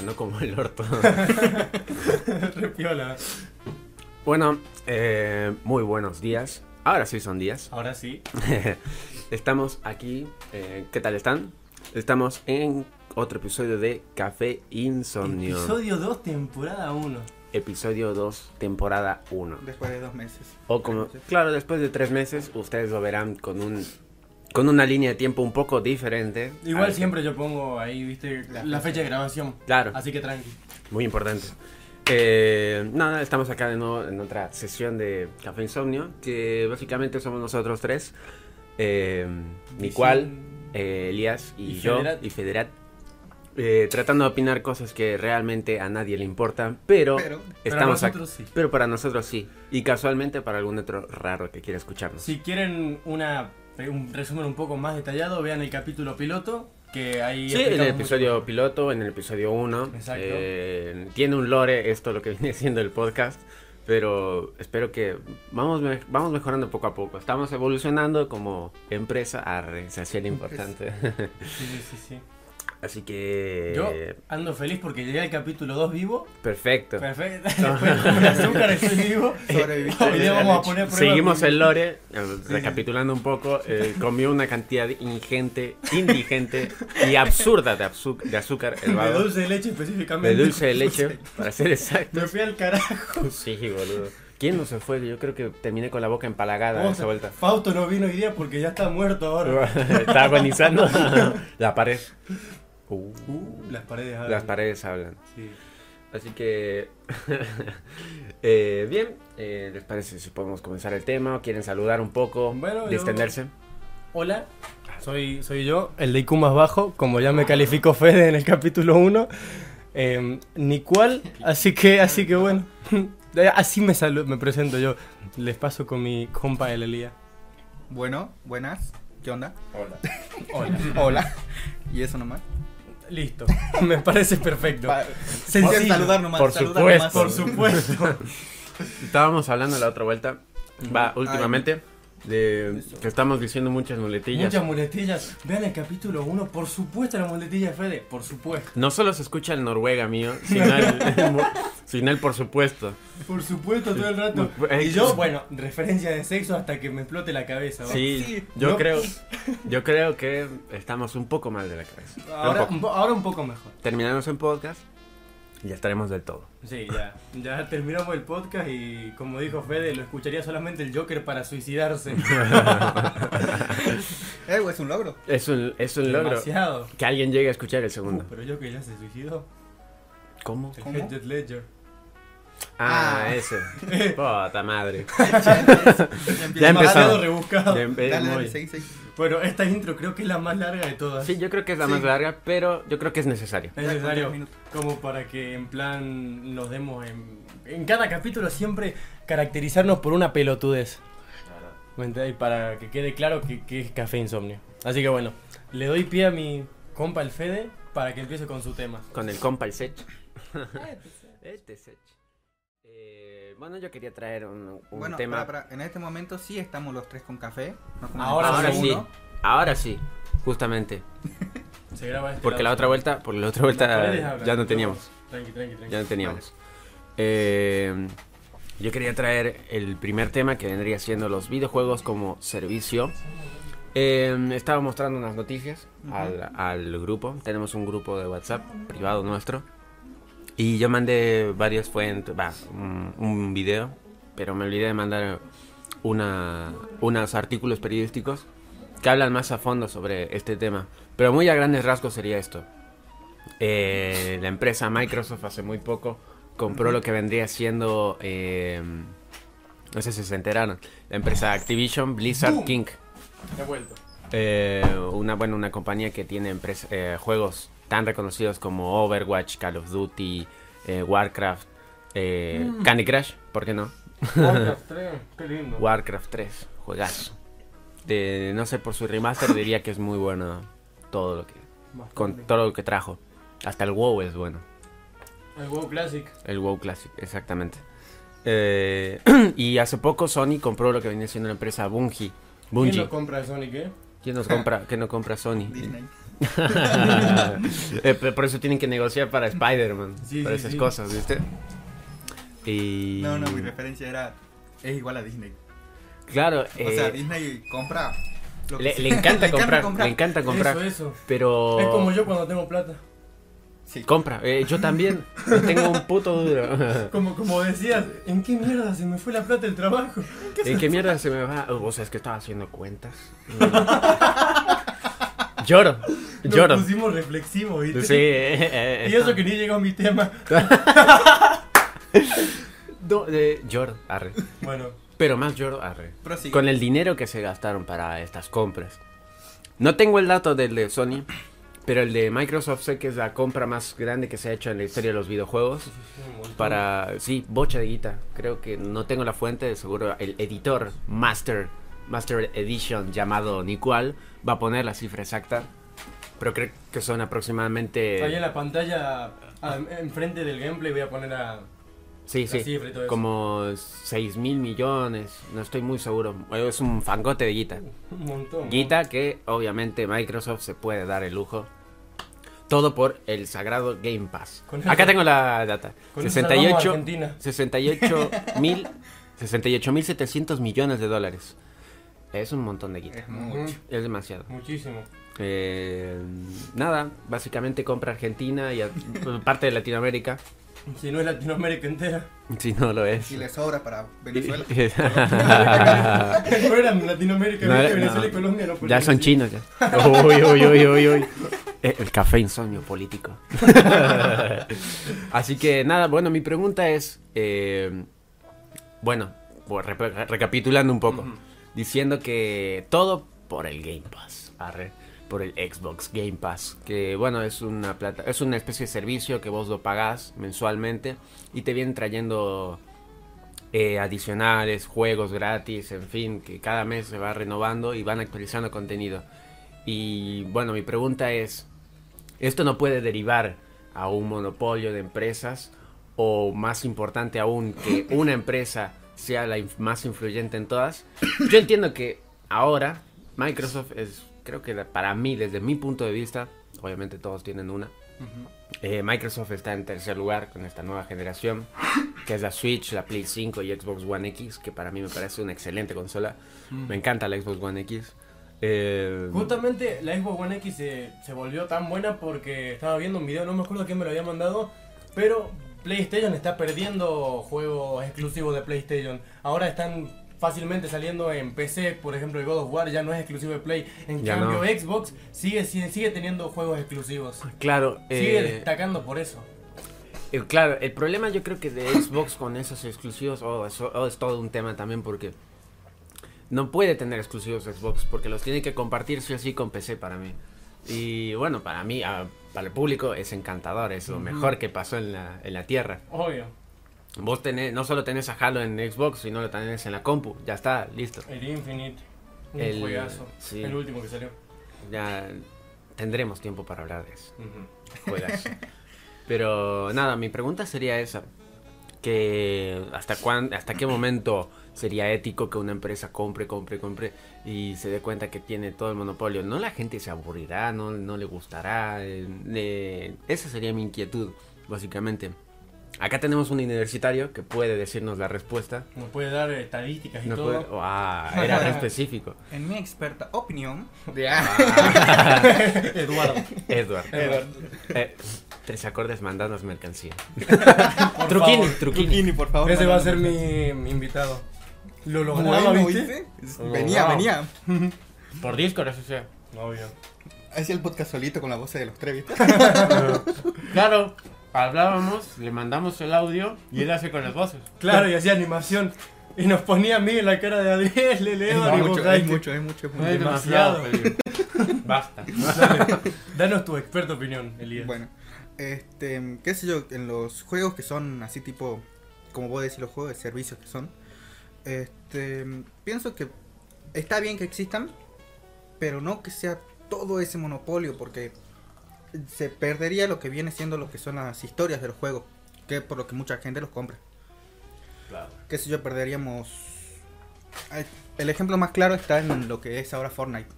sonó como el orto. Repiola. bueno, eh, muy buenos días. Ahora sí son días. Ahora sí. Estamos aquí. eh, ¿Qué tal están? Estamos en otro episodio de Café Insomnio. Episodio 2, temporada 1. Episodio 2, temporada 1. Después de dos meses. O como, claro, después de tres meses ustedes lo verán con un con una línea de tiempo un poco diferente. Igual Al- siempre yo pongo ahí, viste, la, La fecha de grabación. Claro, Así que tranqui. muy importante. Eh, nada, estamos acá de nuevo en otra sesión de Café Insomnio, que básicamente somos nosotros tres. Eh, Nicual, eh, Elías y, Y yo, Federat. y Federat. eh, tratando de opinar cosas que realmente a nadie le importan, pero, Pero, estamos Para aquí. nosotros sí. Pero para nosotros sí. Y casualmente para algún otro raro que quiera escucharnos. Si quieren una, un resumen un poco más detallado, vean el capítulo piloto, que ahí Sí, en el episodio mucho. piloto, en el episodio 1. Exacto. tiene un lore esto lo que viene siendo el podcast. Pero espero que vamos, vamos mejorando poco a poco. Estamos evolucionando como empresa. Arre, se hacía importante. Sí, sí, sí. Así que. Yo ando feliz porque llegué al capítulo 2 vivo. Perfecto. Perfecto. Después con el azúcar estoy vivo. Hoy día vamos a poner Seguimos el lore, recapitulando un poco, eh, comió una cantidad ingente, indigente y absurda de, azúcar el de dulce de leche específicamente. De dulce de leche, para ser exacto. Me fui al carajo. Sí, boludo. ¿Quién no se fue? Yo creo que terminé con la boca empalagada esa vuelta. Fausto no vino hoy día porque ya está muerto ahora. Estaba agonizando la pared. Uh, Uh, las paredes hablan. las paredes hablan. Sí. Así que... eh, bien, eh, ¿les parece si podemos comenzar el tema? ¿O ¿Quieren saludar un poco? Bueno, yo- distenderse. Hola, soy, soy yo, el de IQ más bajo, como ya me calificó Fede en el capítulo 1. Eh, ni cuál, así que, así que bueno. Así me, salu- me presento yo. Les paso con mi compa el Elías. Bueno, buenas. ¿Qué onda? Hola. Hola. Hola. ¿Y eso nomás? Listo. Me parece perfecto. Sencillo. Saludar nomás. Por saludar supuesto. Por supuesto. Estábamos hablando la otra vuelta, va, Ay. De que estamos diciendo muchas muletillas. Muchas muletillas. Vean el capítulo 1, por supuesto la muletilla de Fede, por supuesto. No solo se escucha el Noruega mío, sino el, sino el por supuesto. Por supuesto, todo el rato. Eh, Y yo, bueno, referencia de sexo hasta que me explote la cabeza. ¿va? Sí, Sí, yo no. creo, yo creo que estamos un poco mal de la cabeza. Un Ahora poco. ahora un poco mejor. Terminamos en podcast ya estaremos del todo. Sí, ya. Ya terminamos el podcast y como dijo Fede, lo escucharía solamente el Joker para suicidarse. Eh, es un logro. Es un, es un logro Demasiado. que alguien llegue a escuchar el Uh, segundo. pero Joker ya se suicidó. ¿Cómo? El ¿Cómo? Head Ledger. Ah, Ah. ese. Puta madre. Ya, Ya empieza. empezamos. Seguí, seguí. Bueno, esta intro creo que es la más larga de todas. Sí, yo creo que es la Sí. más larga, pero yo creo que es necesario. Es Ya, necesario. Como para que en plan nos demos en, en cada capítulo siempre caracterizarnos por una pelotudez. ¿Me entendés? Para que quede claro que, que es café insomnio. Así que bueno, le doy pie a mi compa el Fede para que empiece con su tema. Con el compa el Sech. Este Sech. Bueno, yo quería traer un, un Bueno, tema. para, para, en este momento sí estamos los tres con café. no Ahora sí, ahora sí, justamente. Se graba este Porque la otra vuelta, porque la otra vuelta ya no teníamos. Tranqui, tranqui, tranqui. Ya no teníamos. Eh, yo quería traer el primer tema que vendría siendo los videojuegos como servicio. Eh, estaba mostrando unas noticias al, al grupo. Tenemos un grupo de WhatsApp privado nuestro. Y yo mandé varias fuentes, un, un video, pero me olvidé de mandar una, unos artículos periodísticos que hablan más a fondo sobre este tema. Pero muy a grandes rasgos sería esto. Eh, la empresa Microsoft hace muy poco compró lo que vendría siendo, eh, no sé si se enteraron, la empresa Activision Blizzard. King. He vuelto. Eh, una, bueno, una compañía que tiene empresa- eh, juegos tan reconocidos como Overwatch, Call of Duty, eh, Warcraft, eh, Mm. Candy Crush, ¿por qué no? Warcraft 3, qué lindo. Warcraft 3, juegazo. De, no sé, por su remaster diría que es muy bueno todo lo que, con todo lo que trajo. Hasta el WoW es bueno. El WoW Classic. El WoW Classic, exactamente. Eh, y hace poco Sony compró lo que venía siendo la empresa Bungie. ¿Quién lo compra de Sonic, eh? ¿Quién nos compra? ¿Quién no compra Sony? Disney. Eh, por eso tienen que negociar para Spider-Man. Sí, para sí, esas sí. cosas, ¿viste? Y... No, no, mi referencia era. Es igual a Disney. Claro, O sea, eh, Disney compra. lo que le, sea. le encanta comprar, le encanta comprar, Eso, eso. pero... Es como yo cuando tengo plata. Sí. Compra, eh, yo también, tengo un puto duro. Como, como decías, ¿en qué mierda se me fue la plata del trabajo? ¿En qué mierda se me va? O sea, es que estaba haciendo cuentas. Lloro, Nos lloro. pusimos reflexivos, ¿viste? Sí, eh, eh, Y eso que ni llegó a mi tema. No, eh, lloro, arre. Bueno, Pero más lloro, arre. Prosigue. Con el dinero que se gastaron para estas compras. No tengo el dato del de Sony, pero el de Microsoft sé que es la compra más grande que se ha hecho en la historia de los videojuegos. Para, sí, bocha de guita. Creo que no tengo la fuente, seguro el editor Master, Master Edition llamado Nicual va a poner la cifra exacta. Pero creo que son aproximadamente... Ahí en la pantalla, enfrente del gameplay, voy a poner a. Sí, La sí. cifra y todo eso. Como 6 mil millones. No estoy muy seguro. Es un fangote de guita. Un montón. ¿no? Guita que obviamente Microsoft se puede dar el lujo. Todo por el sagrado Game Pass. Con eso- Acá tengo la data. con eso salvamos a 68 Argentina. 68 mil 68 mil 700 millones de dólares. Es un montón de guita. Es mucho. Es demasiado. Muchísimo. Eh, nada, básicamente compra Argentina y a- parte de Latinoamérica. Si no es Latinoamérica entera. Si no lo es. Y le sobra para Venezuela. no eran Latinoamérica, No, ¿viste? no. Venezuela y Colombia no Ya son chinos ya. Uy, uy, uy, uy, uy. Eh, El café insomnio político. Así que nada, bueno, mi pregunta es, eh, bueno, recapitulando un poco, diciendo que todo por el Game Pass, arre, por el Xbox Game Pass, que bueno, es una plata, es una especie de servicio que vos lo pagás mensualmente y te vienen trayendo eh, adicionales, juegos gratis, en fin, que cada mes se va renovando y van actualizando contenido. Y bueno, mi pregunta es, ¿esto no puede derivar a un monopolio de empresas o más importante aún que una empresa sea la inf- más influyente en todas? Yo entiendo que ahora Microsoft es, creo que para mí, desde mi punto de vista, obviamente todos tienen una, eh, Microsoft está en tercer lugar con esta nueva generación, que es la Switch, la Play 5 y Xbox One X, que para mí me parece una excelente consola. Me encanta la Xbox One X. Eh, Justamente la Xbox One X se, se volvió tan buena porque estaba viendo un video, no me acuerdo quién me lo había mandado, pero PlayStation está perdiendo juegos exclusivos de PlayStation. Ahora están fácilmente saliendo en PC, por ejemplo el God of War ya no es exclusivo de Play. En Ya cambio no. Xbox sigue, sigue, sigue teniendo juegos exclusivos. claro, Sigue eh, destacando por eso. eh, claro, el problema yo creo que de Xbox con esos exclusivos, oh, eso- oh, es todo un tema también porque no puede tener exclusivos Xbox porque los tiene que compartir sí o sí con PC para mí. Y bueno, para mí, ah, para el público es encantador, es lo mejor que pasó en la, en la tierra. Obvio. Vos tenés, no solo tenés a Halo en Xbox, sino lo tenés en la compu. Ya está, listo. El Infinite. Un El- juegazo. sí. El último que salió. Ya tendremos tiempo para hablar de eso. Pero nada, mi pregunta sería esa. Que hasta cuán, hasta qué momento sería ético que una empresa compre, compre, compre y se dé cuenta que tiene todo el monopolio. No la gente se aburrirá, no, no le gustará. eh, eh, esa sería mi inquietud, básicamente. Acá tenemos un universitario que puede decirnos la respuesta. Nos puede dar estadísticas y Nos todo. puede- ah, era re específico. En mi experta opinión. Eduardo. Edward. Eduardo. Eh, tres acordes mandanos mercancía. Truquini, truquini. Truquini, por favor. Ese va a ser mi invitado. Lo lograba, Bueno, ¿viste? ¿viste? Venía, venía. Por Discord, eso sea. Obvio. Hacía el podcast solito con la voz de los tres, ¿viste? Claro, hablábamos, le mandamos el audio y él hace con las voces. Claro, y hacía animación. Y nos ponía a mí en la cara de Adriel, le leo Es y mucho, vos, es ay, mucho, es mucho, es No hay mucho. demasiado. Basta. Dale, danos tu experta opinión, Elías. Bueno, este, qué sé yo, en los juegos que son así tipo, como vos decís, los juegos de servicios que son, este, pienso que está bien que existan, pero no que sea todo ese monopolio, porque se perdería lo que viene siendo lo que son las historias de los juegos, que es por lo que mucha gente los compra. Claro. Qué sé yo, perderíamos... El ejemplo más claro está en lo que es ahora Fortnite.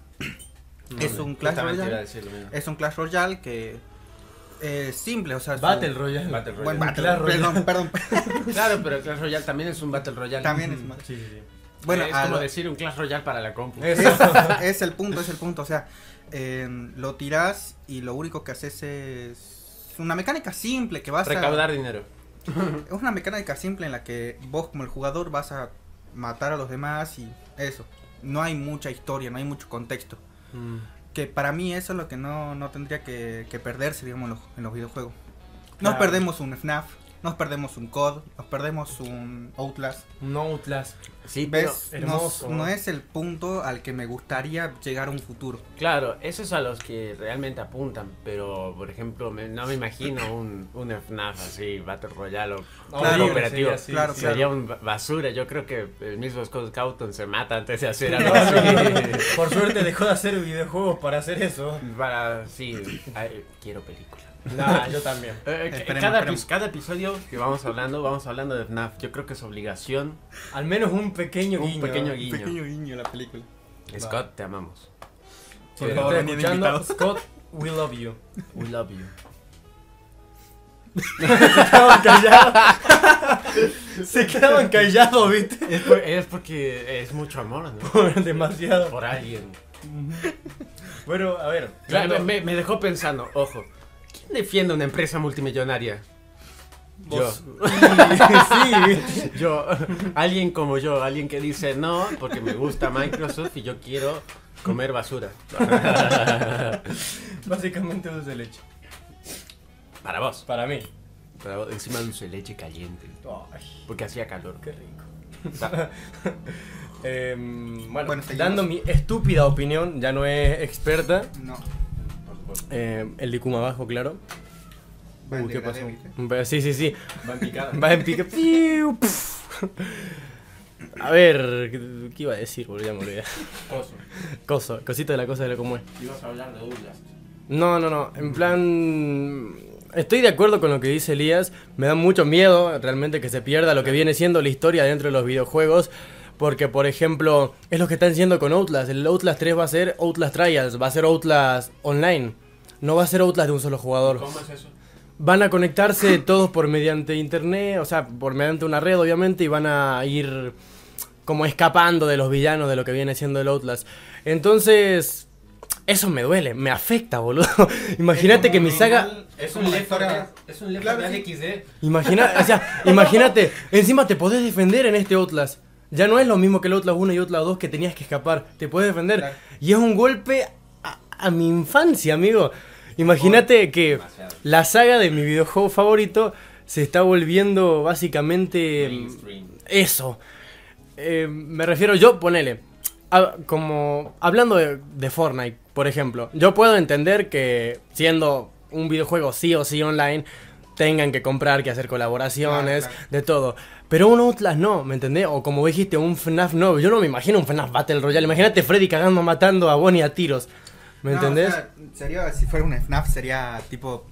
Es un Clash Royale. Es un Clash Royale que es simple, o sea, su- Battle Royale. Battle Royale. Bueno, Battle- Clash Royale. perdón, perdón. Claro, pero el Clash Royale también es un Battle Royale. También es Sí, sí, sí. bueno, es a como lo- decir un Clash Royale para la compu. Es, es el punto, es el punto. O sea, eh, lo tirás y lo único que haces es una mecánica simple que vas Recaudar dinero. a... Es una mecánica simple en la que vos como el jugador vas a matar a los demás y eso. No hay mucha historia, no hay mucho contexto. Mm. Que para mí eso es lo que no, no tendría que, que perderse, digamos, en los, en los videojuegos. Claro. perdemos un FNAF, nos perdemos un COD, nos perdemos un Outlast. Un Outlast. Sí, pero ¿Ves? No, hermoso. no es el punto al que me gustaría llegar a un futuro. Claro, eso es a los que realmente apuntan, pero por ejemplo, me- no me imagino un, un FNAF así, Battle Royale o Claro, cooperativo. sería así, Claro, sí. Sería un ba- basura, yo creo que el mismo Scott Cawthon se mata antes de hacer algo así. Por suerte dejó de hacer videojuegos para hacer eso. Para, sí, ay, quiero película. Nah, yo también. Eh, que- Esperemos, cada, esperemos. epi- cada episodio que vamos hablando, vamos hablando de FNAF. Yo creo que es obligación. Al menos un pequeño Un guiño. pequeño Un guiño. pequeño guiño a la película. Scott, te amamos. Por favor, escuchando, invitados. Scott, we love you. We love you. quedaban callados. Se quedaban callados, ¿viste? Es, por- es porque es mucho amor, ¿no? Demasiado. Por alguien. Bueno, a ver. Claro, me, me dejó pensando, ojo, ¿quién defiende una empresa multimillonaria? vos- Yo. sí, ¿viste? Yo, alguien como yo, alguien que dice no porque me gusta Microsoft y yo quiero comer basura. Básicamente dulce de leche. Para vos. Para mí. Para vos, encima dulce de leche caliente. Ay, Porque hacía calor. qué rico. Em, bueno, Bueno, dando mi estúpida opinión, ya no es experta. No. Eh, el Likuma abajo, claro. Va ¿Qué pasó? Sí, sí, sí. Va en picada. Va en. Piu. A ver, ¿qué, iba a decir? Boludo, ya me olvidé. Coso, cosito de la cosa de lo como es. Ibas a hablar de Douglas. No, no, no. En plan. Estoy de acuerdo con lo que dice Elías. Me da mucho miedo realmente que se pierda lo que viene siendo la historia dentro de los videojuegos. Porque, por ejemplo, es lo que están haciendo con Outlast. El Outlast 3 va a ser Outlast Trials, va a ser Outlast Online. No va a ser Outlast de un solo jugador. ¿Cómo es eso? Van a conectarse todos por mediante internet, o sea, por mediante una red obviamente, y van a ir como escapando de los villanos de lo que viene siendo el Outlast. Entonces, eso me duele, me afecta, boludo. Imagínate que mi saga... Es un Left historia- 4 Dead- es un Left Claro, 4 Dead sí. XD. Imagina, o sea, imagínate, encima te podés defender en este Outlast. Ya no es lo mismo que el Outlast 1 y Outlast 2 que tenías que escapar, te puedes defender. Claro. Y es un golpe a, a mi infancia, amigo. Imagínate que la saga de mi videojuego favorito se está volviendo básicamente Mainstream. eso. Eh, me refiero yo, ponele. a- como hablando de, de Fortnite, por ejemplo, yo puedo entender que siendo un videojuego sí o sí online tengan que comprar, que hacer colaboraciones, Claro, claro. de todo. Pero un Outlast no, ¿me entendés? O como dijiste, un FNAF no. Yo no me imagino un FNAF Battle Royale. Imagínate Freddy cagando matando a Bonnie a tiros. ¿Me No, entendés? o sea, sería, si fuera un FNAF, sería tipo,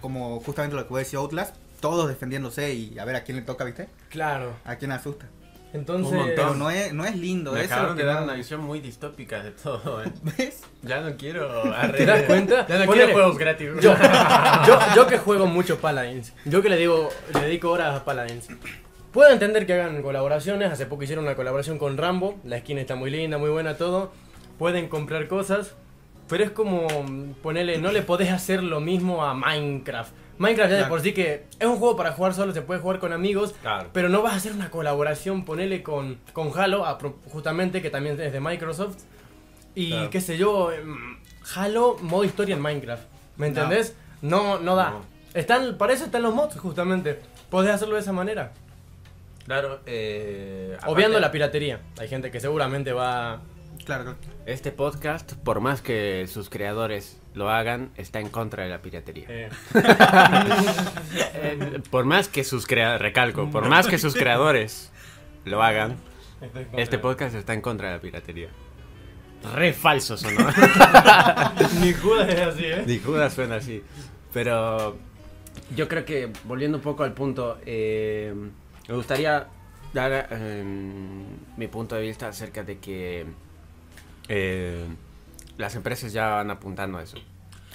como justamente lo que voy a decir Outlast, todos defendiéndose y a ver a quién le toca, ¿viste? claro. A quién asusta. Entonces... Pero no es, no es lindo, Me eso acabaron que de dar no- una visión muy distópica de todo, ¿eh? ¿Ves? Ya no quiero... ¿Te das cuenta? Ya no quiero juegos gratis. Yo, yo, yo que juego mucho Paladins, yo que le digo, le dedico horas a Paladins. Puedo entender que hagan colaboraciones, hace poco hicieron una colaboración con Rambo, la skin está muy linda, muy buena, todo. Pueden comprar cosas, pero es como ponerle, no le podés hacer lo mismo a Minecraft. Minecraft ya de por sí que es un juego para jugar solo, se puede jugar con amigos, Claro. pero no vas a hacer una colaboración, ponele con, con Halo, justamente que también es de Microsoft. Y Claro. qué sé yo, em, Halo modo historia en Minecraft. ¿Me entendés? No, no da. No. Están, para eso están los mods, justamente. Podés hacerlo de esa manera. Claro, eh... Obviando la piratería. Hay gente que seguramente va. Claro. Este podcast, por más que sus creadores lo hagan, está en contra de la piratería. eh, Eh, por más que sus crea recalco, por más que sus creadores lo hagan, este podcast está en contra de la piratería. Re falso sonó. Ni Judas es así, ¿eh? Ni Judas suena así. Pero yo creo que, volviendo un poco al punto, eh, me gustaría dar eh, mi punto de vista acerca de que eh, las empresas ya van apuntando a eso.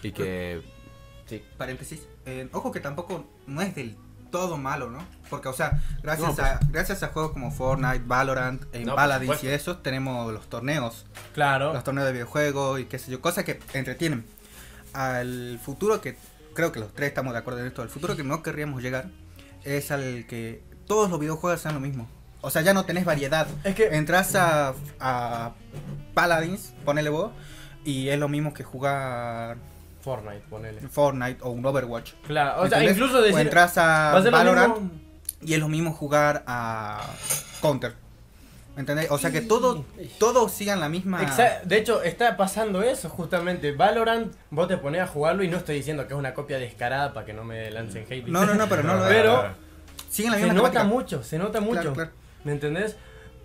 Y que... Sí. Paréntesis. eh, ojo que tampoco no es del todo malo, ¿no? Porque, o sea, gracias, No, pues. a, gracias a juegos como Fortnite, Valorant, en No, por Paladins y esos, tenemos los torneos. Claro. Los torneos de videojuegos y qué sé yo, cosas que entretienen. Al futuro que creo que los tres estamos de acuerdo en esto, al futuro que no querríamos llegar es al que todos los videojuegos sean lo mismo. O sea, ya no tenés variedad. Es que- Entras a, a Paladins, ponele vos, y es lo mismo que jugar Fortnite, ponele. Fortnite o un Overwatch. Claro, o sea, ¿Entendés? incluso decir. o entras a Valorant mismo- y es lo mismo jugar a Counter. ¿Entendés? O sea que todo, todos sigan la misma... De hecho, está pasando eso justamente. Valorant, vos te ponés a jugarlo y no estoy diciendo que es una copia descarada para que no me lancen hate. No, no, no, pero no lo es. Pero Siguen la se misma nota temática. mucho, se nota mucho. Claro, claro. ¿Me entendés?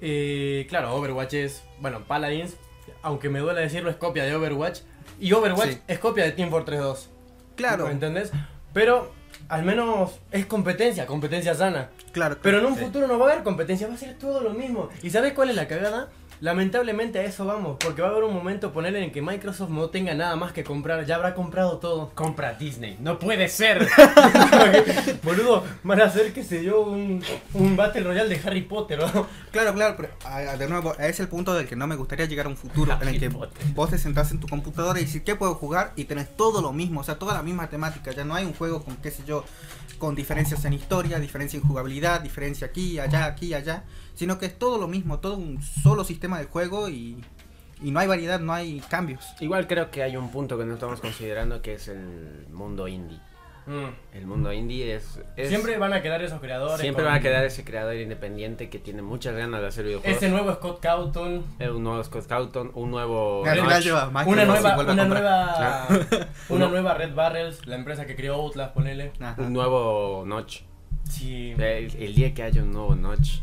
Eh, claro, Overwatch es. Bueno, Paladins, aunque me duele decirlo, es copia de Overwatch. Y Overwatch Sí. es copia de Team Fortress 2. Claro, ¿Me entendés? Pero al menos es competencia, competencia sana. claro. Pero en un sí. futuro no va a haber competencia, va a ser todo lo mismo. ¿Y sabes cuál es la cagada? Lamentablemente a eso vamos, porque va a haber un momento ponerle en que Microsoft no tenga nada más que comprar, ya habrá comprado todo. Compra Disney. No puede ser. Boludo, van a hacer, qué sé yo, un, un Battle Royale de Harry Potter, ¿no? Claro, claro, pero a- a- de nuevo, ese es el punto del que no me gustaría llegar a un futuro en el Harry que Potter. vos te sentás en tu computadora y dices, ¿qué puedo jugar? Y tenés todo lo mismo, o sea, toda la misma temática. Ya no hay un juego con, qué sé yo, con diferencias en historia, diferencia en jugabilidad, diferencia aquí, allá, aquí, allá, sino que es todo lo mismo, todo un solo sistema de juego y, y no hay variedad, no hay cambios. Igual creo que hay un punto que no estamos considerando que es el mundo indie. Mm. El mundo indie es... es- Siempre van a quedar esos creadores. siempre con va a quedar ese creador independiente que tiene muchas ganas de hacer videojuegos. Ese nuevo Scott Cawthon. Eh, Un nuevo Scott Cawthon, un nuevo... Notch. lleva Una nueva, una nueva, una nueva Red Barrels, la empresa que creó Outlast, ponele. Ajá. un nuevo Notch. Sí. El, el día que haya un nuevo Notch.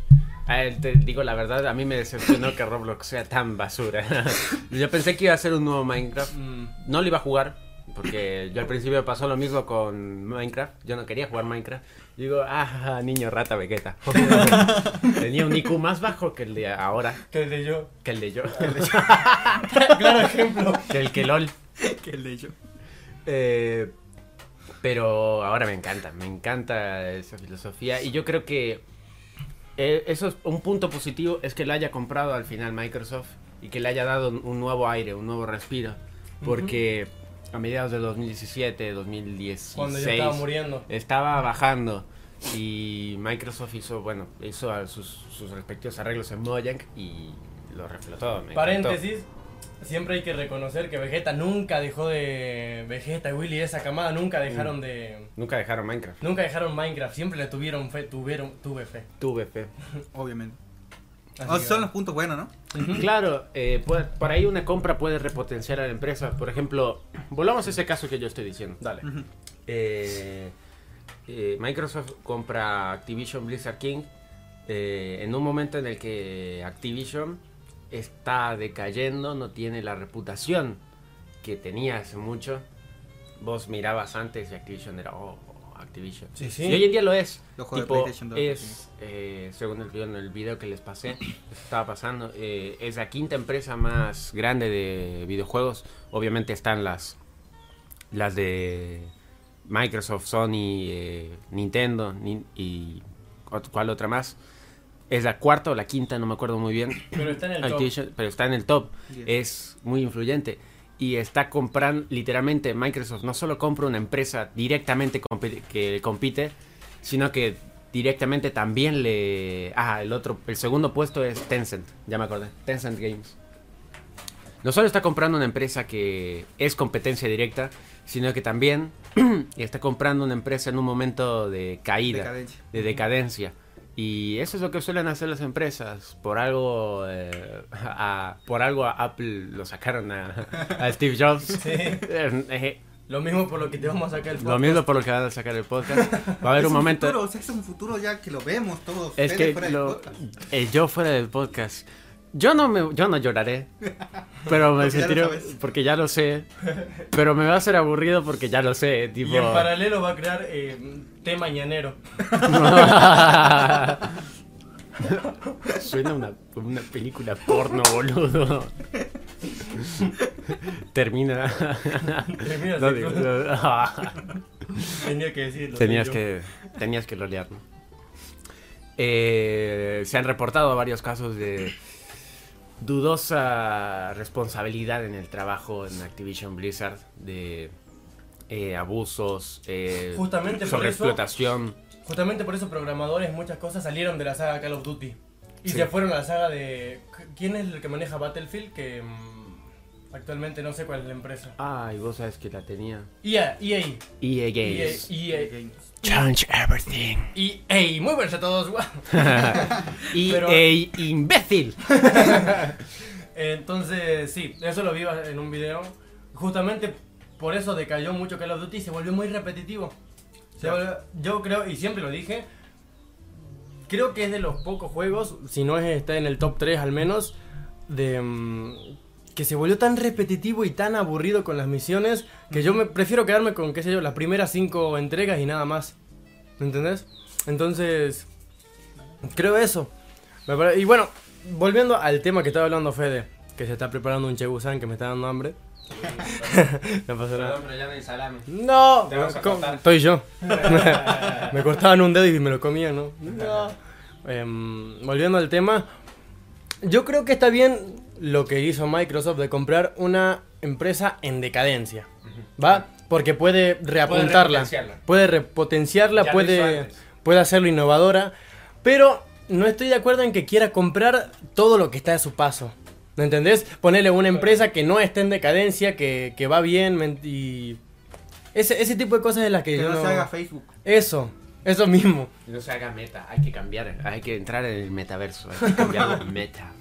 Ah, te digo la verdad, a mí me decepcionó que Roblox sea tan basura. Yo pensé que iba a ser un nuevo Minecraft. Mm. No lo iba a jugar, porque yo al principio pasó lo mismo con Minecraft. Yo no quería jugar Minecraft. Digo, ah, niño rata Vegeta. Tenía un IQ más bajo que el de ahora, Que el de yo. que el de yo, claro ejemplo. que el que LOL. Que el de ello. Eh, pero ahora me encanta, me encanta esa filosofía. Y yo creo que eh, eso es un punto positivo, es que le haya comprado al final Microsoft y que le haya dado un- nuevo aire, un nuevo respiro. Porque a mediados de 2017, 2016, Cuando yo estaba muriendo. estaba bajando. Y Microsoft hizo, bueno, hizo sus, sus respectivos arreglos en Mojang y lo reflotó. me encantó. Siempre hay que reconocer que Vegeta nunca dejó de. Vegeta, Willy, esa camada nunca dejaron Mm. de. Nunca dejaron Minecraft. Nunca dejaron Minecraft, siempre le tuvieron fe, tuvieron, tuve fe. Tuve fe. Obviamente. Oh, que- son los puntos buenos, ¿no? Claro, eh, por, por ahí una compra puede repotenciar a la empresa. Por ejemplo, volvamos a ese caso que yo estoy diciendo. Dale. Eh, eh, Microsoft compra Activision Blizzard King eh, en un momento en el que Activision está decayendo, no tiene la reputación que tenía hace mucho. Vos mirabas antes y Activision era, oh, Activision. Sí, sí. Y hoy en día lo es. Los juegos de Tipo, PlayStation 2, es, eh, según el video, en el video que les pasé, estaba pasando, eh, es la quinta empresa más grande de videojuegos. Obviamente están las, las de Microsoft, Sony, eh, Nintendo nin- y cuál otra más. Es la cuarta o la quinta, no me acuerdo muy bien. Pero está en el top. Pero está en el top. Yes. Es muy influyente. Y está comprando, literalmente, Microsoft no solo compra una empresa directamente compi- que compite, sino que directamente también le... Ah, el otro, el segundo puesto es Tencent, ya me acordé, Tencent Games. No solo está comprando una empresa que es competencia directa, sino que también está comprando una empresa en un momento de caída Decadencia. de decadencia. Y eso es lo que suelen hacer las empresas. Por algo, eh, a, por algo a Apple lo sacaron a, a Steve Jobs. Sí. Eh, Lo mismo por lo que te vamos a sacar el lo podcast. mismo por lo que van a sacar el podcast. Va a haber Es un momento. Futuro, o sea, es un futuro ya que lo vemos todos. Es Fede que fuera del lo, podcast. eh, yo fuera del podcast. Yo no me, yo no lloraré, pero me Porque sentiré porque ya lo sé, pero me va a ser aburrido porque ya lo sé, tipo. Y en paralelo va a crear eh, té mañanero. Suena una, una película porno, boludo. Termina. Termina No, así, digo, ¿no? no. Tenía que decirlo. Tenías que, tenías que lolear, ¿no? Eh, se han reportado varios casos de dudosa responsabilidad en el trabajo en Activision Blizzard, de eh, abusos, eh, Justamente por sobre eso- explotación. Justamente por eso programadores, muchas cosas salieron de la saga Call of Duty. Y Sí. se fueron a la saga de... ¿Quién es el que maneja Battlefield? Que mm, actualmente no sé cuál es la empresa. Ay, vos sabes que la tenía. EA, EA. EA EA, Games. EA, Change everything. EA. Muy buenos a todos. guau. EA Pero- imbécil. Entonces, sí, eso lo vi en un video. Justamente por eso decayó mucho Call of Duty y se volvió muy repetitivo. Se volvió- yo creo, y siempre lo dije, creo que es de los pocos juegos, si no es está en el top 3 al menos, de mm, que se volvió tan repetitivo y tan aburrido con las misiones que yo me prefiero quedarme con, qué sé yo, las primeras 5 entregas y nada más. ¿Me entendés? Entonces, creo eso. Y bueno, volviendo al tema que estaba hablando Fede, que se está preparando un chegusan que me está dando hambre. no pasa nada. pero ya no hay salame. No, Te vas a co- cortar. estoy yo. me cortaban un dedo y me lo comía, ¿no? No. Em, volviendo al tema, yo creo que está bien lo que hizo Microsoft de comprar una empresa en decadencia, ¿va? Porque puede reapuntarla, puede repotenciarla, Ya puede, puede hacerlo innovadora, pero no estoy de acuerdo en que quiera comprar todo lo que está a su paso. ¿Me entendés? Ponerle una empresa que no esté en decadencia, que, que va bien y... Ese, ese tipo de cosas de las que, Que yo no no... se haga Facebook. Eso, eso mismo. No se haga meta, hay que cambiar, hay que entrar en el metaverso, hay que cambiarlo meta.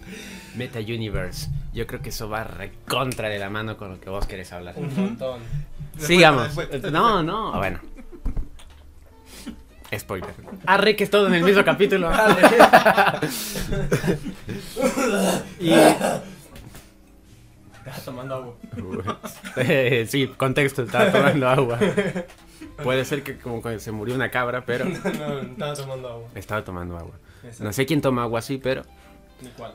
Meta Universe. Yo creo que eso va recontra de la mano con lo que vos querés hablar. Un montón. Sigamos. No, no, bueno. Spoiler. Arre que es todo en el mismo capítulo. y Estás tomando agua. Sí, contexto, estaba tomando agua. Puede ser que como que se murió una cabra, pero no, no, estaba tomando agua. estaba tomando agua. Exacto. No sé quién toma agua así, pero cuál.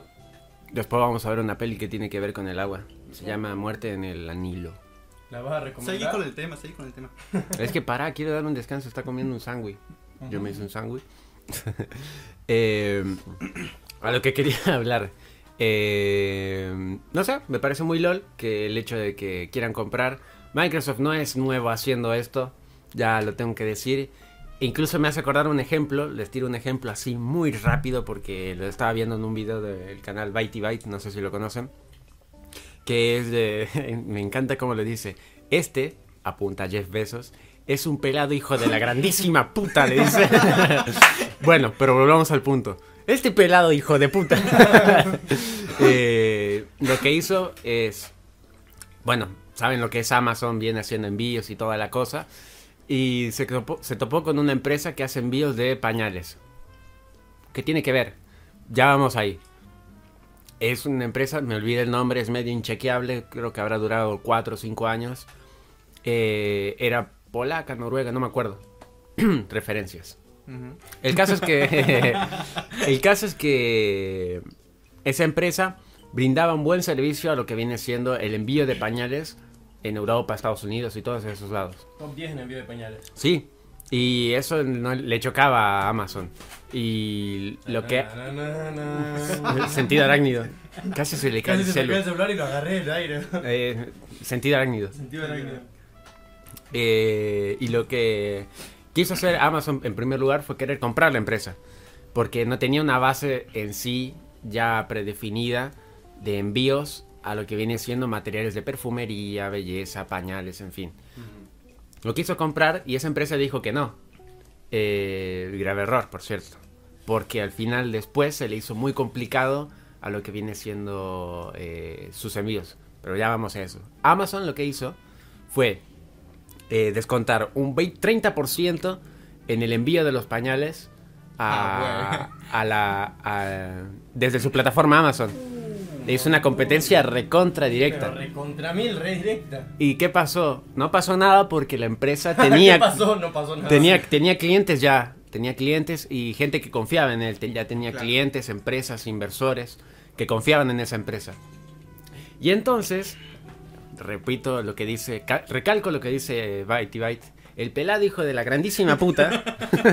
después vamos a ver una peli que tiene que ver con el agua. Se llama Muerte en el Anilo. ¿La vas a recomendar? Seguí con el tema, seguí con el tema. Es que para, quiero dar un descanso, está comiendo un sándwich. Yo me hice un sándwich. Eh, a lo que quería hablar. Eh, no sé, me parece muy lol que el hecho de que quieran comprar. Microsoft no es nuevo haciendo esto, ya lo tengo que decir. Incluso me hace acordar un ejemplo, les tiro un ejemplo así muy rápido porque lo estaba viendo en un video del canal Bitey Byte, no sé si lo conocen. Que es de. Me encanta cómo lo dice. Este, apunta Jeff Bezos, es un pelado hijo de la grandísima puta, le dice. bueno, pero volvamos al punto. Este pelado hijo de puta. Eh, lo que hizo es. Bueno, saben lo que es Amazon, viene haciendo envíos y toda la cosa. Y se topó, se topó con una empresa que hace envíos de pañales. ¿Qué tiene que ver? Ya vamos ahí. Es una empresa, me olvidé el nombre, es medio inchequeable, creo que habrá durado 4 o 5 años. Eh, era polaca, noruega, no me acuerdo. Referencias. El caso es que. el caso es que. Esa empresa brindaba un buen servicio a lo que viene siendo el envío de pañales en Europa, Estados Unidos y todos esos lados. Top 10 en envío de pañales. Sí. Y eso no le chocaba a Amazon. Y lo que. Sentido arácnido. Casi se le cae Casi el se me cae el celular y lo agarré del aire. Eh, sentido arácnido. Sentido arácnido. Eh, y lo que quiso hacer Amazon en primer lugar fue querer comprar la empresa. Porque no tenía una base en sí ya predefinida de envíos a lo que viene siendo materiales de perfumería, belleza, pañales, en fin. Lo quiso comprar y esa empresa dijo que no. Eh, grave error, por cierto. Porque al final después se le hizo muy complicado a lo que viene siendo eh, sus envíos. Pero ya vamos a eso. Amazon lo que hizo fue eh, descontar un 20 30% en el envío de los pañales a, a la, a- desde su plataforma Amazon. Le hizo una competencia recontra directa. Pero recontra mil, re directa. ¿Y qué pasó? No pasó nada porque la empresa tenía, ¿Qué pasó? No pasó nada. tenía, tenía clientes ya. Tenía clientes y gente que confiaba en él. Ya tenía Claro. clientes, empresas, inversores que confiaban en esa empresa. Y entonces, repito lo que dice, ca- recalco lo que dice Byte y Byte. El pelado hijo de la grandísima puta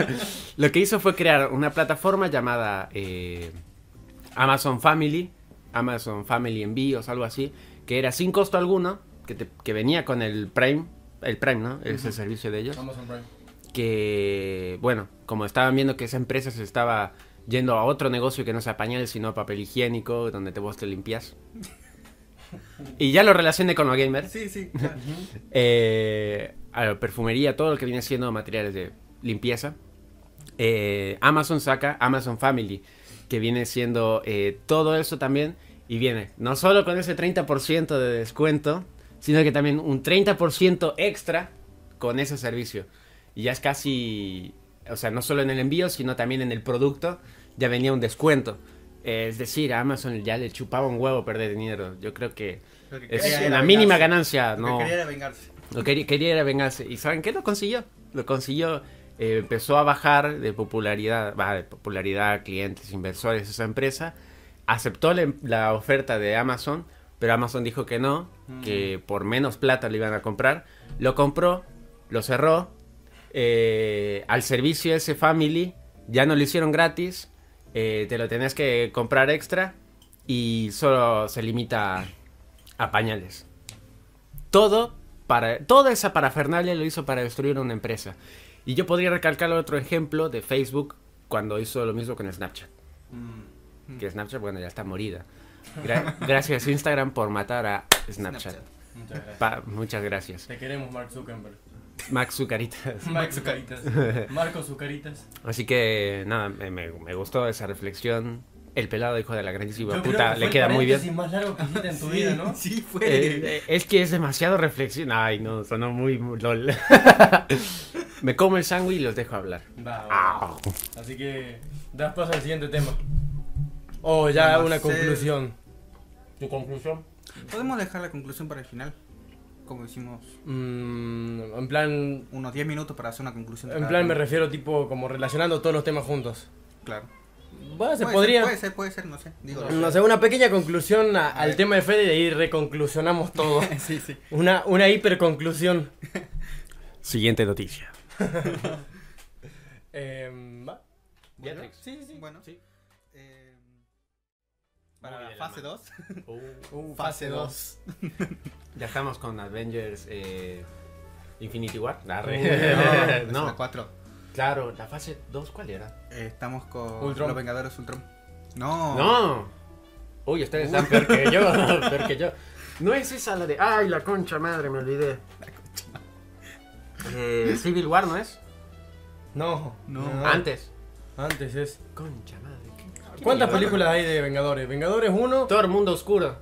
lo que hizo fue crear una plataforma llamada eh, Amazon Family, Amazon Family Envíos, algo así, que era sin costo alguno, que, te- que venía con el Prime, el Prime, ¿no? Es el servicio de ellos Amazon Prime. que, bueno, como estaban viendo que esa empresa se estaba yendo a otro negocio que no sea pañales, sino papel higiénico, donde te vos te limpias. Y ya lo relacioné con los gamers. Sí, sí, claro. Eh, a la perfumería, todo lo que viene siendo materiales de limpieza. Eh, Amazon saca Amazon Family, que viene siendo eh, todo eso también. Y viene no solo con ese 30% de descuento, sino que también un 30% extra con ese servicio. Y ya es casi, o sea, no solo en el envío, sino también en el producto, ya venía un descuento. Eh, es decir, a Amazon ya le chupaba un huevo perder dinero. Yo creo que que es una mínima ganancia. Lo que No, quería era vengarse. lo quería, quería era vengarse. ¿Y saben qué? Lo consiguió. Lo consiguió. Eh, empezó a bajar de popularidad, va, de popularidad, clientes, inversores, esa empresa. Aceptó la, la oferta de Amazon, pero Amazon dijo que no, que por menos plata le iban a comprar. Lo compró, lo cerró. eh, al servicio ese Family ya no lo hicieron gratis. eh, te lo tenés que comprar extra y solo se limita a, a pañales todo para toda esa parafernalia lo hizo para destruir una empresa. Y yo podría recalcar otro ejemplo de Facebook cuando hizo lo mismo con Snapchat. Mm. Que Snapchat, bueno, ya está morida. Gra- gracias Instagram por matar a Snapchat. Snapchat. Muchas gracias. Pa- muchas gracias. Te queremos, Mark Zuckerberg. Max Zucaritas. Mark Zucaritas. Marco Zucaritas. Así que, nada, me- me gustó esa reflexión. El pelado hijo de la grandísima puta que le queda muy bien. más largo que hiciste en tu Sí, vida, ¿no? Sí, fue. Eh, eh, es que es demasiado reflexión. Ay, no, sonó muy, muy lol. me como el sándwich y los dejo hablar. Va, va. Así que das paso al siguiente tema. O ya No una sé. conclusión. ¿Tu conclusión? Podemos dejar la conclusión para el final. Como hicimos Mm, en plan, unos 10 minutos para hacer una conclusión. en plan me refiero tipo como relacionando todos los temas juntos. Claro. Bueno, se Puede podría. Ser, puede ser, puede ser, no sé. Digo, No sé, una pequeña conclusión a- A al ver. tema de Fede y ahí reconclusionamos todo. sí, sí. una, una hiperconclusión. Siguiente noticia. Eh, ¿va? Bueno, sí, sí. Bueno, Sí. eh, para la de fase mano. 2. Uh, Fase 2. Ya estamos con Avengers eh, Infinity War. Uh, no, no, la 4. Claro, la fase 2, ¿cuál era? estamos con Ultron. los Vengadores Ultron. No. No. Uy, ustedes están peor que yo, peor que yo. No es esa la de. Ay, la concha madre, me olvidé. Eh, Civil War, ¿no es? No, No. Antes. Antes es. Concha madre. ¿qué- qué ¿Cuántas películas hay de Vengadores? ¿Vengadores 1? Todo el mundo oscuro.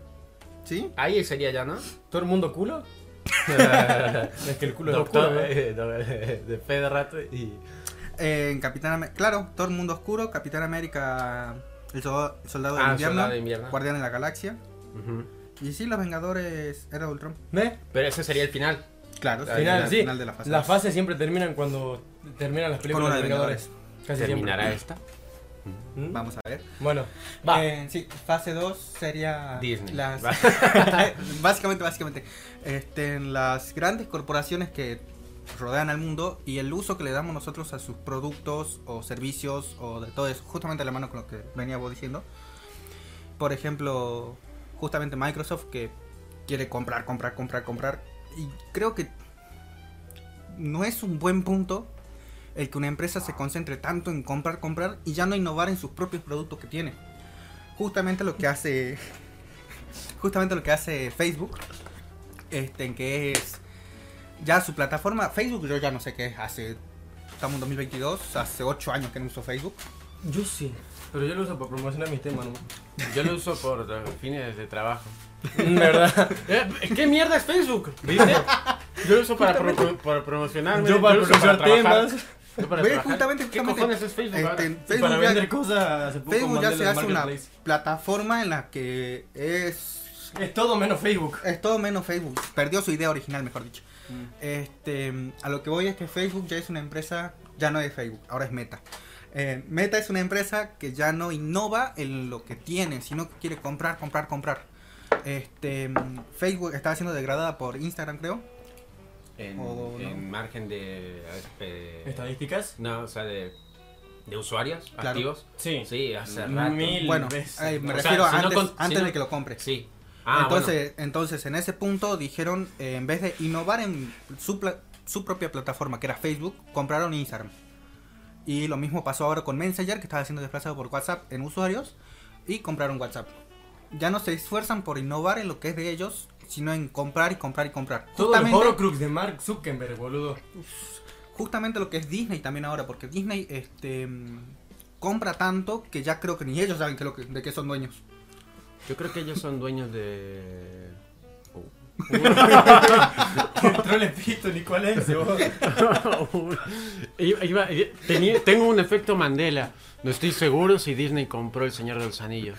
¿Sí? Ahí sería ya, ¿no? ¿Todo el mundo culo? es que el culo es Doctor, oscuro. eh, eh, de fe de rato y. Eh, en Capitán América. Claro, todo el mundo oscuro. Capitán América. El soldado, del Ah, invierno. Soldado de Invierno. Guardián de la Galaxia. Y sí, los Vengadores era Ultron. ¿Ve? Pero ese sería el final. Claro, Al Final, sí. final de la fase. Las fases siempre terminan cuando terminan las películas de Vengadores. Casi ¿Terminará siempre. esta? ¿Mm? Vamos a ver. Bueno, va. Eh, sí, fase 2 sería Disney. las Va. básicamente, básicamente, este, las grandes corporaciones que rodean al mundo y el uso que le damos nosotros a sus productos o servicios o de todo eso, justamente a la mano con lo que venía vos diciendo. Por ejemplo, justamente Microsoft que quiere comprar, comprar, comprar, comprar y creo que no es un buen punto el que una empresa se concentre tanto en comprar, comprar y ya no innovar en sus propios productos que tiene. Justamente lo que hace justamente lo que hace Facebook este en que es ya su plataforma Facebook yo ya no sé qué es hace estamos en 2022 hace 8 años que no uso Facebook Yo sí. Pero yo lo uso para promocionar mis temas, ¿no? Yo lo uso por eh, fines de trabajo. ¿Verdad? Eh, ¿Qué mierda es Facebook? ¿Viste? Yo lo uso para, pro- para promocionarme. Yo para promocionar temas. Yo para Ve, justamente, ¿Qué justamente, cojones es Facebook este, Facebook para ya- cosas hace poco Facebook ya se hace una plataforma en la que es Es todo menos Facebook. es todo menos Facebook perdió su idea original mejor dicho Mm. Este, a lo que voy es que Facebook ya es una empresa, ya no es Facebook, ahora es Meta. Eh, Meta es una empresa que ya no innova en lo que tiene, sino que quiere comprar, comprar, comprar. este, Facebook estaba siendo degradada por Instagram, creo. En, O no. en margen de... eh, ¿Estadísticas? No, o sea, de, de usuarios Claro. activos. Sí. Sí, hace rato. Mil Bueno, veces. eh, me O sea, refiero si no antes, si no- de que lo compre. Sí. Ah, entonces, entonces, en ese punto dijeron, eh, en vez de innovar en su, pla- su propia plataforma, que era Facebook, compraron Instagram. Y lo mismo pasó ahora con Messenger, que estaba siendo desplazado por WhatsApp en usuarios, y compraron WhatsApp. Ya no se esfuerzan por innovar en lo que es de ellos, sino en comprar y comprar y comprar. Los Justamente, Horcrux de Mark Zuckerberg, boludo. justamente lo que es Disney también ahora, porque Disney este mm, compra tanto que ya creo que ni ellos saben que lo que, de qué son dueños. Yo creo que ellos son dueños de... Oh. Entró el espíritu vos. Iba- iba- tenía- tengo un efecto Mandela. No estoy seguro si Disney compró El Señor de los Anillos.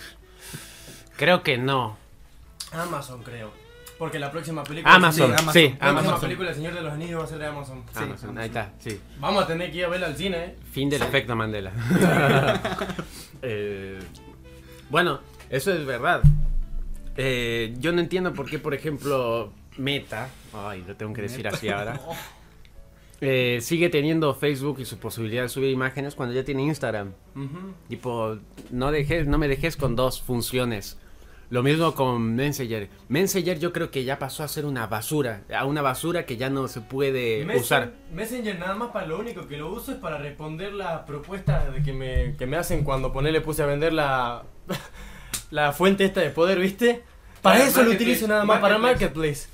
Creo que no. Amazon, creo. Porque la próxima película. Amazon, Sí, Amazon. sí, La próxima película El Señor de los Anillos va a ser de Amazon. Sí, Amazon, Amazon. ahí está, sí. Vamos a tener que ir a verla al cine, eh. Fin del efecto Mandela. Eh, bueno, eso es verdad. Eh, yo no entiendo por qué, por ejemplo, Meta, ay, lo tengo que decir así ahora, eh, sigue teniendo Facebook y su posibilidad de subir imágenes cuando ya tiene Instagram. Tipo, no dejes, no me dejes con dos funciones. Lo mismo con Messenger. Messenger yo creo que ya pasó a ser una basura, a una basura que ya no se puede Messen- usar. Messenger nada más para lo único que lo uso es para responder las propuestas de que me, que me hacen cuando ponerle puse a vender la, la fuente esta de poder, ¿viste? Para Para eso lo utilizo nada más, para Marketplace.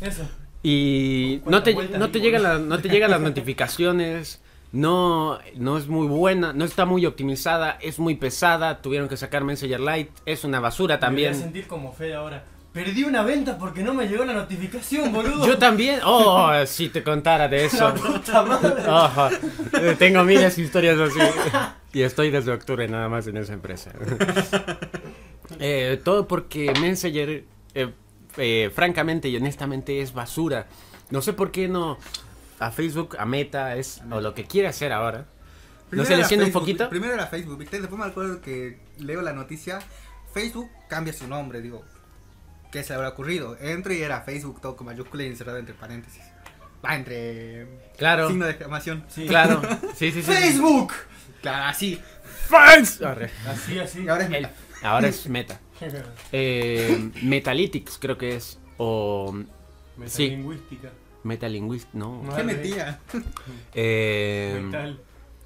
Marketplace. Eso. Y ¿Cuántas no te, no llegan las, no te llegan las notificaciones, no, no es muy buena, no está muy optimizada, es muy pesada, tuvieron que sacar Messenger Lite, es una basura Me voy a también. sentir como Fede ahora. Perdí una venta porque no me llegó la notificación, boludo. Yo también, oh, si te contara de eso. Puta madre. Eh, tengo miles de historias así. Y estoy desde octubre nada más en esa empresa. Eh, todo porque Messenger, eh, eh, francamente y honestamente, es basura. No sé por qué no a Facebook, a Meta, es o lo que quiere hacer ahora. ¿No Primero se le siente un poquito? Primero era Facebook, ¿viste? Después me acuerdo que leo la noticia. Facebook cambia su nombre, digo. ¿Qué se le habrá ocurrido? Entro y era Facebook todo con mayúscula y encerrado entre paréntesis. Va, entre Claro, signo de exclamación. Sí. claro. Sí, sí, sí. Facebook. Claro, así. Arre. Así, así. Y ahora es El- Meta. ahora es Meta. Eh, Metalytics creo que es. O Sí. Metalingüística. Metalinguist, no. No. ¿Qué metía? Eh, Metal.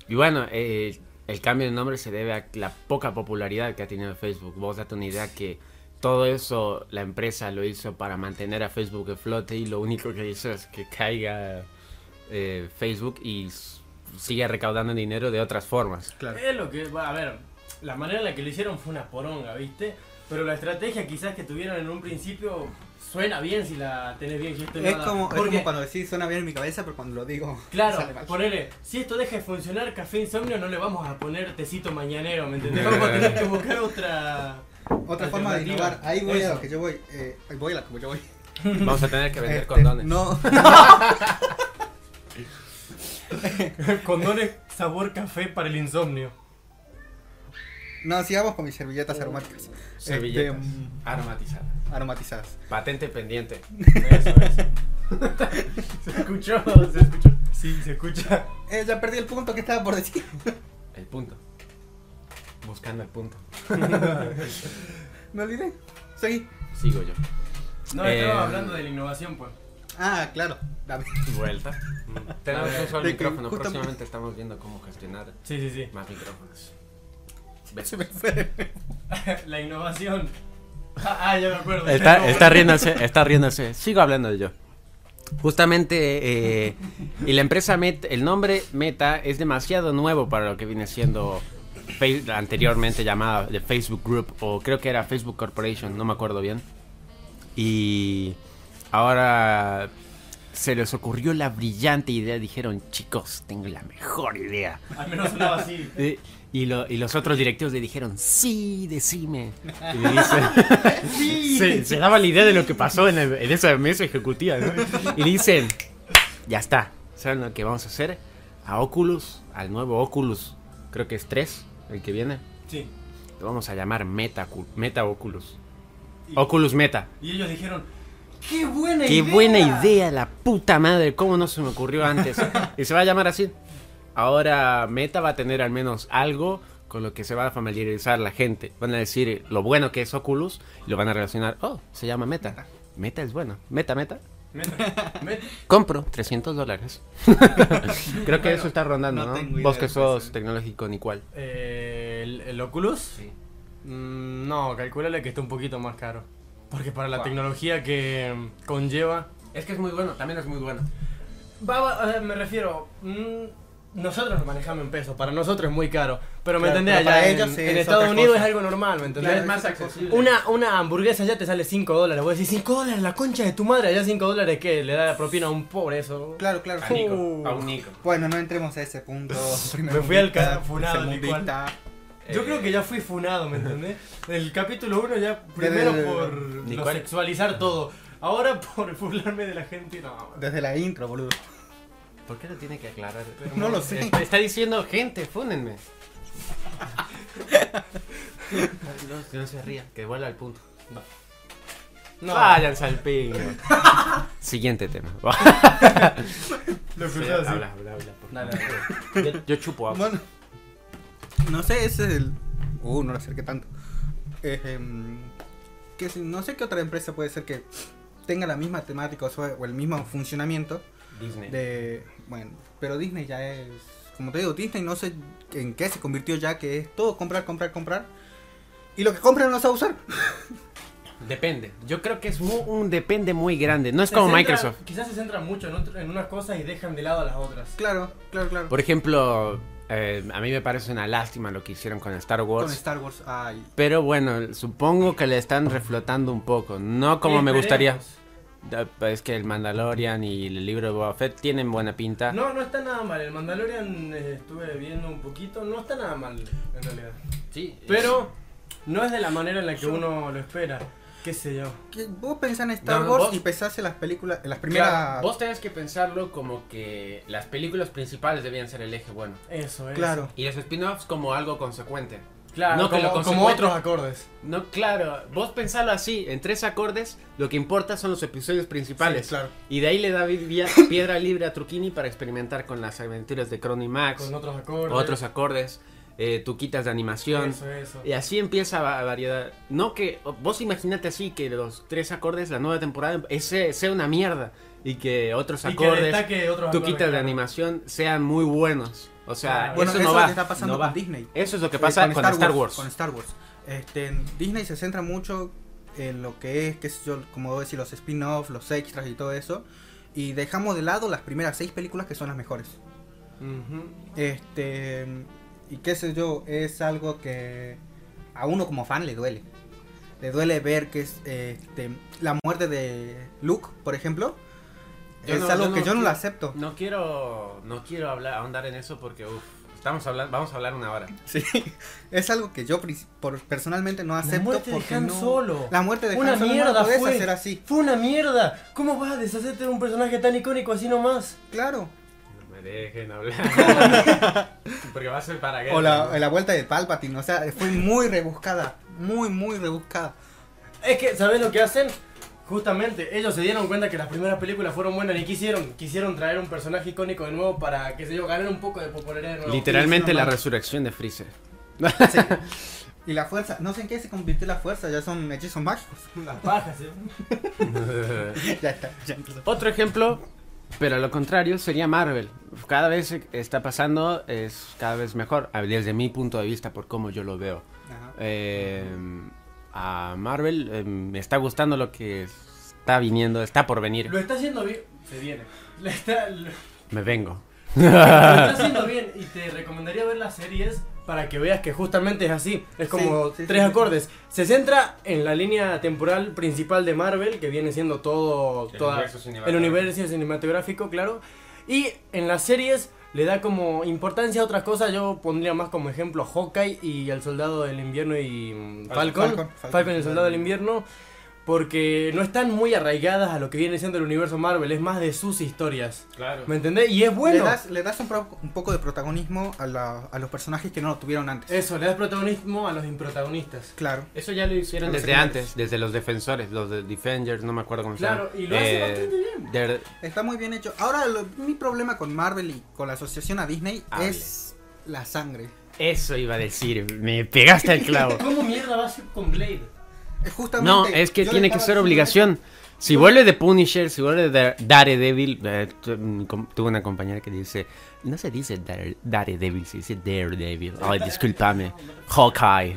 Y bueno, eh, el cambio de nombre se debe a la poca popularidad que ha tenido Facebook. Vos date una idea que todo eso la empresa lo hizo para mantener a Facebook a flote y lo único que hizo es que caiga eh, Facebook y sigue recaudando dinero de otras formas. Claro. Es lo que va a ver. La manera en la que lo hicieron fue una poronga, ¿viste? Pero la estrategia quizás que tuvieron en un principio suena bien si la tenés bien Es gestionada. como, es Porque, como cuando decís suena bien en mi cabeza, pero cuando lo digo. claro, ponele, si esto deja de funcionar, Café Insomnio no le vamos a poner tecito mañanero, ¿me entendés? Vamos a tener que buscar otra... Otra forma de innovar. Ahí voy a Eso. lo que yo voy. Eh, ahí voy a lo que yo voy. Vamos a tener que vender Este, condones. No. Condones sabor café para el insomnio. No, sigamos con mis servilletas aromáticas. Servilletas Este, mm, aromatizadas. aromatizadas. Patente pendiente. Eso, eso. ¿Se escuchó? ¿Se escuchó? Sí, se escucha. Eh, ya perdí el punto que estaba por decir. El punto. Buscando el punto. Me olvidé. Seguí. Sigo yo. No, Eh, estaba hablando de la innovación, pues. Ah, claro. Dame. Vuelta. Tenemos un solo De que micrófono. Próximamente estamos viendo cómo gestionar Sí, sí, sí. más micrófonos. Se me fue. La innovación. Ah, ya me acuerdo. Está, riéndose, está riéndose. Sigo hablando yo. Justamente, eh, y la empresa Meta, el nombre Meta es demasiado nuevo para lo que viene siendo anteriormente llamada de Facebook Group, o creo que era Facebook Corporation, no me acuerdo bien. Y ahora se les ocurrió la brillante idea, dijeron, chicos, tengo la mejor idea. Al menos sonaba así. Y, lo- y los otros directivos le dijeron, sí, decime. Y le dicen, se, se daba la idea de lo que pasó en, el- en esa mesa ejecutiva. ¿no? Y dicen, ya está, ¿saben lo que vamos a hacer? A Oculus, al nuevo Oculus, creo que es 3, el que viene, Sí. lo vamos a llamar Meta, Meta Oculus. Y, Oculus Meta. y ellos dijeron, ¡qué buena Qué idea! buena idea, la puta madre, cómo no se me ocurrió antes. y se va a llamar así. Ahora Meta va a tener al menos algo con lo que se va a familiarizar la gente. Van a decir lo bueno que es Oculus y lo van a relacionar. Oh, se llama Meta. Meta es bueno. Meta, Meta. Meta, meta. Compro 300 dólares. Creo que eso está rondando, no ¿no? Vos que sos tecnológico ni cuál. Eh, ¿el, el Oculus? Sí. Mm, no, calculale que está un poquito más caro. Porque para la Wow. tecnología que conlleva... Es que es muy bueno, también es muy bueno. Va, ver, me refiero... mm, nosotros nos manejamos en pesos, para nosotros es muy caro. Pero me Claro, entendés, allá para en, ellos sí en es Estados Unidos cosa. es algo normal, ¿me entendés? Claro, es más accesible. Una, una hamburguesa ya te sale 5 dólares. Vos decís, 5 dólares la concha de tu madre. Allá 5 dólares que le da propina a un pobre eso. Claro, claro. A Nico, Uh. a un Nico. Bueno, no entremos a ese punto. Me fui al primermundista, ca- funado, tercermundista. Yo Eh, creo que ya fui funado, ¿me entendés? El capítulo 1 ya primero por lo sexualizar todo. Ahora por burlarme de la gente, no. Desde la intro, boludo. ¿Por qué lo tiene que aclarar? No lo sé. Está, está diciendo gente, fúnenme. no, que no se ría, que vuelva al punto. No, Váyanse al pingo. Siguiente tema. lo Sí, habla, habla, habla, por Dale, favor. Yo, yo chupo agua. Bueno, no sé, ese es el. Uh, no lo acerqué tanto. Eh, que si- no sé qué otra empresa puede ser que tenga la misma temática o, sea, o el mismo funcionamiento Disney. de. Bueno, pero Disney ya es. Como te digo, Disney no sé en qué se convirtió ya, que es todo comprar, comprar, comprar. Y lo que compran no lo sabe usar. Depende. Yo creo que es un depende muy grande. No es Se como centra- Microsoft. Quizás se centran mucho en, otro- en unas cosas y dejan de lado a las otras. Claro, claro, claro. Por ejemplo, eh, a mí me parece una lástima lo que hicieron con Star Con Wars. Star Wars. Ay. Pero bueno, supongo que le están reflotando un poco. No como me gustaría. Es que el Mandalorian y el libro de Boba Fett tienen buena pinta. No, no está nada mal. El Mandalorian eh, estuve viendo un poquito. No está nada mal, en realidad. Sí, Pero no es de la manera en la que uno lo espera. Qué sé yo. Que Vos pensás en Star No, Wars vos- y pensás en las películas, en las primeras. Claro, vos tenés que pensarlo como que las películas principales debían ser el eje bueno. Eso es. Claro. Y los spin-offs como algo consecuente. Claro, No, que como, otros acordes. No, claro, vos pensalo así, en tres acordes, lo que importa son los episodios principales. Sí, claro. Y de ahí le da piedra libre a Truquini para experimentar con las aventuras de Crony Max, Con otros acordes. otros acordes, eh, tuquitas de animación. Eso, eso. Y así empieza va- variedad. No que. Vos imagínate así que los tres acordes, la nueva temporada, ese sea una mierda. Y que otros Y que acordes, otros tuquitas acordes, de claro. animación sean muy buenos. O sea, Claro. Bueno, eso eso, no es va. lo que está pasando no con va. Disney. Eso es lo que Eh, pasa con, Star, Wars. Con Star Wars. Este, Disney se centra mucho en lo que es, qué sé yo, como vos decís, los spin-offs, los extras y todo eso. Y dejamos de lado las primeras seis películas que son las mejores. Este, y qué sé yo, es algo que a uno como fan le duele. Le duele ver que es este, la muerte de Luke, por ejemplo. Yo es no- algo yo que no yo no lo acepto. No quiero, no quiero hablar, ahondar en eso porque uf, estamos hablando, vamos a hablar una hora. Sí, es algo que yo por, personalmente no acepto. muerte de Han no- Solo. La muerte de Una Han Solo no mierda la fue. hacer así. Fue una mierda. ¿Cómo vas a deshacerte de un personaje tan icónico así nomás? Claro. No dejen hablar. porque va a ser para O la, la vuelta de Palpatine, o sea, fue muy rebuscada. Muy, muy rebuscada. Es que, ¿sabes lo que hacen? Justamente, ellos se dieron cuenta que las primeras películas fueron buenas y quisieron, quisieron traer un personaje icónico de nuevo para, qué sé yo, ganar un poco de popularidad de nuevo. Literalmente Sí, la no, no. resurrección de Freezer. Sí. Y la fuerza, no sé en qué se convirtió la fuerza, ya son hechizos mágicos. Las pajas, ¿eh? ya está, ya empezó. Otro ejemplo, pero a lo contrario, sería Marvel. Cada vez está pasando, es cada vez mejor, desde mi punto de vista, por cómo yo lo veo. Ajá. Eh, a Marvel eh, me está gustando lo que está viniendo, está por venir. Lo está haciendo bien. Se viene. Lo está, lo, Me vengo. lo está haciendo bien y te recomendaría ver las series para que veas que justamente es así. Es como Sí, sí, tres sí, sí. acordes. Se centra en la línea temporal principal de Marvel, que viene siendo todo El toda- universo el cinematográfico. universo cinematográfico, claro. Y en las series le da como importancia a otras cosas. Yo pondría más como ejemplo Hawkeye y el Soldado del Invierno y mm, Falcon. Falcon, Falcon, Falcon. y el Soldado del Invierno. Porque no están muy arraigadas a lo que viene siendo el universo Marvel, es más de sus historias. Claro. ¿Me entendés? Y es bueno. Le das, le das un, pro- un poco de protagonismo a, la- a los personajes que no lo tuvieron antes. Eso, le das protagonismo a los improtagonistas. Claro. Eso ya lo hicieron desde antes, desde los defensores, los de Defenders, no me acuerdo cómo se llama. Claro, y lo hace bastante bien. Dare- Está muy bien hecho. Ahora, lo- mi problema con Marvel y con la asociación a Disney Hable. es la sangre. Eso iba a decir, me pegaste el clavo. ¿Cómo mierda va a ser con Blade? Es justamente, No, es que yo tiene que ser obligación. Si vuelve de Punisher, si vuelve de Daredevil, eh, tuve una compañera que dice, no se dice Dare- Daredevil, se dice Daredevil. Ay, discúlpame. Hawkeye.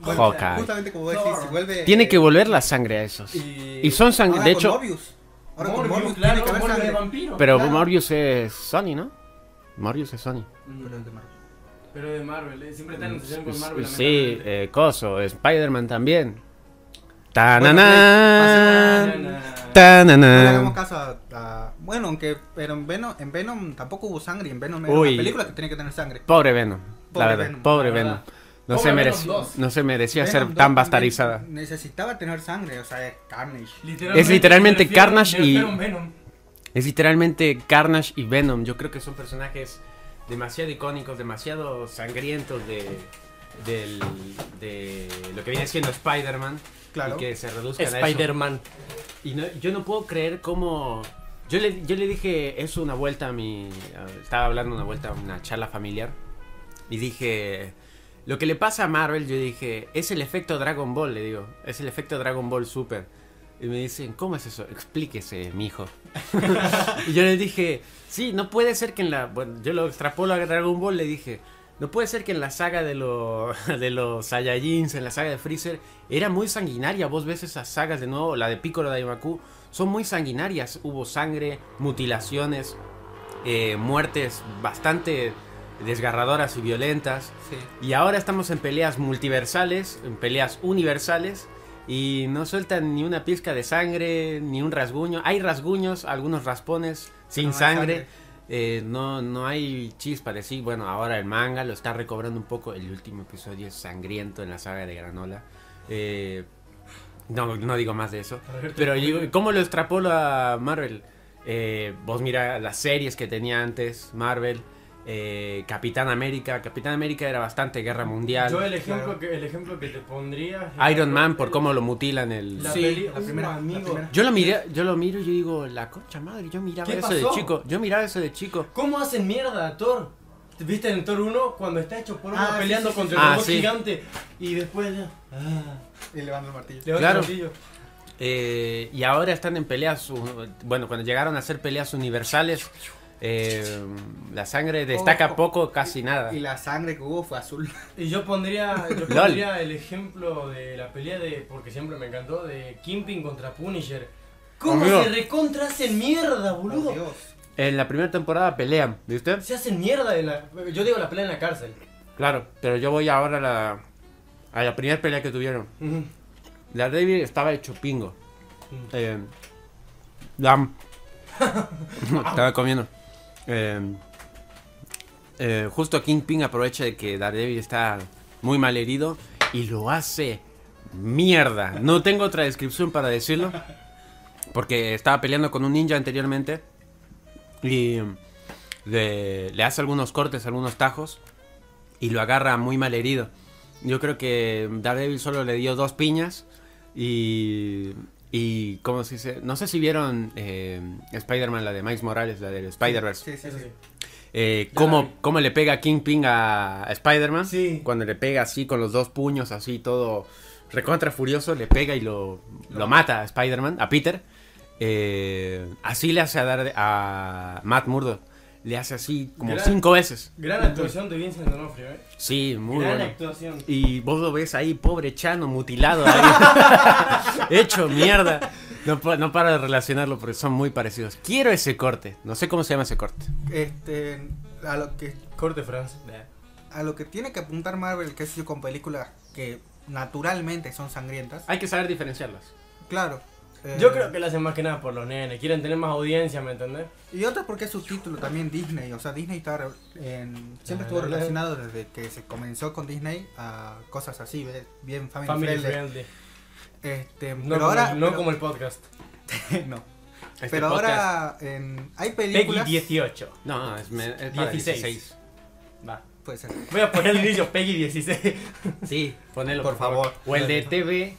Bueno, Hawkeye. Justamente como decís, si vuelve. Tiene que volver la sangre a esos. Y, Y son sangre, de hecho, Morbius. Ahora con Morbius, Morbius claro, tiene que haber Morbius sangre. vampiro. pero claro. Morbius es Sony, ¿no? Morbius es Sony. Mm, Pero es de Marvel. Pero de Marvel, eh, siempre están en obsesión con Marvel. Sí, eh, Coso, Spider-Man también. Bueno, Tanana. No le hagamos Tanana. caso a, a- Bueno, aunque. Pero en Venom, en Venom tampoco hubo sangre. y En Venom era Uy. una película que tenía que tener sangre. Pobre Venom. Pobre la verdad, Venom, pobre Venom. verdad. No Pobre se, Venom mereci- 2. no se merecía Venom ser 2 tan también bastardizada. Necesitaba tener sangre, o sea, es Carnage. Es literalmente refiero- Carnage y- Venom. Es literalmente Carnage y Venom. Yo creo que son personajes demasiado icónicos, demasiado sangrientos de, del- de lo que viene siendo Spider-Man. Claro. Y que se reduzcan a eso. Spider-Man. Y no- yo no puedo creer cómo... Yo le, yo le dije eso una vuelta a mi... Estaba hablando una vuelta a una charla familiar. Y dije... Lo que le pasa a Marvel, yo dije, es el efecto Dragon Ball, le digo. Es el efecto Dragon Ball Super. Y me dicen, ¿cómo es eso? Explíquese, mijo. y yo le dije, sí, no puede ser que en la... Bueno, yo lo extrapolo a Dragon Ball, le dije, no puede ser que en la saga de, lo- de los Saiyajins, en la saga de Freezer, era muy sanguinaria. Vos ves esas sagas de nuevo, la de Piccolo Daimaku, son muy sanguinarias. Hubo sangre, mutilaciones, eh, muertes bastante desgarradoras y violentas. Sí. Y ahora estamos en peleas multiversales, en peleas universales. Y no sueltan ni una pizca de sangre, ni un rasguño. Hay rasguños, algunos raspones sin no hay sangre. sangre. Eh, no, no hay chispa de sí. Bueno, ahora el manga lo está recobrando un poco. El último episodio es sangriento en la saga de Granola. Eh, no, no digo más de eso. Pero digo, ¿cómo lo extrapolo a Marvel? Eh, vos mira las series que tenía antes, Marvel, eh, Capitán América. Capitán América era bastante guerra mundial. Yo el ejemplo, Claro. que, el ejemplo que te pondría... Iron Man por cómo lo mutilan el... La Sí, peli- la primera- la amigo. primera. Yo lo miré, yo lo miro y yo digo, la concha madre, yo miraba ¿Qué eso de chico. Yo miraba eso de chico. ¿Cómo hacen mierda a Thor? ¿Viste en Thor 1 cuando está hecho por uno Ah, peleando sí, sí, contra sí. el Ah, robot sí. gigante y después ya... Ah, Y levanta el martillo. levanta Claro. el martillo. Eh, y ahora están en peleas, bueno, cuando llegaron a hacer peleas universales, eh, la sangre destaca Ojo. poco, casi nada. Y la sangre que hubo fue azul. Y yo pondría, yo Lol. pondría el ejemplo de la pelea de, porque siempre me encantó, de Kingpin contra Punisher. ¿Cómo Amigo. se recontra hacen mierda, boludo? Dios. En la primera temporada pelean, ¿viste? Se hacen mierda en la... Yo digo la pelea en la cárcel. Claro, pero yo voy ahora a la, a la primera pelea que tuvieron. La David estaba hecho pingo. Eh, Dam. estaba comiendo. Eh, eh, justo Kingpin aprovecha de que Daredevil está muy mal herido y lo hace mierda. No tengo otra descripción para decirlo. Porque estaba peleando con un ninja anteriormente. Y le, le hace algunos cortes, algunos tajos. Y lo agarra muy mal herido. Yo creo que Daredevil solo le dio dos piñas. Y. Y, ¿cómo se dice? No sé si vieron eh, Spider-Man, la de Miles Morales, la del Spider-Verse. Sí, sí, sí. sí. Eh, cómo, cómo le pega Kingpin a a Spider-Man. Sí. Cuando le pega así con los dos puños, así todo recontra furioso, le pega y lo, lo mata a Spider-Man, a Peter. Eh, así le hace a dar a Matt Murdock. Le hace así como Gran- cinco veces. Gran actuación de Vincent D'Onofrio, eh. Sí, muy Gran bueno. actuación. Y vos lo ves ahí, pobre Chano, mutilado ahí. Hecho mierda. No, no paro de relacionarlo porque son muy parecidos. Quiero ese corte. No sé cómo se llama ese corte. Este, a lo que Corte France. a lo que tiene que apuntar Marvel, que es yo con películas que naturalmente son sangrientas. Hay que saber diferenciarlas. Claro. Eh, Yo creo que lo hacen más que nada por los nenes. Quieren tener más audiencia, ¿me entendés? Y otra porque es subtítulo también Disney, o sea, Disney está en- siempre estuvo La, la, la. relacionado desde que se comenzó con Disney a cosas así, ¿ves? bien family, Family friendly. friendly. Este, No, pero como, ahora. no pero- como el podcast. no. Este pero podcast- ahora en- hay Peggy películas. 18. No, es, me- es para 16. 16. Va. Puede ser. Voy a poner al inicio Peggy 16. Sí, ponelo Por favor. O el de TV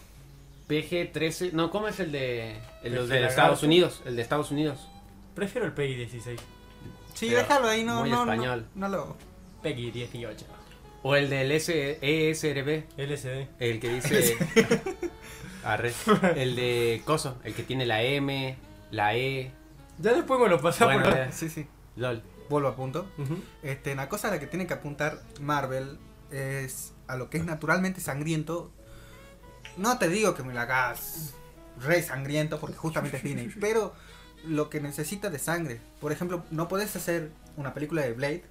PG 13. No, ¿cómo es el de el, los ¿El de Estados? Unidos? El de Estados Unidos. Prefiero el Peggy 16. Sí, Pero déjalo ahí, no, muy no, no, español. no lo. Peggy 18. O el del S ESRB, LSD. el que dice Arre. El de Coso, el que tiene la M, la E, Ya después me lo pasamos Bueno, por. Sí, sí. LOL. Vuelvo a punto. Este, una cosa a la que tiene que apuntar Marvel es a lo que es naturalmente sangriento. No te digo que me la hagas re sangriento porque justamente es Disney, pero lo que necesita de sangre. Por ejemplo, no puedes hacer una película de Blade,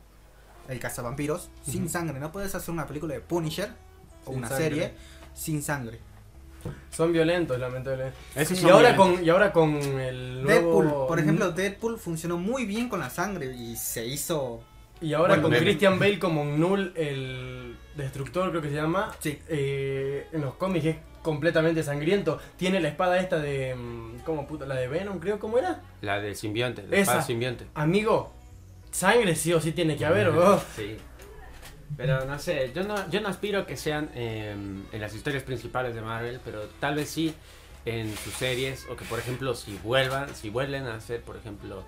el cazavampiros, sin sangre. No puedes hacer una película de Punisher o Sin una sangre. serie sin sangre. Son violentos, lamentablemente. Y ahora, violentos. con, y ahora con el nuevo... Deadpool, por ejemplo, Deadpool funcionó muy bien con la sangre y se hizo... Y ahora Bueno, con. Christian Bale como Null, el destructor creo que se llama. Sí. eh, en los cómics es completamente sangriento. Tiene la espada esta de... mm, ¿Cómo puta? La de Venom creo, ¿cómo era? La del simbionte, la Esa. espada simbionte. Amigo, sangre sí o sí tiene que haber, ¿no? Sí. Pero no sé, yo no, yo no aspiro que sean eh, en las historias principales de Marvel, pero tal vez sí en sus series, o que por ejemplo si vuelvan, si vuelven a hacer, por ejemplo,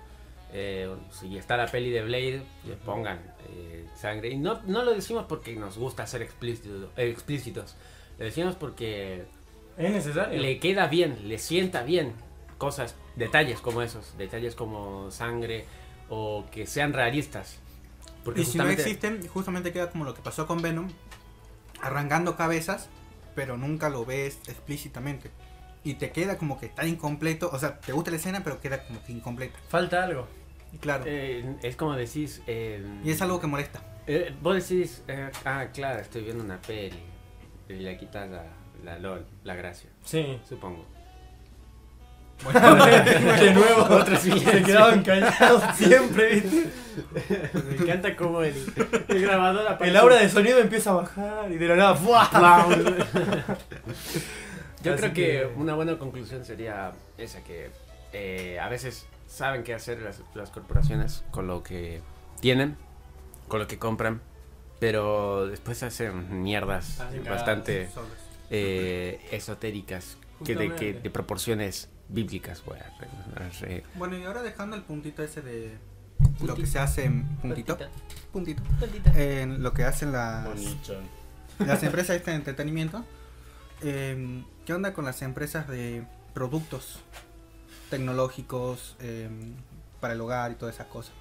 eh, si está la peli de Blade, le pongan eh, sangre. Y no, no lo decimos porque nos gusta ser explícito- eh, explícitos, lo decimos porque Es necesario. le queda bien, le sienta bien cosas, detalles como esos, detalles como sangre o que sean realistas. Porque Y si no justamente- existen, justamente queda como lo que pasó con Venom, arrancando cabezas, pero nunca lo ves explícitamente. Y te queda como que está incompleto, o sea, te gusta la escena, pero queda como que incompleta. Falta algo. Claro, Eh, es como decís. eh, y es algo que molesta. eh, vos decís, eh, ah, claro, estoy viendo una peli. Y le quitas la, la LOL, la gracia, Sí. supongo. de nuevo, Otro se quedaban callados siempre, ¿viste? Me encanta cómo el, el grabador aparece. El aura de sonido empieza a bajar y de la nada, ¡fua! Yo Así creo que, que- una buena conclusión sería esa que eh, a veces saben qué hacer las, las corporaciones con lo que tienen, con lo que compran, pero después hacen mierdas Hacen bastante eh, esotéricas que de, que Justamente. de proporciones bíblicas. re- re- Bueno, y ahora dejando el puntito ese de lo que se hace en puntito, puntito, en lo que hacen las, las empresas este de entretenimiento, eh, ¿qué onda con las empresas de productos tecnológicos eh, para el hogar y todas esas cosas?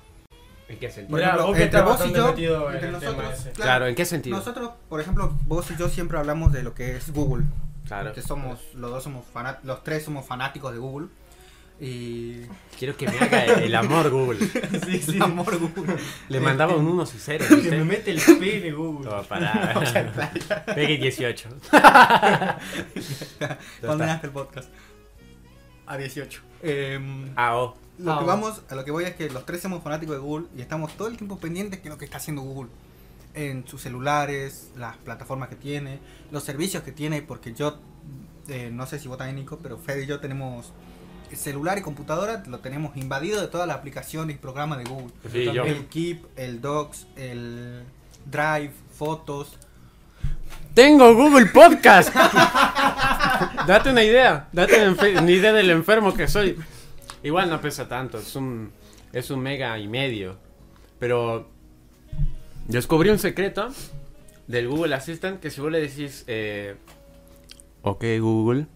¿En qué sentido? Por vos entre vos y yo, en el nosotros, ese. Claro, ¿en qué sentido? Nosotros, por ejemplo, vos y yo siempre hablamos de lo que es Google, Claro. que somos, los dos somos fanat- los tres somos fanáticos de Google. Y Quiero que me haga el, el amor Google. Sí, sí. amor Google. Le mandaba un unos y ceros, Que ¿viste? me mete el pene Google. Todo para. Pegue 18. Condenaste el podcast. A 18. Em, Ah, oh. Lo Ah, que bueno. vamos, a lo que voy es que los tres somos fanáticos de Google y estamos todo el tiempo pendientes de lo que está haciendo Google. En sus celulares, las plataformas que tiene, los servicios que tiene, porque yo, eh, no sé si vos también, Nico, pero Fede y yo tenemos celular y computadora, lo tenemos invadido de todas las aplicaciones y programas de Google. Sí. El Keep, el Docs, el Drive, fotos. Tengo Google Podcast. date una idea. Date una idea del enfermo que soy. Igual no pesa tanto. Es un, es un mega y medio. Pero descubrí un secreto del Google Assistant que si vos le decís... Eh, ok Google.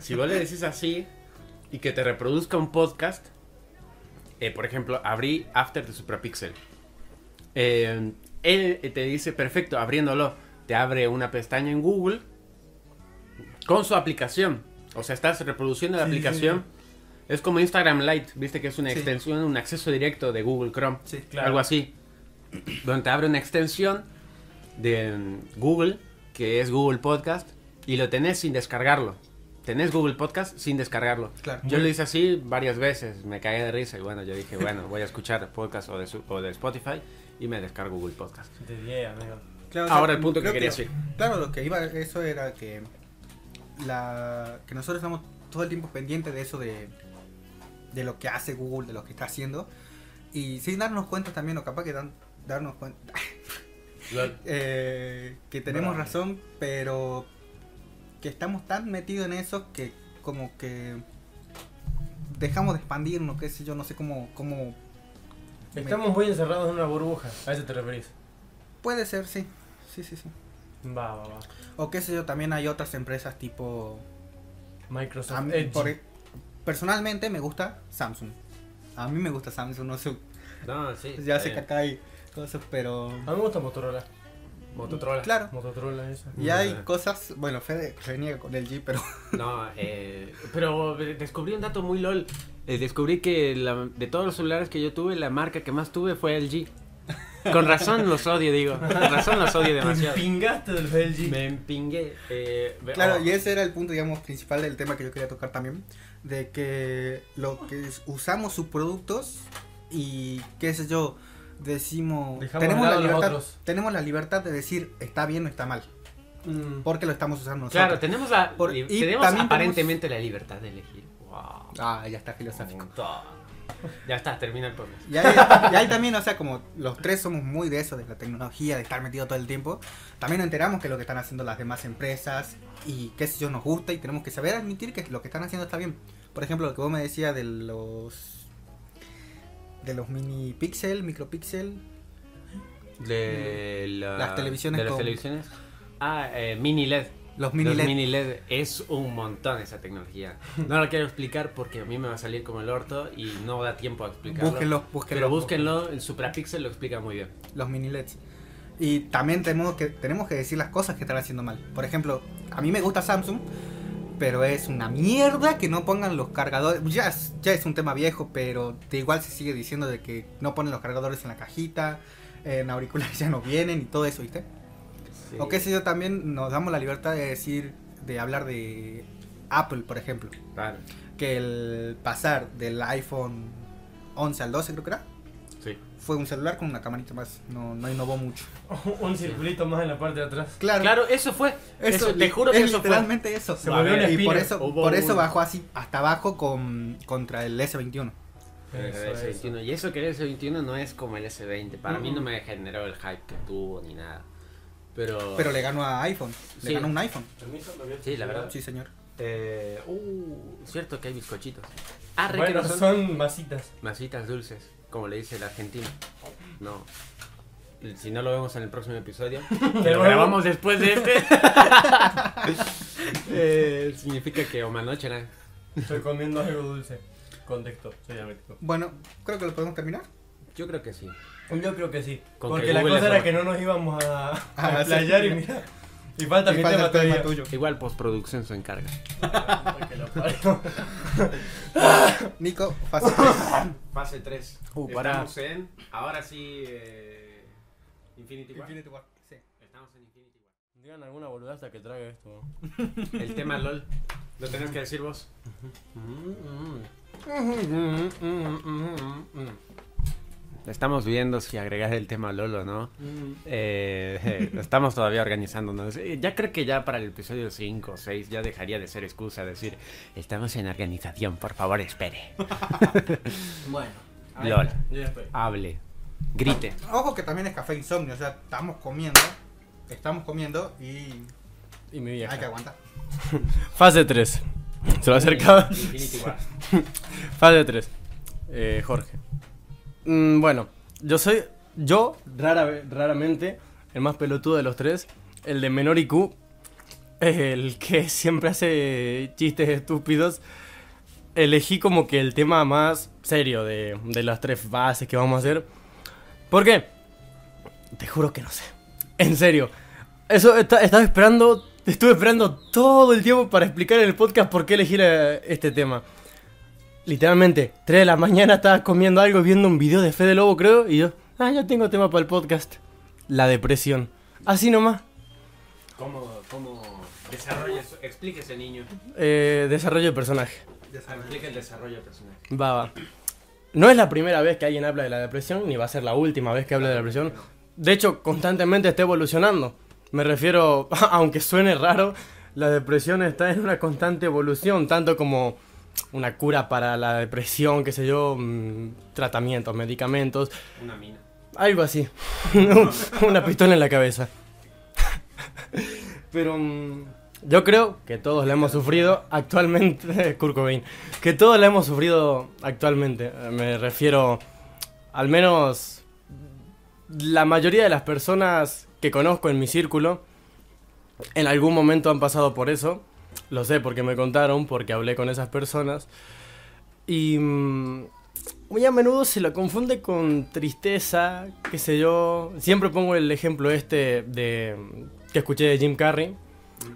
si vos le decís así y que te reproduzca un podcast. eh, por ejemplo, abrí After de Suprapixel. Eh, él te dice, perfecto, abriéndolo, te abre una pestaña en Google con su aplicación. O sea, estás reproduciendo la Sí, sí, aplicación. Es como Instagram Lite, viste que es una Sí. extensión, un acceso directo de Google Chrome. Sí, Claro. Algo así. Donde te abre una extensión de mm, Google, que es Google Podcast, y lo tenés sin descargarlo. Tenés Google Podcast sin descargarlo. Claro. Yo lo hice así varias veces, me cagué de risa y bueno, yo dije, bueno, voy a escuchar podcast o de, su- o de Spotify y me descargo Google Podcast. De 10, amigo. Claro, Ahora el punto que quería decir. Claro, lo que iba, eso era que la que nosotros estamos todo el tiempo pendientes de eso de, de lo que hace Google, de lo que está haciendo. Y sin darnos cuenta también, o capaz que dan, darnos cuenta, eh, que tenemos Bravo. razón, pero que estamos tan metidos en eso que como que dejamos de expandirnos, qué sé yo, no sé cómo, cómo Estamos muy encerrados en una burbuja. A eso te referís. puede ser, sí, sí, sí, sí. Va, va, va. O qué sé yo, también hay otras empresas tipo Microsoft Edge. por- e, personalmente me gusta Samsung. A mí me gusta Samsung, no sé, No, sí. ya sé que acá hay cosas, pero A mí me gusta Motorola. Motorola. Claro. Motorola esa. y hay cosas, bueno, Fede reniega con el G, pero No, eh, pero descubrí un dato muy lol. Eh, descubrí que la- de todos los celulares que yo tuve, la marca que más tuve fue LG. Con razón los odio, digo. Con razón los odio Te demasiado. pingaste del LG. Me empingué. Eh, claro, oh, y ese era el punto, digamos, principal del tema que yo quería tocar también, de que lo que es- usamos sus productos y qué sé yo, decimos, Dejamos tenemos de la libertad, otros. tenemos la libertad de decir está bien o está mal, Mm. porque lo estamos usando nosotros. Claro, tenemos, la, Por- y tenemos también aparentemente la libertad de elegir. Wow. Ah, ya está filosófico. Ya está, termina el podcast. Y ahí, y ahí también, o sea, como los tres somos muy de eso, de la tecnología, de estar metido todo el tiempo, también nos enteramos que lo que están haciendo las demás empresas y qué sé yo nos gusta y tenemos que saber admitir que lo que están haciendo está bien. Por ejemplo, lo que vos me decías de los de los mini pixel, micropixel, De la- Las televisiones de las con- televisiones. Ah, eh, mini LED. Los mini Los LED. mini LED es un montón esa tecnología. No lo quiero explicar porque a mí me va a salir como el orto y no da tiempo a explicarlo. Búsquenlo, búsquenlo. Pero búsquenlo, el Suprapixel lo explica muy bien. los mini LEDs. Y también tenemos que, tenemos que decir las cosas que están haciendo mal. Por ejemplo, a mí me gusta Samsung, pero es una mierda que no pongan los cargadores. Ya es, ya es un tema viejo, pero de igual se sigue diciendo de que no ponen los cargadores en la cajita, en auriculares ya no vienen y todo eso, ¿viste? O qué sé yo, también nos damos la libertad de decir, de hablar de Apple, por ejemplo. Claro. Que el pasar del iPhone 11 al 12, creo que era, Sí. fue un celular con una camarita más. No, no innovó mucho. Un circulito más en la parte de atrás. Claro, Claro, eso fue. Eso, te li- juro que es eso fue. literalmente eso. Se volvió una y por espina. eso, Hubo por eso bajó así hasta abajo con, contra el S21. El Eso, eso. S21. Y eso que el S21 no es como el S20. Para mí Mm. no me generó el hype que tuvo ni nada. Pero. Pero le ganó a iPhone. Le Sí. ganó un iPhone. Sí, la verdad. Sí, señor. Eh, uh, cierto que hay bizcochitos. Ah, Bueno, no son son masitas. masitas dulces, como le dice el argentino. No. Si no lo vemos en el próximo episodio, que lo grabamos después de este. eh, significa que Omanoche era. Estoy comiendo algo dulce. Contexto, soy. Bueno, creo que lo podemos terminar. Yo creo que sí. Yo creo que sí. Con porque que la Google cosa era que no nos íbamos a, a Ah, sí. playar y mira. Y falta Y mi falta tema tuyo. Igual postproducción se encarga. Nico, fase 3. Fase 3. Uh. Estamos en. Ahora sí. eh, Infinity War. Infinity War. Sí. Estamos en Infinity War. Digan alguna boludaza que trague esto. El tema LOL. ¿Lo tenés que decir vos? Estamos viendo si agregar el tema LOL o no. Eh, estamos todavía organizándonos. Ya creo que ya para el episodio 5 o 6 ya dejaría de ser excusa decir, estamos en organización, por favor espere. Bueno. LOL. Yo ya estoy. Hable. Grite. Ojo que también es café insomnio. O sea, estamos comiendo. Estamos comiendo y Y mi hay que vieja. aguantar. Fase 3. Se lo acercaba. Infinity War. Fase 3. Eh, Jorge. Mm, bueno, yo soy. Yo, rara, raramente, el más pelotudo de los tres, el de menor IQ, el que siempre hace chistes estúpidos. Elegí como que el tema más serio de, de las tres bases que vamos a hacer. ¿Por qué? Te juro que no sé. En serio. Eso esta- estaba esperando. Estuve esperando todo el tiempo para explicar en el podcast por qué elegí la- este tema. Literalmente, 3 de la mañana estaba comiendo algo, viendo un video de Fede Lobo, creo, y yo, ah, ya tengo tema para el podcast. La depresión. Así nomás. ¿Cómo, cómo desarrolla eso? Explíquese, niño. Eh, desarrollo de personaje. Explique el desarrollo del personaje. Va, va. No es la primera vez que alguien habla de la depresión, ni va a ser la última vez que hable de la depresión. De hecho, constantemente está evolucionando. Me refiero, aunque suene raro, la depresión está en una constante evolución, tanto como una cura para la depresión, qué sé yo, mm, tratamientos, medicamentos, Una mina. algo así. una pistola en la cabeza. Pero mm, yo creo que todos la hemos sufrido actualmente, Kurt Cobain, que todos la hemos sufrido actualmente. Eh, Me refiero, al menos la mayoría de las personas que conozco en mi círculo, en algún momento han pasado por eso. Lo sé porque me contaron, porque hablé con esas personas. Y mm, muy a menudo se lo confunde con tristeza, qué sé yo. Siempre pongo el ejemplo este de que escuché de Jim Carrey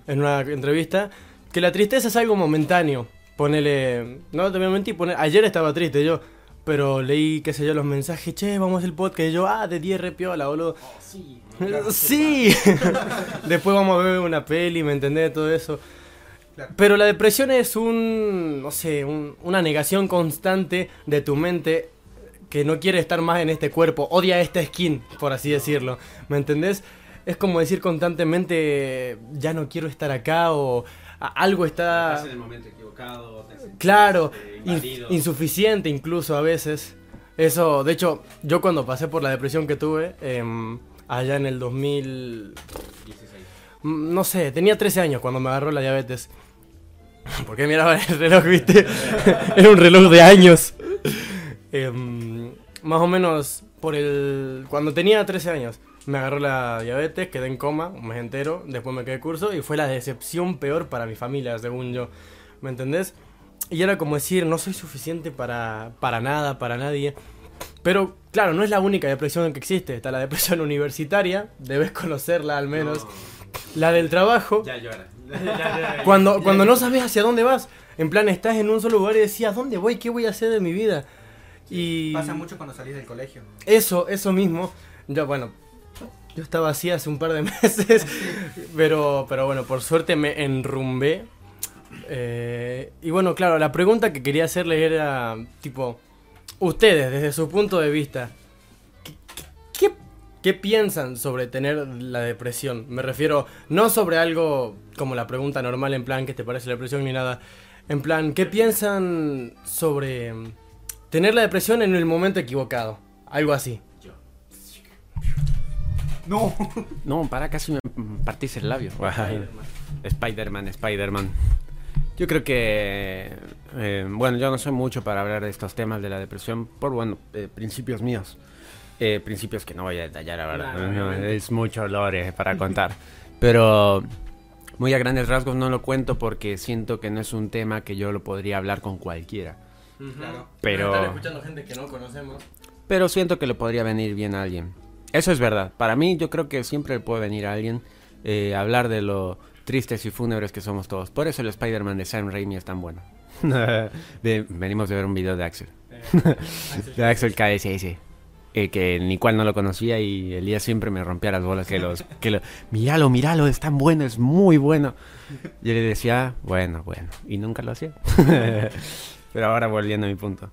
en una entrevista, que la tristeza es algo momentáneo. Ponele, no te voy a mentir, pone- ayer estaba triste yo, pero leí, qué sé yo, los mensajes, che, vamos al podcast, y yo, ah, de 10 repiola, boludo. Sí. Después vamos a ver una peli, ¿me entendés? Todo eso. Claro. Pero la depresión es un, no sé, un- una negación constante de tu mente que no quiere estar más en este cuerpo, odia esta skin, por así decirlo. ¿Me entendés? Es como decir constantemente, ya no quiero estar acá o algo está... Estás en el momento equivocado. te sentís, Claro, in- invadido. insuficiente incluso a veces. Eso, de hecho, yo cuando pasé por la depresión que tuve, em, allá en el 2000... 16. mm, No sé, tenía 13 años cuando me agarró la diabetes. Porque miraba el reloj, viste. Era un reloj de años. Em, más o menos por el... Cuando tenía 13 años, me agarró la diabetes, quedé en coma un mes entero, después me quedé curso y fue la decepción peor para mi familia, según yo. ¿Me entendés? Y era como decir, no soy suficiente para, para nada, para nadie. Pero claro, no es la única depresión que existe. Está la depresión universitaria, debes conocerla al menos. La del trabajo, Ya llora. cuando, cuando no sabes hacia dónde vas. En plan, estás en un solo lugar y decías, ¿dónde voy? ¿Qué voy a hacer de mi vida? Y Pasa mucho cuando salís del colegio. eso, eso mismo. Yo, bueno, yo estaba así hace un par de meses, pero, pero bueno, por suerte me enrumbé. Eh, y bueno, claro, la pregunta que quería hacerle era, tipo, ustedes, desde su punto de vista, ¿qué, qué- piensan sobre tener la depresión? Me refiero, no sobre algo como la pregunta normal, en plan, ¿qué te parece la depresión? Ni nada. En plan, ¿qué piensan sobre mm, tener la depresión en el momento equivocado? Algo así. No. No, para casi me partís el labio. Spider-Man, Spider-Man. Yo creo que, eh, bueno, yo no soy mucho para hablar de estos temas de la depresión por, bueno, eh, principios míos. Eh, principios que no voy a detallar ahora. Claro, no, es mucho lore para contar. Pero muy a grandes rasgos no lo cuento porque siento que no es un tema que yo lo podría hablar con cualquiera. Claro. Pero- Están escuchando gente que no conocemos. Pero siento que le podría venir bien a alguien. Eso es verdad. Para mí yo creo que siempre le puede venir a alguien eh, hablar de lo tristes y fúnebres que somos todos. Por eso el Spider-Man de Sam Raimi es tan bueno. De- venimos de ver un video de Axel. De Axel KSS. Eh, que ni cual no lo conocía y Elías siempre me rompía las bolas que los que lo, míralo, míralo, es tan bueno, es muy bueno. Yo le decía, bueno, bueno, y nunca lo hacía. Pero ahora volviendo a mi punto.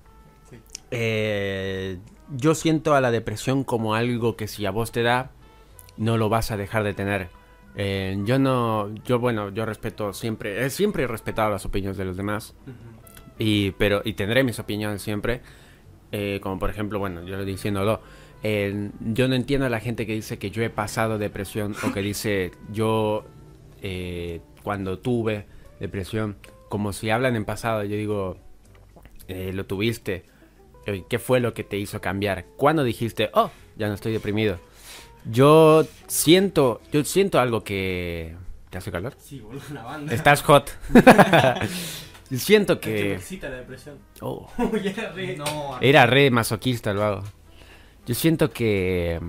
Eh, yo siento a la depresión como algo que si a vos te da, no lo vas a dejar de tener. Eh, yo no, yo bueno, yo respeto siempre, eh, siempre he respetado las opiniones de los demás. Y, pero, y tendré mis opiniones siempre. Eh, como por ejemplo, bueno, yo lo diciéndolo. eh, yo no entiendo a la gente que dice que yo he pasado depresión o que dice yo eh, cuando tuve depresión, como si hablan en pasado. Yo digo, eh, lo tuviste. ¿Qué fue lo que te hizo cambiar? ¿Cuándo dijiste, oh, ya no estoy deprimido? Yo siento, yo siento algo que... ¿Te hace calor? Sí, boludo, una banda. Estás hot. Yo siento que excita la depresión. Oh, era re- No. era re masoquista lo hago. Yo siento que...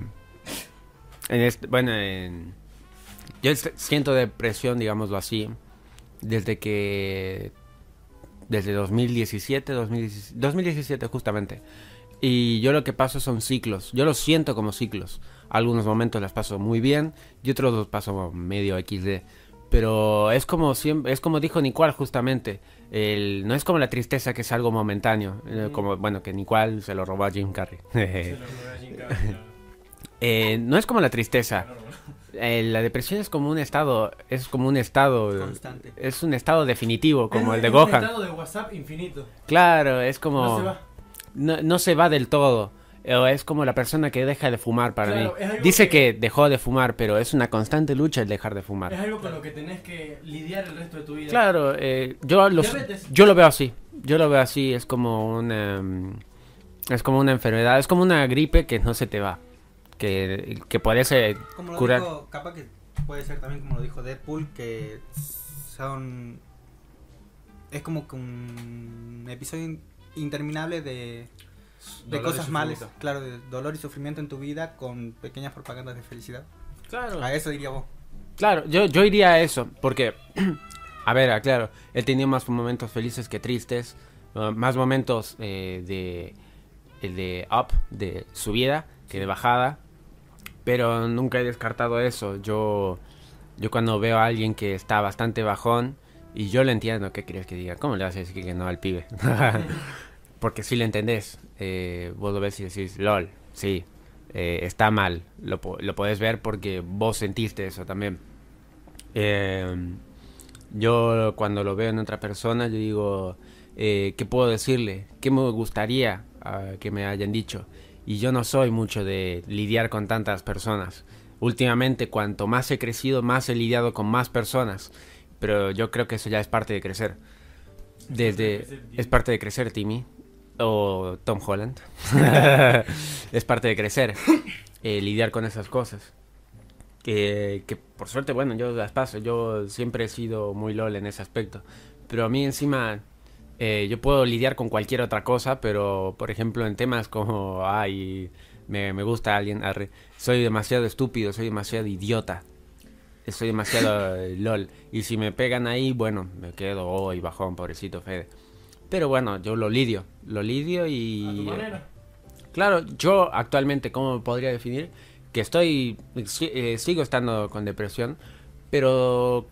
En este, bueno, en- yo siento depresión, digámoslo así, desde que... Desde 2017, 2017, 2017 justamente. Y yo lo que paso son ciclos. Yo los siento como ciclos. Algunos momentos las paso muy bien y otros los paso medio XD. Pero es como siempre, es como dijo Nicual justamente. El, no es como la tristeza que es algo momentáneo. eh, Como, bueno, que Nicual se lo robó a Jim Carrey. Se lo robé a Jim Carrey, claro. Eh, no es como la tristeza. Eh, la depresión es como un estado, es como un estado, Constante. es un estado definitivo, como Es- el de es un estado de WhatsApp infinito. Claro, es como... No se va. no, no se va del todo. O es como la persona que deja de fumar para Claro, mí. es Dice que... que- dejó de fumar, pero es una constante lucha el dejar de Es fumar. algo con lo que tenés que lidiar el resto de tu vida. Claro, eh, yo, lo, Diabetes. yo lo veo así. Yo lo veo así, es como una... mm, Es como una enfermedad, es como una gripe que no se te va. Que, que parece Como lo curar. dijo, capaz que puede ser también como lo dijo Deadpool, que son... Es como que un episodio in- interminable de, de cosas malas, claro, de dolor y sufrimiento en tu vida con pequeñas propagandas de felicidad. Claro. A eso diría vos. Claro, yo, yo iría a eso, porque, a ver, aclaro, él tenía más momentos felices que tristes, más momentos eh, de, el de up, de subida, que de bajada, pero nunca he descartado eso. Yo, yo cuando veo a alguien que está bastante bajón, y yo le entiendo, ¿qué querías que diga? ¿Cómo le vas a decir que no al pibe? porque si le entendés, eh, vos lo ves y decís, lol, sí, eh, está mal, lo, lo podés ver porque vos sentiste eso también. Eh, yo cuando lo veo en otra persona, yo digo, eh, ¿qué puedo decirle? ¿Qué me gustaría ah, que me hayan dicho? Y yo no soy mucho de lidiar con tantas personas. Últimamente, cuanto más he crecido, más he lidiado con más personas. Pero yo creo que eso ya es parte de crecer. Desde, es parte de crecer, Timmy. O Tom Holland. es parte de crecer. eh, lidiar con esas cosas. Que, que por suerte, bueno, yo las paso. Yo siempre he sido muy LOL en ese aspecto. Pero a mí encima, eh, yo puedo lidiar con cualquier otra cosa, pero por ejemplo en temas como, ay, me, me gusta alguien, arre, soy demasiado estúpido, soy demasiado idiota. Soy demasiado eh, LOL. Y si me pegan ahí, bueno, me quedo hoy bajón, pobrecito Fede. Pero bueno, yo lo lidio. Lo lidio y... A tu manera. Claro, yo actualmente, ¿cómo podría definir? Que estoy, eh, sigo estando con depresión, pero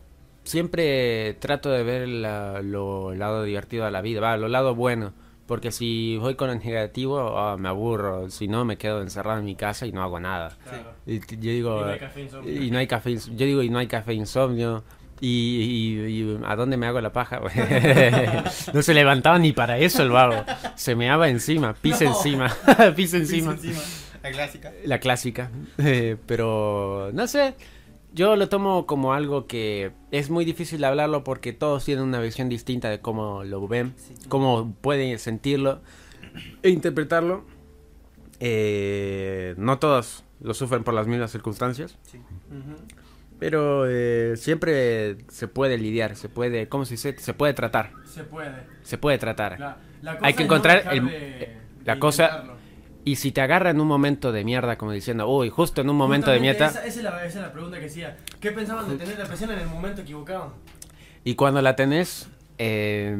siempre trato de ver la- lo lado divertido de la vida, va, lo lado bueno, porque si voy con el negativo, ah, me aburro, si no me quedo encerrado en mi casa y no hago nada. Claro. Y t- yo digo, Y no hay café insomnio. y no hay café, ins- yo digo, y no hay café insomnio. Y, y- y ¿a dónde me hago la paja? no se levantaba ni para eso el vago. Se meaba encima, pisa No. encima, pisa encima. Encima, La clásica. La clásica. Eh, pero, no sé, yo lo tomo como algo que es muy difícil de hablarlo porque todos tienen una visión distinta de cómo lo ven, cómo pueden sentirlo e interpretarlo. Eh, no todos lo sufren por las mismas circunstancias. Sí. Ujú. Pero eh, siempre se puede lidiar, se puede, ¿cómo se dice? Se puede tratar, Se puede. se puede tratar. La, la Hay cosa que es no encontrar dejar el- de- eh, de la cosa- intentarlo. Y si te agarra en un momento de mierda, como diciendo, uy, justo en un momento de Justamente mierda, Esa, esa es la, esa es la pregunta que hacía. ¿Qué pensaban de tener depresión en el momento equivocado? y cuando la tenés, eh,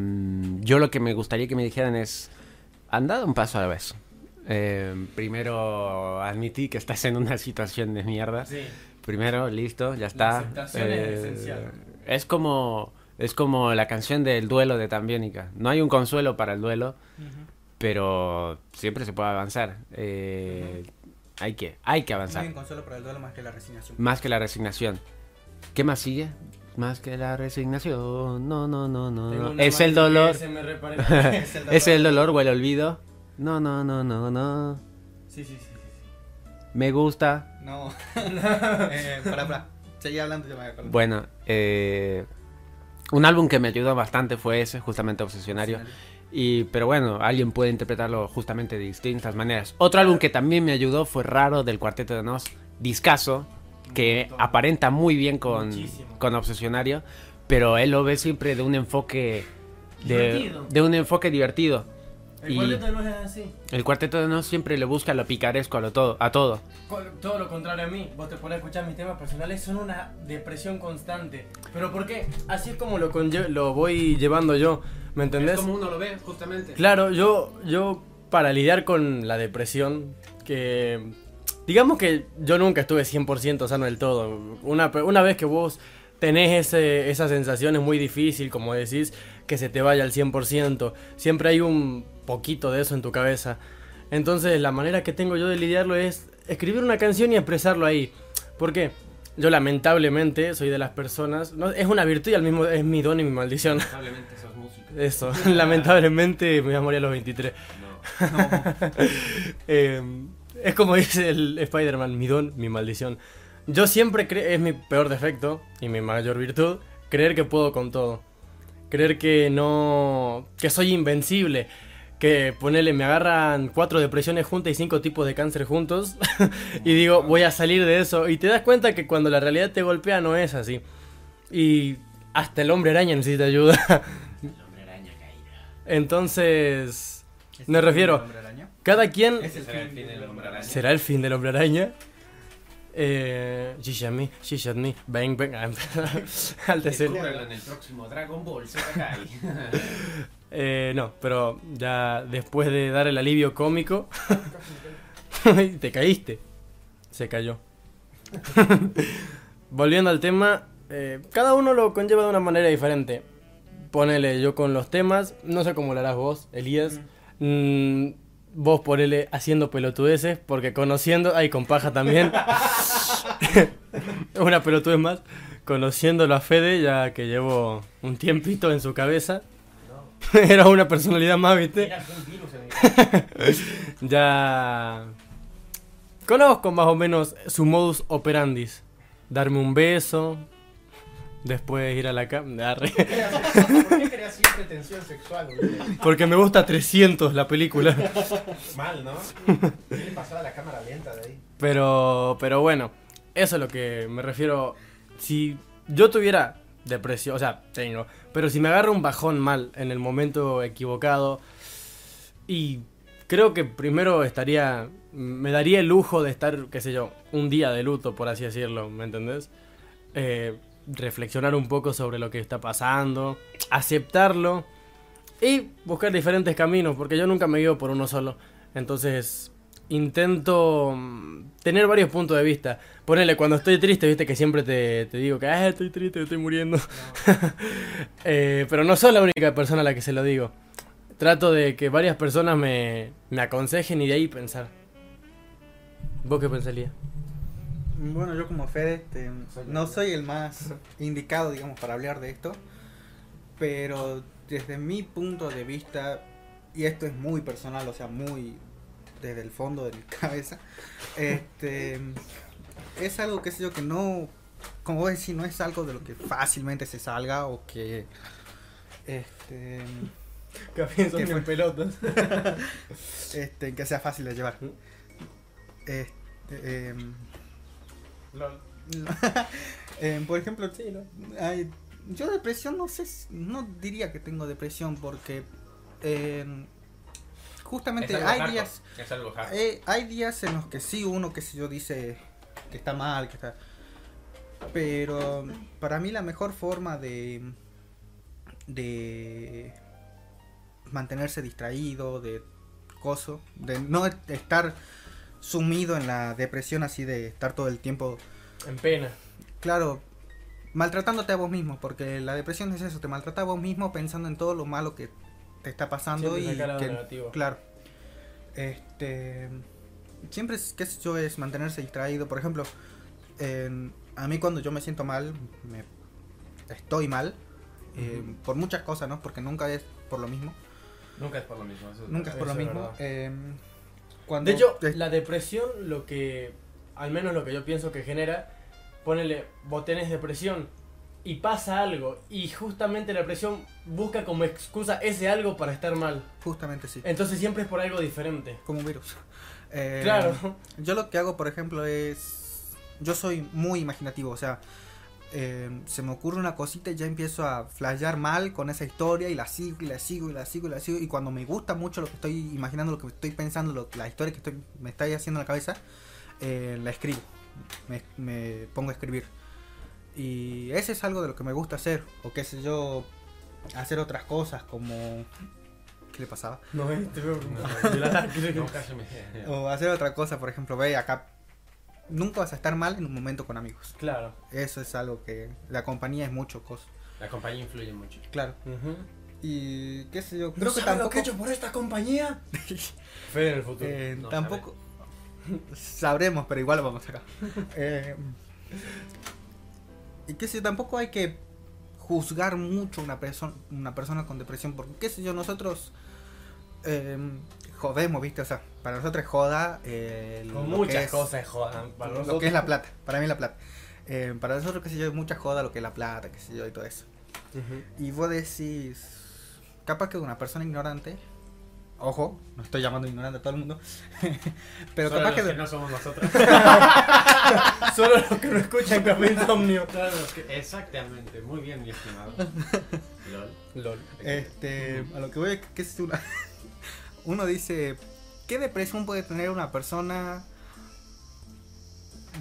yo lo que me gustaría que me dijeran es, anda un paso a la vez. Eh, primero admití que estás en una situación de mierda. Sí. Primero, listo, ya está. aceptación es esencial. Es como, es como la canción del duelo de Tambiónica. No hay un consuelo para el duelo, pero siempre se puede avanzar. Eh, Hay que, hay que No avanzar. hay un consuelo para el duelo más que la resignación. Más que la resignación. ¿Qué más sigue? Más que la resignación. No, no, no, no. Es el dolor. Es el Es el dolor o el olvido. No, no, no, no, no. Sí, sí, sí, sí. Me gusta. No. eh, para, para. Seguí hablando, yo me acuerdo. Bueno, eh, un álbum que me ayudó bastante fue ese, justamente Obsesionario. Y, pero bueno, alguien puede interpretarlo justamente de distintas maneras. Otro álbum que también me ayudó fue Raro del Cuarteto de Nos, Discaso, que aparenta muy bien con, Muchísimo. con Obsesionario, pero él lo ve siempre de un enfoque de un enfoque divertido. El Y- cuarteto no es así. El Cuarteto de Nos siempre le busca lo picaresco a lo todo, a todo. Todo lo contrario a mí, vos te pones a escuchar mis temas personales, son una depresión constante. ¿Pero por qué? Así es como lo, lo voy llevando yo, ¿me entendés? uno lo ve, justamente. Claro, yo, yo para lidiar con la depresión, que digamos que yo nunca estuve 100% sano del todo. Una, una vez que vos tenés ese, esa sensación es muy difícil, como decís, que se te vaya al 100%. Siempre hay un poquito de eso en tu cabeza. Entonces la manera que tengo yo de lidiarlo es escribir una canción y expresarlo ahí. ¿Por qué? yo lamentablemente soy de las personas, no, es una virtud y al mismo es mi don y mi maldición. Lamentablemente sos músico. Eso, lamentablemente me voy a morir a los 23. No. Eh, es como dice el Spider-Man, mi don, mi maldición. Yo siempre creo, es mi peor defecto y mi mayor virtud, creer que puedo con todo. Creer que no, que soy invencible. Que ponele, me agarran cuatro depresiones juntas y cinco tipos de cáncer juntos. y digo, voy a salir de eso. Y te das cuenta que cuando la realidad te golpea no es así. Y hasta el hombre araña necesita ayuda. El hombre araña caída. Entonces, Me refiero- ¿Hombre araña? cada quien... Es el Será el fin del hombre araña. ¿Será el fin del hombre araña? Eh, she shot me, she shot me, bang bang. Descúbrelo en el próximo Dragon Ball Kai. Eh, no, pero ya después de dar el alivio cómico, te caíste. Se cayó. Volviendo al tema, eh, cada uno lo conlleva de una manera diferente. Ponele yo con los temas, no sé cómo lo harás vos, Elías. Mm, vos ponele haciendo pelotudeces, porque conociendo, ay, con paja también. una pelotudez más. Conociéndolo a Fede, ya que llevo un tiempito en su cabeza. Era una personalidad más, ¿viste? Mira, un virus Ya conozco más o menos su modus operandis. Darme un beso, después ir a la cama. ¿Por qué creas siempre tensión sexual? Porque me gusta 300 la película. Mal, ¿no? ¿Qué pasaba a la cámara lenta de ahí? Pero, pero bueno, eso es lo que me refiero. Si yo tuviera depresión, o sea, tengo, pero si me agarra un bajón mal en el momento equivocado, y creo que primero estaría, me daría el lujo de estar, qué sé yo, un día de luto, por así decirlo, ¿me entendés? Eh, reflexionar un poco sobre lo que está pasando, aceptarlo y buscar diferentes caminos, porque yo nunca me guío por uno solo. Entonces, intento mm, tener varios puntos de vista. Ponele, cuando estoy triste, viste que siempre te, te digo que "Ah, estoy triste, estoy muriendo. Eh, pero no soy la única persona a la que se lo digo. Trato de que varias personas me, me aconsejen y de ahí pensar. ¿Vos qué pensarías? Bueno, yo como Fede, este, Soy no soy el más indicado, digamos, para hablar de esto, pero desde mi punto de vista, y esto es muy personal, o sea, muy desde el fondo de mi cabeza, este, es algo que sé yo que no, como vos decís, no es algo de lo que fácilmente se salga o que, este, Café son en pelotas. este, que sea fácil de llevar. Este, em, Em, por ejemplo, hay- yo depresión no sé, no diría que tengo depresión porque em, justamente Es hay hardcore, días, Es algo hardcore. eh, hay días en los que sí uno que sé yo dice que está mal, que está, pero para mí la mejor forma de de mantenerse distraído, de coso, de no estar sumido en la depresión así de estar todo el tiempo En pena. Claro, maltratándote a vos mismo, porque la depresión es eso, te maltrata a vos mismo pensando en todo lo malo que te está pasando Siempre y que, claro. Este siempre es, qué sé yo, es mantenerse distraído, por ejemplo, en- a mí cuando yo me siento mal, me estoy mal eh, por muchas cosas, ¿no? Porque nunca es por lo mismo, Nunca es por lo mismo. eso es nunca es por lo mismo. eh, cuando De hecho, la depresión, lo que, al menos lo que yo pienso que genera, ponele, vos tenés depresión y pasa algo, y justamente la depresión busca como excusa ese algo para estar mal. justamente sí, Entonces siempre es por algo diferente. como un virus. Eh, Claro. Yo lo que hago, por ejemplo, es. Yo soy muy imaginativo, o sea, eh, se me ocurre una cosita y ya empiezo a flashear mal con esa historia y la sigo y la sigo y la sigo y la sigo. Y cuando me gusta mucho lo que estoy imaginando, lo que estoy pensando, lo- la historia que estoy, me está haciendo en la cabeza, eh, la escribo. Me, me pongo a escribir. Y ese es algo de lo que me gusta hacer, o qué sé yo, hacer otras cosas como. ¿Qué le pasaba? No, este No. O hacer otra cosa, por ejemplo, ve acá. Nunca vas a estar mal en un momento con amigos. Claro. Eso es algo que la compañía es mucho cosa. La compañía influye mucho. Claro. Y qué sé yo, ¿No creo que sabes lo tampoco que he hecho por esta compañía? Fede en el futuro. eh, No tampoco sabremos, pero igual lo vamos acá. Eh, Y qué sé yo, tampoco hay que juzgar mucho una persona una persona con depresión, porque qué sé yo, nosotros eh, jodemos, ¿viste? O sea, para nosotros es joda. eh, Con lo que muchas es- cosas jodan. Para lo nosotros. que es la plata, para mí la plata. Eh, para nosotros, qué sé yo, es mucha joda lo que es la plata, qué sé yo, y todo eso. Y vos decís, capaz que una persona ignorante, ojo, no estoy llamando ignorante a todo el mundo, pero Solo capaz los que, que no somos nosotros. Solo los que no escuchan Café Insomnio. Que- Exactamente, muy bien, mi estimado. LOL. LOL. este, a lo que voy es que es una, uno dice, ¿qué depresión puede tener una persona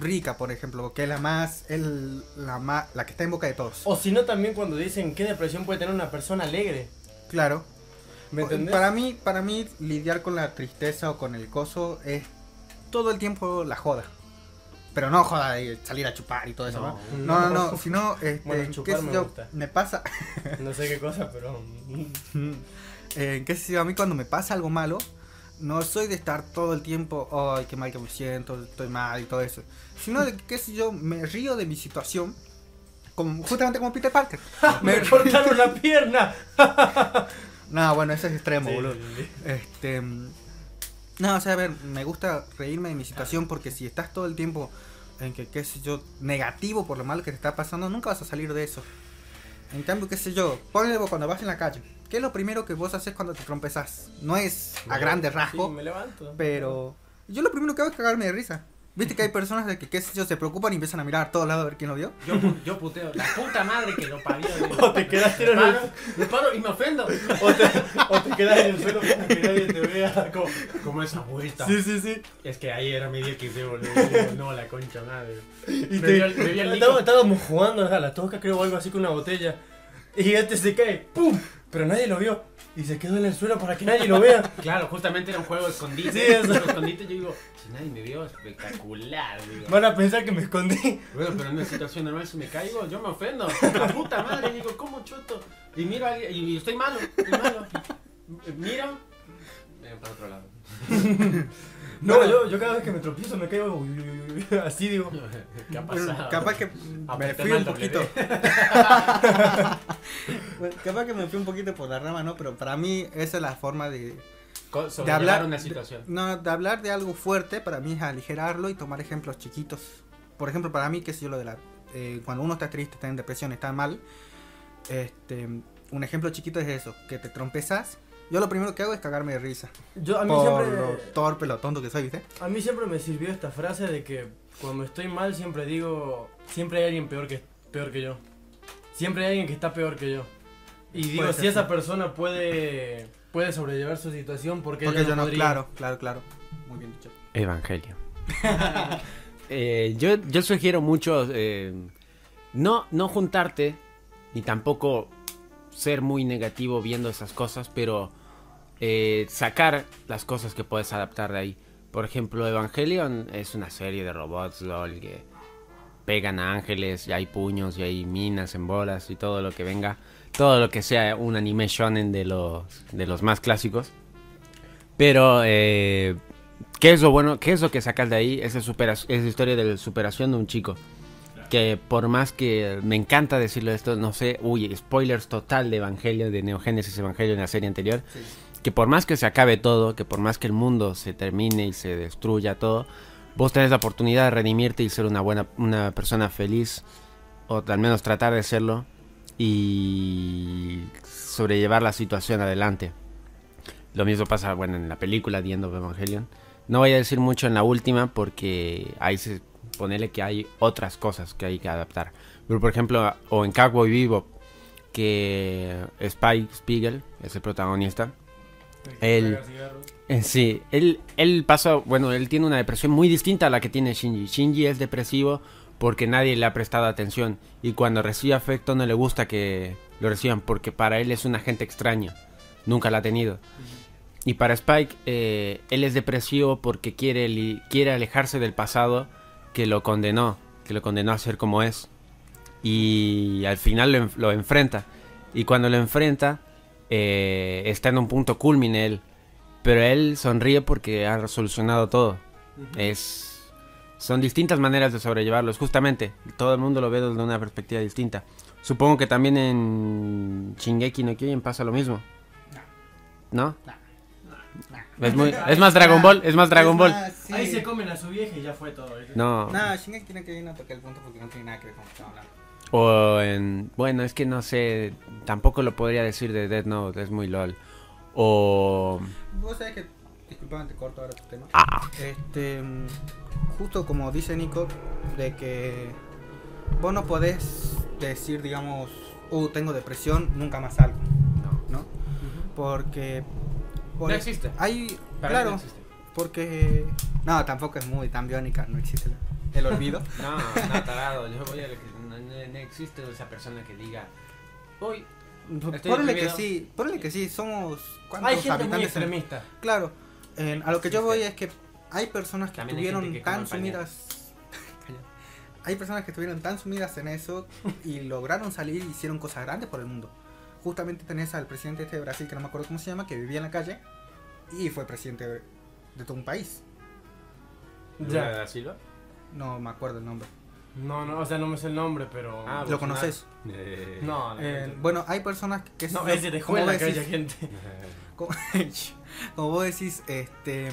rica, por ejemplo, que es la más, el, la más, la que está en boca de todos? O si no, también cuando dicen qué depresión puede tener una persona alegre. Claro. ¿Me entendés? Para mí, para mí lidiar con la tristeza o con el coso es todo el tiempo la joda. Pero no joda de salir a chupar y todo eso, ¿no? No. No, no, no, sino, este, Bueno, qué chupar sé me yo, gusta. me pasa, No sé qué cosa, pero. eh, qué sé yo, a mí cuando me pasa algo malo, no soy de estar todo el tiempo, ay, qué mal que me siento, estoy mal y todo eso. Sino de, qué sé yo, me río de mi situación, como, justamente como Peter Parker. ¡Me cortaron la pierna! No, bueno, ese es extremo, Sí, boludo. sí, sí. Este. No, o sea, a ver, me gusta reírme de mi situación porque si estás todo el tiempo en que, qué sé yo, negativo por lo malo que te está pasando, nunca vas a salir de eso. En cambio, qué sé yo, ponle vos cuando vas en la calle. ¿Qué es lo primero que vos haces cuando te trompezás? No es a grandes Sí, rasgos, me levanto. pero yo lo primero que hago es cagarme de risa. Viste que hay personas de que, qué sé yo, se preocupan y empiezan a mirar a todos lados a ver quién lo vio. Yo, yo puteo, la puta madre que lo parió. O te quedas en el- paro, me paro y me ofendo. O te, o te quedas en el suelo como que nadie te vea. Como... Como esa vuelta. Sí, sí, sí. Es que ahí era mi día que se boludo. Digo, No, la concha madre. Y Me te, vio el- me vio el estábamos, jugando a la tosca, creo, o algo así con una botella. Y este se cae, ¡pum! Pero nadie lo vio. Y se quedó en el suelo para que nadie lo vea. Claro, justamente era un juego de escondite. Sí, eso. Un escondite yo digo, si nadie me vio, espectacular. Digo. Van a pensar que me escondí. Bueno, pero en una situación normal si me caigo, yo me ofendo. La puta madre, digo, ¿cómo choto? Y miro a alguien, y estoy malo, estoy malo. Miro, eh, para otro lado. No, yo, yo cada vez que me tropiezo me caigo uy, uy, uy, uy, así digo. ¿Qué ha pasado? capaz que me fui un poquito. Bueno, capaz que me fui un poquito por la rama, ¿no? Pero para mí esa es la forma de, de hablar una de- situación. no, de hablar de algo fuerte para mí es aligerarlo y tomar ejemplos chiquitos. Por ejemplo, para mí, qué sé yo, lo de la eh, cuando uno está triste, está en depresión, está mal, este, un ejemplo chiquito es eso, que te trompezas. Yo lo primero que hago es cagarme de risa. Yo, a mí Por siempre. lo torpe, lo tonto que soy, ¿viste? A mí siempre me sirvió esta frase de que cuando estoy mal siempre digo, siempre hay alguien peor que, peor que yo. Siempre hay alguien que está peor que yo. Y digo, si esa persona puede, puede sobrellevar su situación, porque Porque ella yo no no, podría? claro, claro, claro. Muy bien dicho. Evangelio. Eh, yo, yo sugiero mucho eh, no, no juntarte ni tampoco ser muy negativo viendo esas cosas, pero eh, sacar las cosas que puedes adaptar de ahí. Por ejemplo, Evangelion es una serie de robots, lol, que pegan a ángeles, y hay puños, y hay minas en bolas, y todo lo que venga. Todo lo que sea un anime shonen de los, de los más clásicos. Pero, eh, ¿qué es lo bueno? ¿Qué es lo que sacas de ahí? Esa supera- es la historia de la superación de un chico. Que por más que me encanta decirlo esto, no sé, uy, spoilers total de Evangelio, de Neogénesis Evangelio en la serie anterior. Que por más que se acabe todo, que por más que el mundo se termine y se destruya todo, vos tenés la oportunidad de redimirte y ser una buena, una persona feliz, o al menos tratar de serlo, y sobrellevar la situación adelante. Lo mismo pasa, bueno, en la película The End of Evangelion. No voy a decir mucho en la última porque ahí se ponele que hay otras cosas que hay que adaptar. Pero por ejemplo, o en Cowboy Vivo, que Spike Spiegel es el protagonista. Él, eh, sí, él, él pasa, bueno, él tiene una depresión muy distinta a la que tiene Shinji. Shinji es depresivo porque nadie le ha prestado atención y cuando recibe afecto no le gusta que lo reciban porque para él es un agente extraño. Nunca la ha tenido. Y para Spike, eh, él es depresivo porque quiere, quiere alejarse del pasado que lo condenó, que lo condenó a ser como es. Y al final lo, enf- lo enfrenta. Y cuando lo enfrenta, eh, está en un punto culmine él. Pero él sonríe porque ha resolucionado todo. Es son distintas maneras de sobrellevarlos, justamente. Todo el mundo lo ve desde una perspectiva distinta. Supongo que también en Shingeki no Kyojin pasa lo mismo. ¿No? Es, muy, es más Dragon Ball, es más Dragon Ball. sí. Ahí se comen a su vieja y ya fue todo. No. No, Shingeki no Kyojin no toqué el punto porque no tiene nada que ver con lo que estamos hablando. O en... Bueno, es que no sé, tampoco lo podría decir de Death Note, es muy lol. O... Vos sabés que, disculpame, te corto ahora tu tema. Ah, Este, mm, justo como dice Nico, de que vos no podés decir, digamos, uh, tengo depresión, nunca más salgo, ¿no? Porque... por No existe. Hay, Para claro, no existe. porque... No, tampoco es muy tan biónica, no existe el, el olvido. No, no, tarado. Yo voy a no, no- no existe esa persona que diga, hoy Estoy Ponle que sí, ponle que sí, somos... ¿cuántos Hay gente muy habitantes en- extremista. Claro, en- a lo que yo voy es que hay personas que También estuvieron que tan sumidas. Calla. hay personas que estuvieron tan sumidas en eso y lograron salir y hicieron cosas grandes por el mundo. Justamente tenés al presidente este de Brasil, que no me acuerdo cómo se llama, que vivía en la calle y fue presidente de, de todo un país. Ya. da Silva. No me acuerdo el nombre. No, no, o sea, no me sé el nombre, pero. Ah, ¿Lo conoces? Eh, no, no. Eh, bueno, hay personas que... no, son- ese dejó en la decís- calle gente. como, como vos decís, este,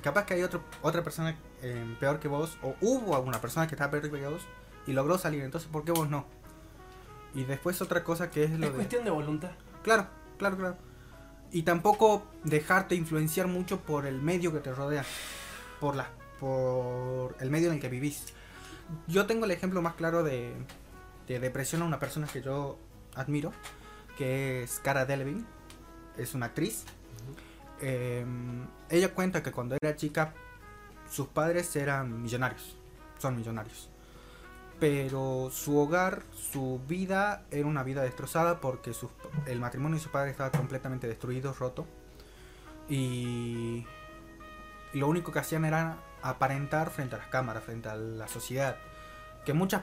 capaz que hay otro, otra persona eh, peor que vos, o hubo alguna persona que estaba peor que vos y logró salir, entonces ¿por qué vos no? Y después otra cosa que es lo Es de... cuestión de voluntad. Claro, claro, claro. Y tampoco dejarte influenciar mucho por el medio que te rodea, por la, por el medio en el que vivís. Yo tengo el ejemplo más claro de, de depresión a una persona que yo admiro, que es Cara Delevingne, es una actriz. Eh, ella cuenta que cuando era chica sus padres eran millonarios, son millonarios. Pero su hogar, su vida era una vida destrozada porque sus- el matrimonio de su padre estaba completamente destruido, roto. Y, lo único que hacían era aparentar frente a las cámaras, frente a la sociedad. Que muchas...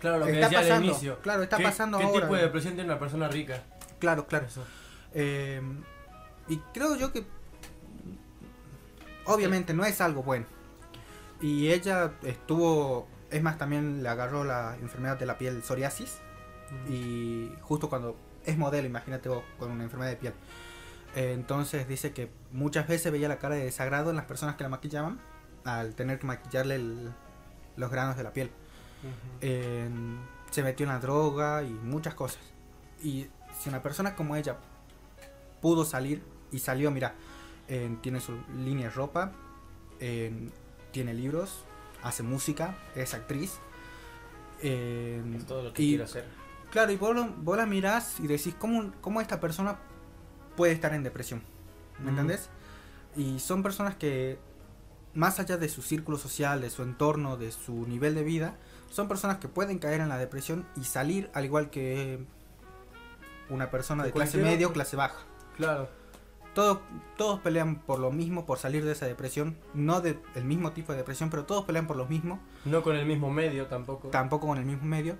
Claro, lo que Está decía al pasando, inicio. claro, está ¿Qué- pasando ¿Qué ahora. tipo de depresión tiene una persona rica? Claro, claro. Eso. Eh, y creo yo que obviamente no es algo bueno. Y ella estuvo, es más, también le agarró la enfermedad de la piel psoriasis. Y justo cuando es modelo, imagínate vos, con una enfermedad de piel. Eh, entonces dice que muchas veces veía la cara de desagrado en las personas que la maquillaban al tener que maquillarle el- los granos de la piel. Eh, se metió en la droga y muchas cosas. Y si una persona como ella pudo salir y salió, mira, eh, tiene su línea de ropa, eh, tiene libros, hace música, es actriz. eh, Es todo lo que y, quiero hacer. Claro, y vos, lo- vos la mirás y decís, ¿cómo, ¿cómo esta persona puede estar en depresión? ¿Me entendés? Y son personas que, más allá de su círculo social, de su entorno, de su nivel de vida, son personas que pueden caer en la depresión y salir al igual que una persona de Que clase media o clase baja. Claro. Todos, todos pelean por lo mismo, por salir de esa depresión. No del mismo tipo de depresión, pero todos pelean por lo mismo. No con el mismo medio tampoco. Tampoco con el mismo medio.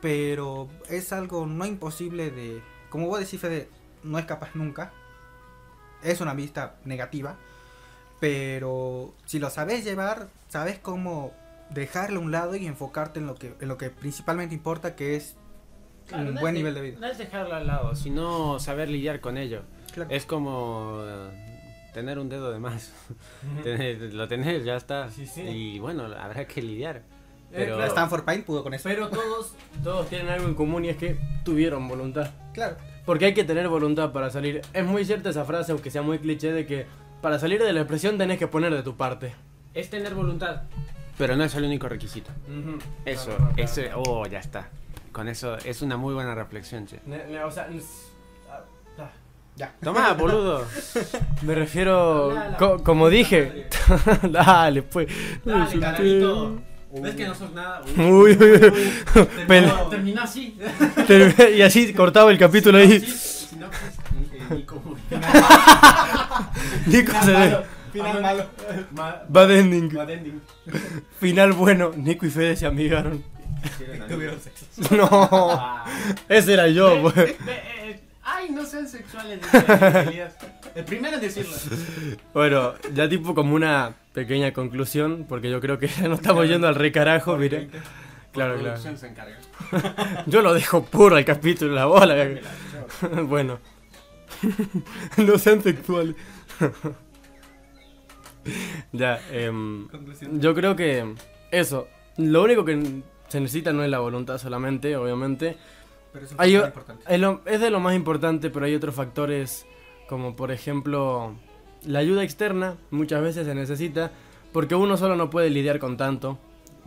Pero es algo no imposible de... Como vos decís, Fede, no es capaz nunca. Es una vista negativa. Pero si lo sabes llevar, sabes cómo dejarlo a un lado y enfocarte en lo que, en lo que principalmente importa, que es Claro, un no buen es nivel de vida. No es dejarlo al lado, sino saber lidiar con ello. Claro. Es como eh, tener un dedo de más. Tener- lo tenés, ya está. Sí, sí. Y bueno, habrá que lidiar. Eh, Pero claro. Stanford Paint pudo con eso. Pero todos, todos tienen algo en común y es que tuvieron voluntad. Claro. Porque hay que tener voluntad para salir. Es muy cierta esa frase, aunque sea muy cliché, de que para salir de la depresión tenés que poner de tu parte. es tener voluntad. Pero no es el único requisito. Eso, Claro, claro, eso, claro. oh, ya está. Con eso es una muy buena reflexión, che. Ne- ne- o sea. Ya. Toma, boludo. me refiero, Dale, dale. co- como dije, dale pues. Dale, carajito. ¿Ves que no sos nada? Uy, uy, uy. Terminó, Pel- terminó así. Y así cortaba el capítulo ahí. Si no, pues, eh, Nico. Nico se ve. Final malo. Ma- Bad ending. bad ending. Final bueno. Nico y Fede se amigaron. Tuvieron sexo. No, Ah. ese era yo, pues. Eh, Ay, no sean sexuales. El primero en decirlo. Bueno, ya tipo como una pequeña conclusión, porque yo creo que ya no estamos yendo al recarajo, mire. Claro, claro. Se encarga. Yo lo dejo puro al capítulo, la bola. bueno. no sean sexuales. ya, Conclusión. yo creo que eso. Lo único que se necesita no es la voluntad solamente, obviamente. Pero eso Hay es muy importante. Es, lo- es de lo más importante, pero hay otros factores como por ejemplo la ayuda externa muchas veces se necesita porque uno solo no puede lidiar con tanto.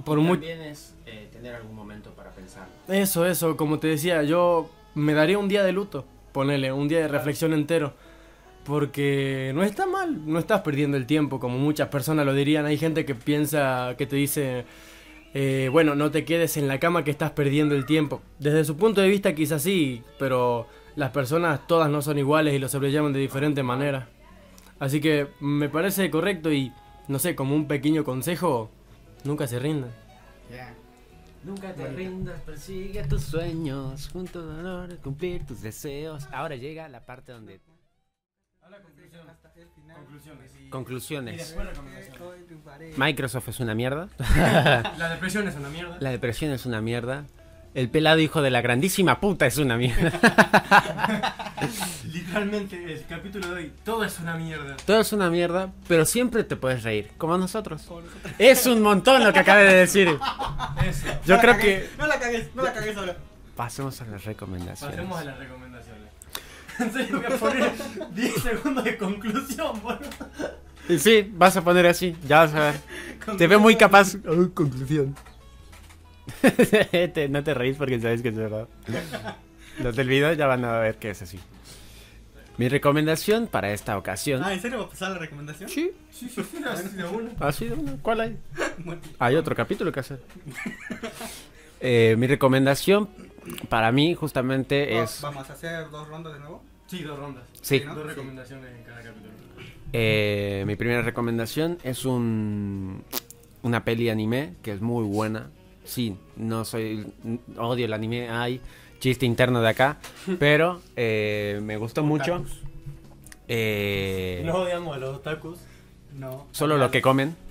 Por muy, También es eh, tener algún momento para pensar. eso, eso, como te decía, yo me daría un día de luto, ponele, un día de reflexión entero. Porque no está mal, no estás perdiendo el tiempo, como muchas personas lo dirían. Hay gente que piensa, que te dice, eh, bueno, no te quedes en la cama que estás perdiendo el tiempo. Desde su punto de vista quizás sí, pero las personas todas no son iguales y lo sobrellevan de diferente manera. Así que me parece correcto y, no sé, como un pequeño consejo, nunca se rindan. Yeah. Nunca te rindas, persigue tus sueños, junto a dolor, cumplir tus deseos. Ahora llega la parte donde... Conclusiones. Microsoft es una mierda. La depresión es una mierda. La depresión es una mierda. El pelado hijo de la grandísima puta es una mierda. Literalmente, el capítulo de hoy, todo es una mierda. Todo es una mierda, pero siempre te puedes reír, como nosotros. Es un montón lo que acabé de decir. Eso. Yo No creo que... No la cagues, no la cagues ahora. Pasemos a las recomendaciones. Pasemos a las recomendaciones. En serio, voy a poner 10 segundos de conclusión, boludo. Sí, vas a poner así, ya vas a ver. Te veo muy capaz. conclusión. Te- no te reís porque sabes que es verdad. Los del video ya van a ver que es así. Mi recomendación para esta ocasión. Ah, ¿en serio va a pasar la recomendación? Sí, Sí, sí, sí, así de uno. ha sido una. ¿Cuál hay? Bueno, Hay otro capítulo que hacer. Eh, mi recomendación para mí justamente va- es. Vamos a hacer dos rondas de nuevo. Sí, dos rondas. Sí. Dos recomendaciones en cada capítulo. eh, mi primera recomendación es un una peli anime que es muy buena. Sí, no soy odio el anime, hay chiste interno de acá, pero eh, me gustó mucho. Eh, No odiamos a los otakus. No. Solo lo que comen.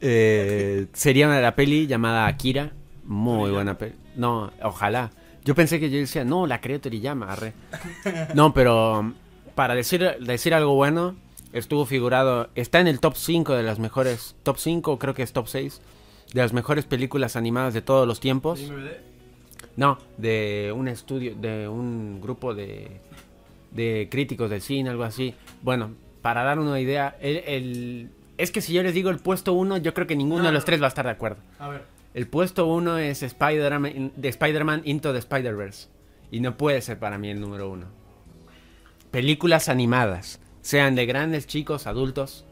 Eh, sería una de la peli llamada Akira. Muy buena peli. No, ojalá. Yo pensé que yo decía, no, la creó Toriyama, arre. No, pero um, para decir, decir algo bueno, estuvo figurado, está en el top 5 de las mejores, top 5, creo que es top 6, de las mejores películas animadas de todos los tiempos. No, de un estudio, de un grupo de, de críticos del cine, algo así. Bueno, para dar una idea, el, el- es que si yo les digo el puesto uno, yo creo que ninguno de los tres va a estar de acuerdo. A ver. El puesto uno es Spider-Man de Spider-Man Into the Spider-Verse. Y no puede ser para mí el número uno. Películas animadas, sean de grandes, chicos, adultos.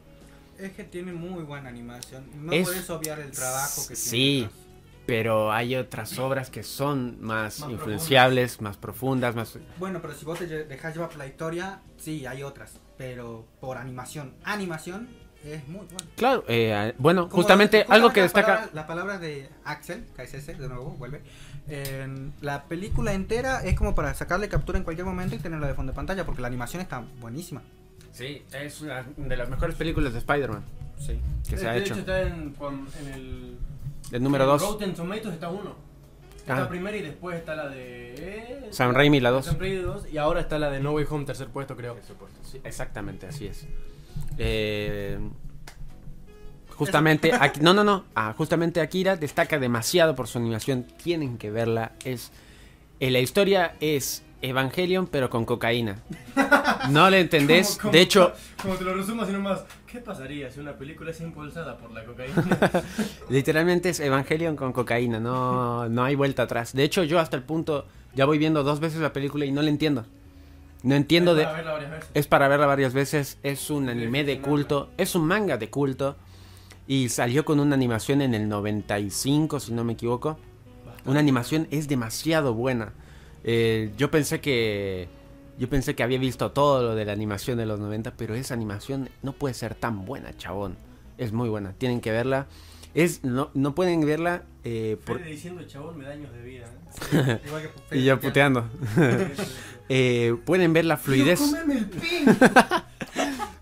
Es que tiene muy buena animación. No Es- puedes obviar el trabajo que tiene. Sí, pero hay otras obras que son más, Más influenciables, más profundas, más... Bueno, pero si vos te dejas llevar por la historia, sí, hay otras. Pero por animación, animación es muy buena. Claro, eh, bueno, Como- justamente algo que destaca... Las palabras de Axel, KSS, de nuevo, vuelve. en la película entera es como para sacarle captura en cualquier momento y tenerla de fondo de pantalla, porque la animación está buenísima. Sí, es una de las mejores películas de Spider-Man Sí. que se ha de hecho. está en, con- en el. El número en 2. Rotten Tomatoes está uno. Está Ah. primera y después está la de. Sam Raimi, la 2. Sam Raimi 2. Y ahora está la de No Way Home, tercer puesto, creo. exactamente, así es. Eh, justamente, aquí, no, no, no. Ah, justamente Akira destaca demasiado por su animación. Tienen que verla. Es, eh, la historia es Evangelion, pero con cocaína. No le entendés. De hecho, Como te lo resumo así nomás. ¿Qué pasaría si una película es impulsada por la cocaína? literalmente es Evangelion con cocaína. No, no hay vuelta atrás. De hecho, yo hasta el punto ya voy viendo dos veces la película y no la entiendo. No entiendo de. Para verla varias veces. Es para verla varias veces. Es un anime de culto. Es un manga de culto. Y salió con una animación en el 95, si no me equivoco. Una animación es demasiado buena. Eh, yo pensé que. Yo pensé que había visto todo lo de la animación de los 90, pero esa animación no puede ser tan buena, chabón. Es muy buena, tienen que verla. Es, no, no pueden verla eh, por, Fede diciendo chabón me da años de vida. ¿eh? Igual que y yo puteando. Eh, pueden ver la fluidez. El pin.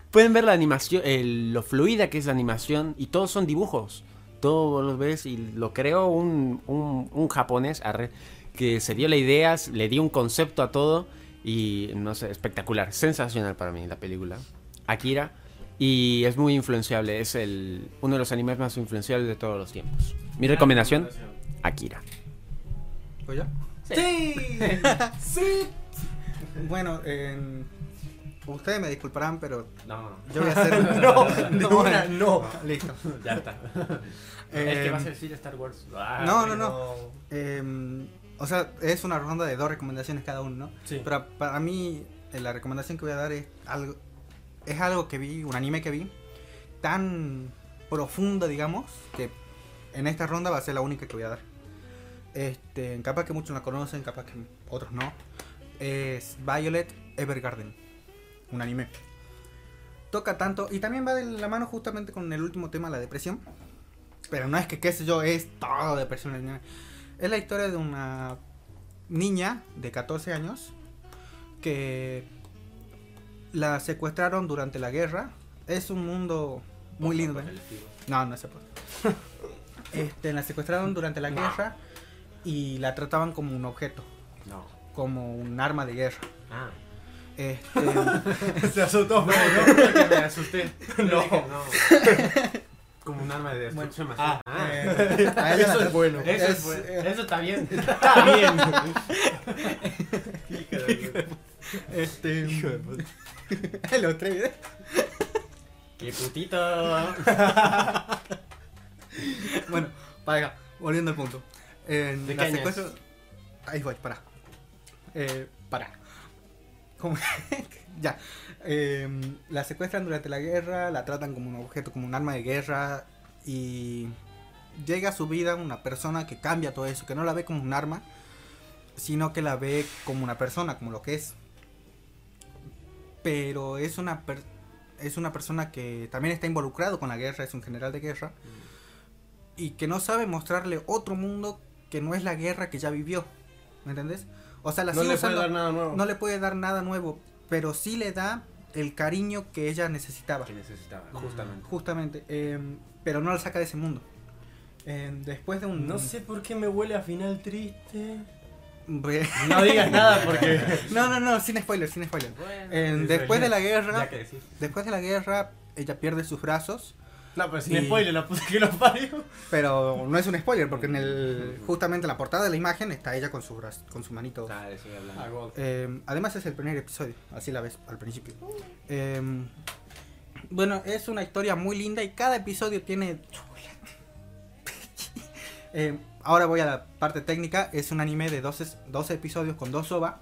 Pueden ver la animación, el- lo fluida que es la animación y todos son dibujos. Todo lo ves y lo creó un, un, un japonés arre, que se dio la idea, le dio un concepto a todo y no sé, espectacular, sensacional para mí la película. Akira y es muy influenciable, es el uno de los animes más influenciables de todos los tiempos. Mi recomendación, Akira. ¿Voy yo? ¡Sí! ¡Sí! Bueno, en- ustedes me disculparán, pero No, yo voy a hacer. No, una, no. Listo. ya está. Eh, es que vas a decir Star Wars. Ah, No, no, no. Eh, o sea, es una ronda de dos recomendaciones cada uno, ¿no? Sí. Pero para mí, eh, la recomendación que voy a dar es algo, es algo que vi, un anime que vi, tan profundo, digamos, que en esta ronda va a ser la única que voy a dar. Este, capaz que muchos la conocen, capaz que otros no. Es Violet Evergarden, un anime. Toca tanto, y también va de la mano justamente con el último tema, la depresión. Pero no es que, qué sé yo, es todo depresión. Es la historia de una niña de 14 años que la secuestraron durante la guerra. Es un mundo muy lindo. ¿eh? No, no se puede. Este, la secuestraron durante la guerra y la trataban como un objeto, No. como un arma de guerra. Ah. Este, Se asustó, No, yo creo que me asusté. No. no. Como un arma de destrucción masiva. Ah, eh, a ella Eso es bueno. Eso, es- es bueno. Eso está bien. Está bien. este, el otro video. ¡Qué putito! Bueno, para acá, volviendo al punto. En ¿De la qué año secuestro- Ahí voy, para. Eh, para. ¿Cómo? ya. Eh, la secuestran durante la guerra, la tratan como un objeto, como un arma de guerra. Y llega a su vida una persona que cambia todo eso, que no la ve como un arma, sino que la ve como una persona, como lo que es. Pero es una, per- es una persona que también está involucrado con la guerra, es un general de guerra y que no sabe mostrarle otro mundo que no es la guerra que ya vivió. ¿Me entendés? O sea, la No le puede dar nada nuevo. no le puede dar nada nuevo, pero sí le da el cariño que ella necesitaba. Que necesitaba, justamente. Justamente, eh, pero no la saca de ese mundo. Eh, después de un... No sé por qué me huele a final triste. No digas nada porque. no, no, no, sin spoiler, sin spoiler. Bueno, Eh, después de la guerra, después de la guerra, ella pierde sus brazos No, pero sin Y- spoiler, la puta que lo parió. Pero no es un spoiler, porque en el justamente en la portada de la imagen está ella con su, bra- con su manito. Hablando. Ah, God. Eh, además es el primer episodio, así la ves al principio. Eh, bueno, es una historia muy linda y cada episodio tiene... Eh, ahora voy a la parte técnica, es un anime de 12, 12 episodios con dos OVA,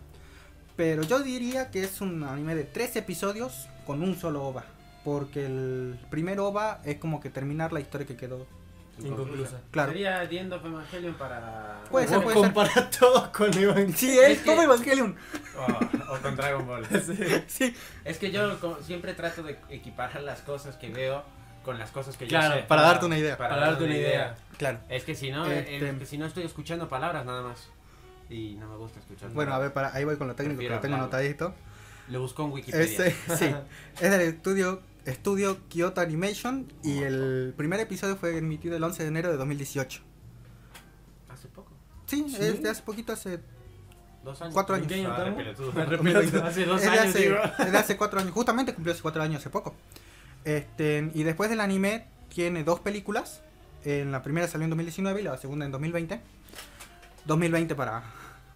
pero yo diría que es un anime de 13 episodios con un solo OVA, porque el primer OVA es como que terminar la historia que quedó. Inconclusa. Claro. Sería The End of Evangelion para. Puede ser, ser. todos con Evangelion. Sí, es, Es que- todo Evangelion. O, o con Dragon Ball. Sí, Es que yo siempre trato de equiparar las cosas que veo con las cosas que Claro, yo sé. para darte una idea. Para darte una idea. claro. Es que si no, Este- eh, que si no estoy escuchando palabras nada más. Y no me gusta escuchar. Bueno, a ver, para, ahí voy con lo técnico, que Prefiero lo tengo anotadito. Lo busco en Wikipedia. Ese, sí, es del estudio, estudio Kyoto Animation y el primer episodio fue emitido el 11 de enero de 2018. Hace poco. Sí, ¿Sí? es de hace poquito, hace... Dos años. Cuatro ¿En años. qué año Ah, arrepiento. Hace dos es, años, hace, digo. es de hace cuatro años, justamente cumplió hace cuatro años hace poco. Este, y después del anime tiene dos películas. En la primera salió en 2019 y la segunda en 2020. 2020 para...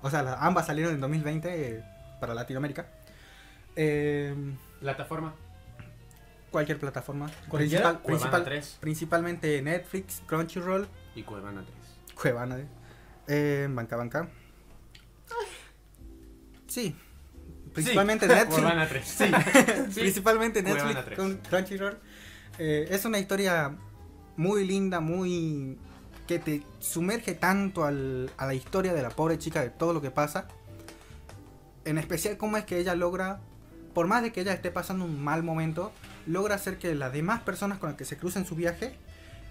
O sea, ambas salieron en 2020 eh, para Latinoamérica. Eh, Plataforma. cualquier plataforma. Principal- principal- 3 principalmente Netflix, Crunchyroll, y Cuevana 3. Cuevana, eh, Banca Banca. Sí, principalmente Netflix. Cuevana 3. Sí, principalmente Netflix con Crunchyroll. Eh, es una historia muy linda, muy que te sumerge tanto al- a la historia de la pobre chica, de todo lo que pasa. En especial cómo es que ella logra, por más de que ella esté pasando un mal momento, logra hacer que las demás personas con las que se cruza en su viaje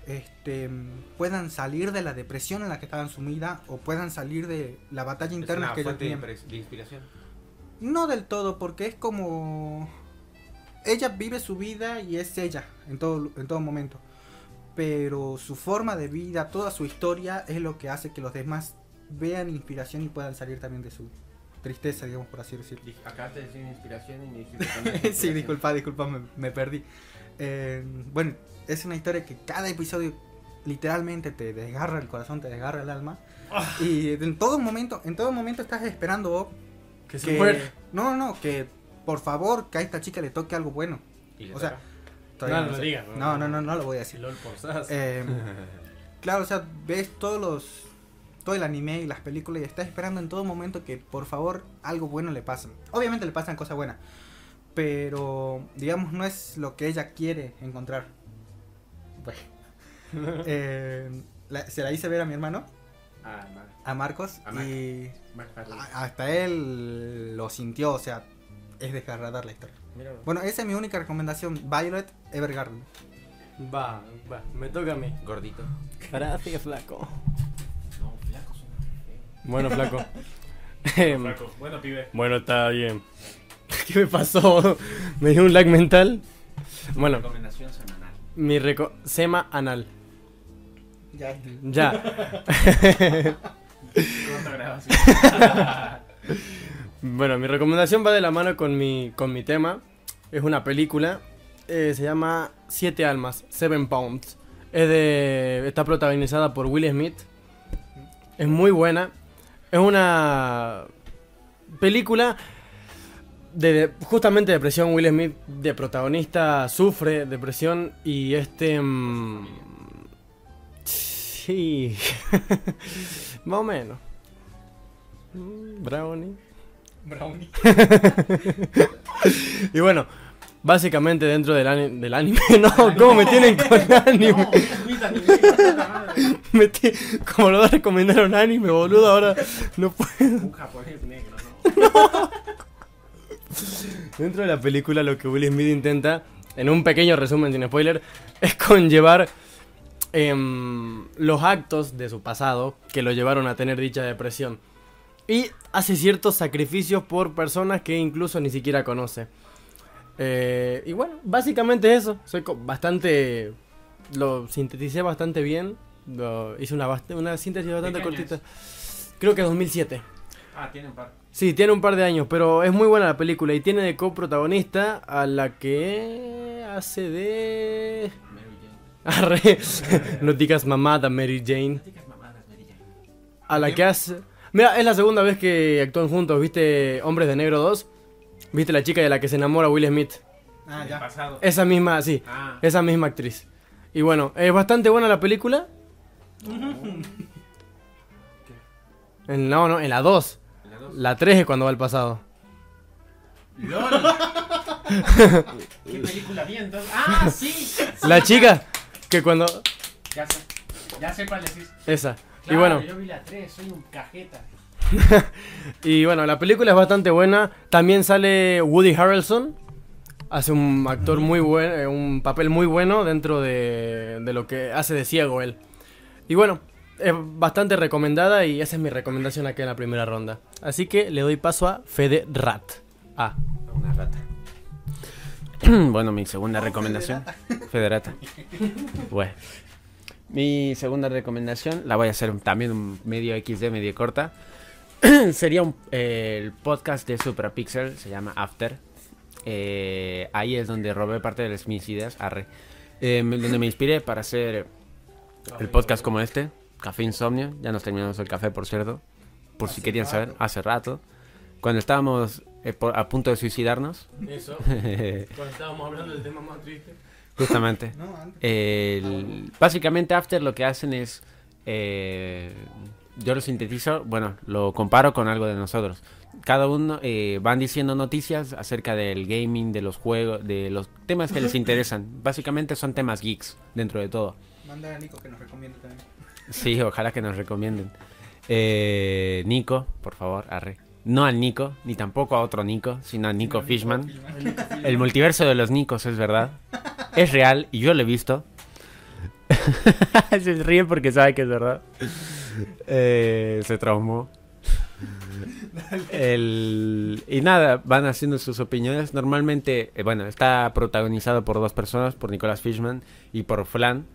este, puedan salir de la depresión en la que estaban sumida o puedan salir de la batalla Es interna una que ellos fuente tenían. impres- de inspiración. No del todo, porque es como. ella vive su vida y es ella en todo, en todo momento. Pero su forma de vida, toda su historia es lo que hace que los demás vean inspiración y puedan salir también de su tristeza, digamos, por así decirlo. Acá te decía inspiración y me dijiste sí, disculpa, disculpa, me, me perdí. Eh, bueno, es una historia que cada episodio literalmente te desgarra el corazón, te desgarra el alma. Y en todo momento, en todo momento estás esperando Que se muera. no, no, que por favor que a esta chica le toque algo bueno. Y O sea, No, no sé. digas, No, no. no, no, no lo voy a decir. LOL por sas. Eh, claro, o sea, ves todos los todo el anime y las películas y estás esperando en todo momento que por favor algo bueno le pase. Obviamente le pasan cosas buenas, pero digamos no es lo que ella quiere encontrar. Bueno, eh, la- se la hice ver a mi hermano, Ah, a Marcos, A Mac. y hasta él lo sintió, o sea, es desgarradar la historia. Bueno, esa es mi única recomendación, Violet Evergarden. va, va, me toca a mí. Gordito. Gracias, flaco. No, flaco son Bueno, flaco. Em, Flaco. Bueno, pibe. bueno, está bien. ¿Qué me pasó? ¿Me dio un lag mental? Bueno, Recomendación semanal. mi reco... Sema anal. Ya. Ya. Bueno, mi recomendación va de la mano con mi, con mi tema. Es una película. eh, se llama Siete Almas, Seven Pounds. Es de, está protagonizada por Will Smith. Es muy buena. Es una película de, justamente depresión. Will Smith de protagonista sufre depresión y este... mm, sí. Más o menos. Mm, Brownie. Brownie. Y bueno, básicamente dentro del, ani- del anime, no, ¿cómo me tienen con anime? Me ti- como lo recomendaron anime, boludo, ahora no puedo. Un japonés negro, ¿no? Dentro de la película lo que Will Smith intenta, en un pequeño resumen sin spoiler, es conllevar em, los actos de su pasado que lo llevaron a tener dicha depresión. Y hace ciertos sacrificios por personas que incluso ni siquiera conoce. Eh, y bueno, básicamente eso. Soy bastante... Lo sinteticé bastante bien. Lo- hice una, una síntesis bastante cortita. Creo que 2007. Ah, tienen par. Sí, tiene un par de años, pero es muy buena la película y tiene de coprotagonista a la que hace de... Arre, no digas mamada Mary Jane. No digas mamadas, Mary Jane. A la que hace... Mira, es la segunda vez que actúan juntos, ¿viste Hombres de Negro 2? ¿Viste la chica de la que se enamora Will Smith? Ah, ya. pasado. Esa misma, sí, Ah. esa misma actriz. Y bueno, es bastante buena la película. En, no, no, en la 2. La dos. La 3 es cuando va al pasado. ¡LOL! ¿Qué película vi entonces? ¡Ah, sí! La chica que cuando... Ya sé. Ya sé cuál decís. Esa. y bueno, yo vi la 3, soy un cajeta. y bueno, la película es bastante buena. También sale Woody Harrelson. Hace un actor muy bueno, un papel muy bueno dentro de, de lo que hace de ciego él. Y bueno, es bastante recomendada y esa es mi recomendación aquí en la primera ronda. Así que le doy paso a Fede Rat. Ah, Una rata. bueno, mi segunda recomendación. Federata. Bueno. Mi segunda recomendación, la voy a haer también un medio XD, medio corta. Sería un- eh, el podcast de Suprapixel, se llama After. Eh, ahí es donde robé parte de mis ideas, arre. Eh, donde me inspiré para hacer el podcast como este, Café Insomnio. Ya nos terminamos el café, por cierto. Por si querían saber, hace rato. Cuando estábamos eh, a punto de suicidarnos. eso. Cuando estábamos hablando del tema más triste. Justamente. No, antes. El- básicamente After lo que hacen es... eh, yo lo sintetizo, bueno, lo comparo con algo de nosotros. Cada uno eh, van diciendo noticias acerca del gaming, de los juegos, de los temas que les interesan. Básicamente son temas geeks dentro de todo. Manda a Nico que nos recomiende también. Sí, ojalá que nos recomienden. Eh, Nico, por favor, arre. No al Nico, ni tampoco a otro Nico, sino a Nico Fishman. El multiverso de los Nicos es verdad. Es real y yo lo he visto. se ríe porque sabe que es verdad. Eh, se traumó. El, y nada, van haciendo sus opiniones. Normalmente, eh, bueno, está protagonizado por dos personas, por Nicolas Fishman y por Flan.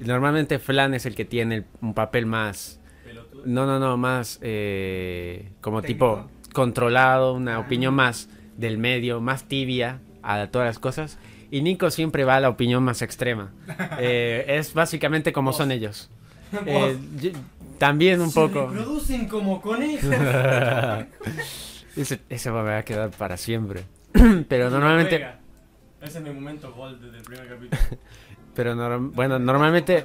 Y normalmente Flan es el que tiene el- un papel más... No, no, no, más eh, como Técnico. tipo controlado, una opinión más del medio, más tibia a todas las cosas. Y Nico siempre va a la opinión más extrema. Eh, es básicamente como son ellos. Eh, y- también un Se poco. reproducen como conejos. ese, ese me va a quedar para siempre. pero normalmente. Ese es mi momento gol desde el primer capítulo. pero norm- bueno, normalmente,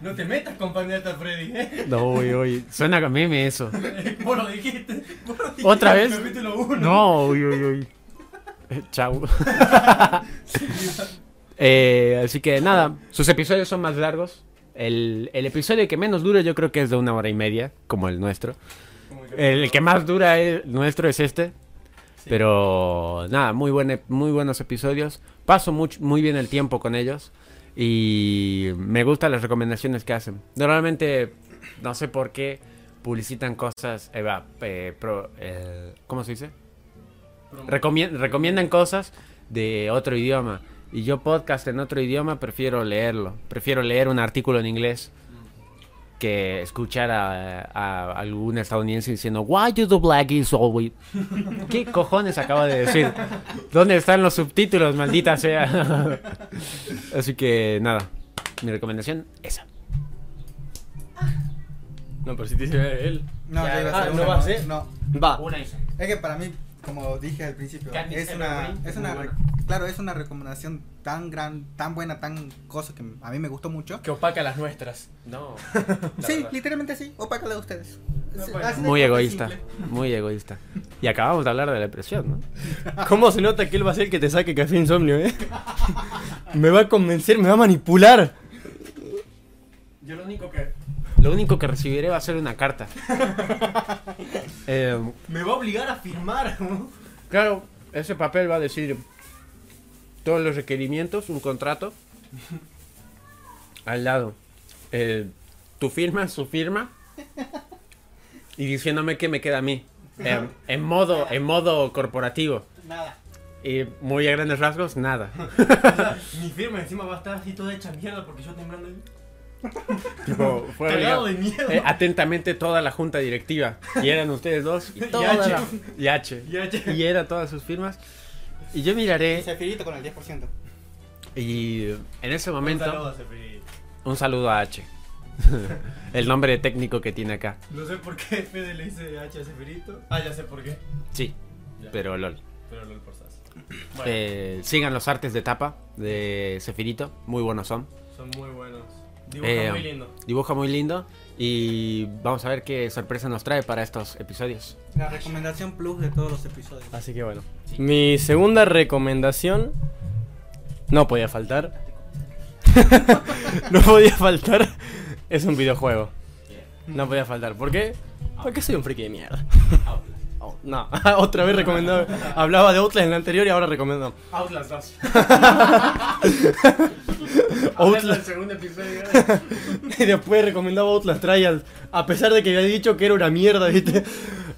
No te metas con Paneta Freddy, ¿eh? no, uy, uy, suena a meme eso. Vos lo dijiste. vos lo dijiste ¿Otra vez? Capítulo 1. No, uy, uy, uy. Eh, Chau. Eh, así que nada, sus episodios son más largos. El, el episodio que menos dura yo creo que es de una hora y media, como el nuestro. El que más dura nuestro es este. Pero nada, muy, buen, muy buenos episodios. Paso much- muy bien el tiempo con ellos. Y me gustan las recomendaciones que hacen. Normalmente, no sé por qué, publicitan cosas. eh, va, eh, pro- eh, ¿Cómo se dice? Recomien- recomiendan cosas de otro idioma. Y yo podcast en otro idioma prefiero leerlo. Prefiero leer un artículo en inglés que escuchar a, a algún estadounidense diciendo Why do the blackies always... ¿Qué cojones acaba de decir? ¿Dónde están los subtítulos, maldita sea? Así que nada, mi recomendación esa. No, pero si te dice él. No, Ya, ah, ser ¿no una, va a ser? No. Va. Una hice. Es que para mí, como dije al principio, es una, es una, claro, es una recomendación tan gran, tan buena, tan cosa que a mí me gustó mucho. Que opaca las nuestras. No. Sí, literalmente sí, opácala de ustedes. No, bueno. Muy egoísta, simple. muy egoísta. Y acabamos de hablar de la depresión, ¿no? ¿Cómo se nota que él va a ser el que te saque café insomnio, eh? me va a convencer, me va a manipular. Yo lo único que... Lo único que recibiré va a ser una carta. Eh, Me va a obligar a firmar. Claro, ese papel va a decir todos los requerimientos, un contrato. Al lado, eh, tu firma, su firma. Y diciéndome qué me queda a mí. Eh, en modo, en modo corporativo. Nada. Y muy a grandes rasgos, nada. Mi firma encima va a estar así toda hecha mierda porque yo temblando ahí. Tipo, fue obligado. de miedo. Eh, atentamente toda la junta directiva. Y eran ustedes dos. Y, toda H. la- y H. Y H. Y era todas sus firmas. Y yo miraré. Ese firito con el 10%. Y en ese momento. Un saludo a Seferito. Un saludo a H. El nombre técnico que tiene acá. No sé por qué Fede le dice H a Seferito. Ah, ya sé por qué. Sí, Ya. pero LOL. Pero LOL por sas. Bueno, Eh, sigan los artes de tapa de Sefirito. Muy buenos son. son muy buenos. Dibuja Eh, muy lindo. Dibuja muy lindo. Y vamos a ver qué sorpresa nos trae para estos episodios. La recomendación plus de todos los episodios. Así que bueno. Mi segunda recomendación. No podía faltar. no podía faltar. Es un videojuego. No podía faltar. ¿Por qué? Porque soy un friki de mierda. No, otra vez recomendado. Hablaba de Outlast en la anterior y ahora recomiendo. Outlast 2. Outlast. segundo episodio. Y después recomendaba Outlast Trials. A pesar de que había dicho que era una mierda, ¿viste?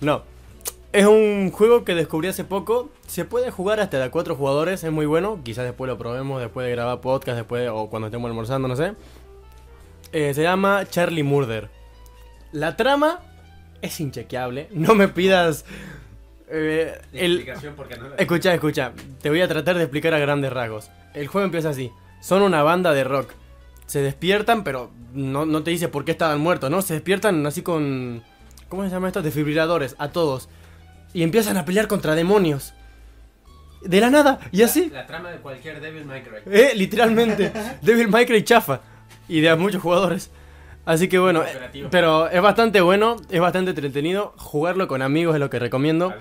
No. Es un juego que descubrí hace poco. Se puede jugar hasta de a cuatro jugadores, es muy bueno. Quizás después lo probemos, después de grabar podcast, después de- o cuando estemos almorzando, no sé. Eh, se llama Charlie Murder. La trama es inchequeable. No me pidas. eh, el, porque no la- Escucha, escucha. Te voy a tratar de explicar a grandes rasgos. El juego empieza así. Son una banda de rock. Se despiertan, pero no, no te dice por qué estaban muertos, ¿no? Se despiertan así con... ¿Cómo se llama esto? Desfibriladores, a todos. Y empiezan a pelear contra demonios. De la nada, y así. La trama de cualquier Devil May Cry. Eh, literalmente. Devil May Cry chafa. Y de a muchos jugadores. Así que bueno, eh, pero es bastante bueno, es bastante entretenido. Jugarlo con amigos es lo que recomiendo.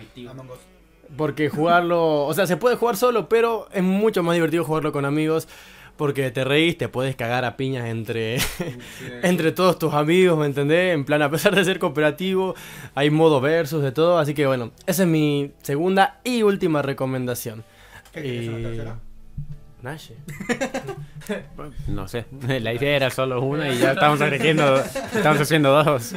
Porque jugarlo, o sea, se puede jugar solo, pero es mucho más divertido jugarlo con amigos. Porque te reís, te puedes cagar a piñas entre, entre todos tus amigos, ¿me entendés? En plan, a pesar de ser cooperativo, hay modo versus, de todo. Así que bueno, esa es mi segunda y última recomendación. ¿Qué Y- Naye. No sé, la idea era solo una y ya estamos agrediendo, estamos haciendo dos.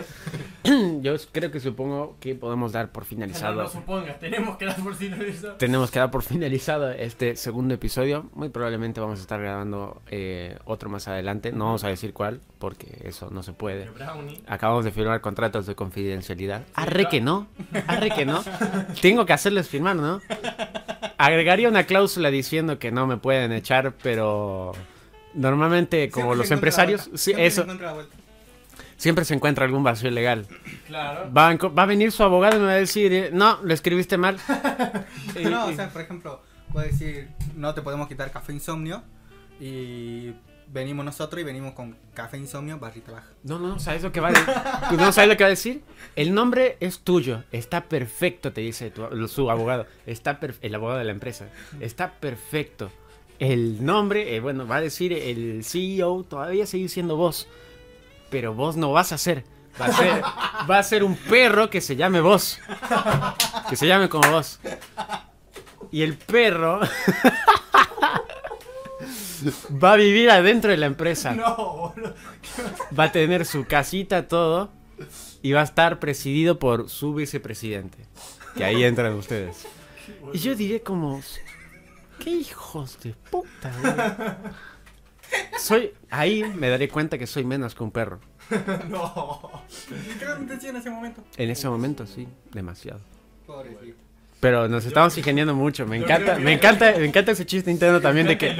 yo creo que supongo que podemos dar por No, finalizado. no supongas, tenemos que dar por finalizado. Tenemos que dar por finalizado este segundo episodio. Muy probablemente vamos a estar grabando eh, otro más adelante. No vamos a decir cuál, porque eso no se puede. Acabamos de firmar contratos de confidencialidad. Arre que no, arre que no. Tengo que hacerles firmar, ¿no? Agregaría una cláusula diciendo que no me pueden echar, pero normalmente como Siempre los empresarios, sí, eso. Siempre se encuentra algún vacío legal. Claro. Va va a venir su abogado y me va a decir, eh, no, lo escribiste mal. No, o sea, por ejemplo, puede decir, no te podemos quitar café insomnio y venimos nosotros y venimos con café insomnio barrita baja. No, no, ¿sabes lo que va a decir? ¿No sabes lo que va a decir? El nombre es tuyo, está perfecto, te dice tu- su abogado. Está el abogado de la empresa. Está perfecto. El nombre, eh, bueno, va a decir el CEO, todavía sigue siendo vos. Pero vos no vas a ser. Va a ser, va a ser un perro que se llame vos. Que se llame como vos. Y el perro va a vivir adentro de la empresa No, boludo. va a tener su casita, todo, y va a estar presidido por su vicepresidente. Que ahí entran ustedes. Y yo diré como, qué hijos de puta. güey". Soy, ahí me daré cuenta que soy menos que un perro. No. ¿Qué me decía en ese momento? En ese momento sí, demasiado. Pobrecito. Pero nos estamos ingeniando mucho. Me encanta, me encanta, me encanta ese chiste interno también de que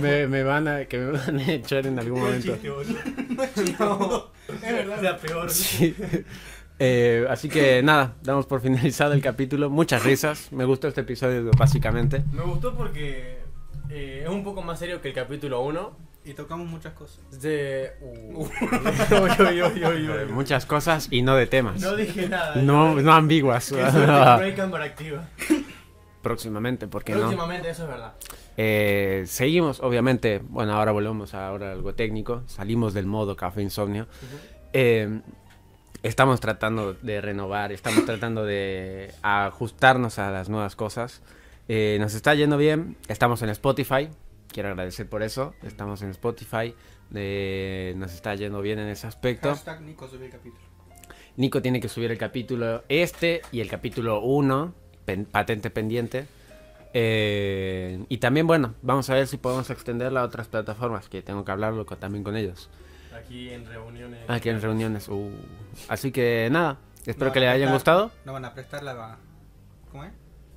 me, me van a, que me van a echar en algún momento. No, es verdad. La peor. Sí. Eh, así que nada, damos por finalizado el capítulo. Muchas risas. Me gustó este episodio básicamente. Me gustó porque eh, es un poco más serio que el capítulo 1. Y tocamos muchas cosas. De. Uh. Uy, uy, uy, uy, Eh, uy. muchas cosas y no de temas. No dije nada. No, no ambiguas. Que suerte que no cámara activa. Próximamente, ¿por qué no? Próximamente, eso es verdad. Eh, seguimos, obviamente. Bueno, ahora volvemos a ahora algo técnico. Salimos del modo café insomnio. Eh, estamos tratando de renovar, estamos tratando de ajustarnos a las nuevas cosas. Eh, nos está yendo bien, estamos en Spotify, quiero agradecer por eso, estamos en Spotify, eh, nos está yendo bien en ese aspecto. Hashtag Nico subió el capítulo. Nico tiene que subir el capítulo este y el capítulo 1, patente pendiente. Eh, y también, bueno, vamos a ver si podemos extenderla a otras plataformas, que tengo que hablarlo con- también con ellos. Aquí en reuniones. Aquí en reuniones. uh. Así que nada, espero No que van le a hayan gustado. No van a prestar la. ¿Cómo es?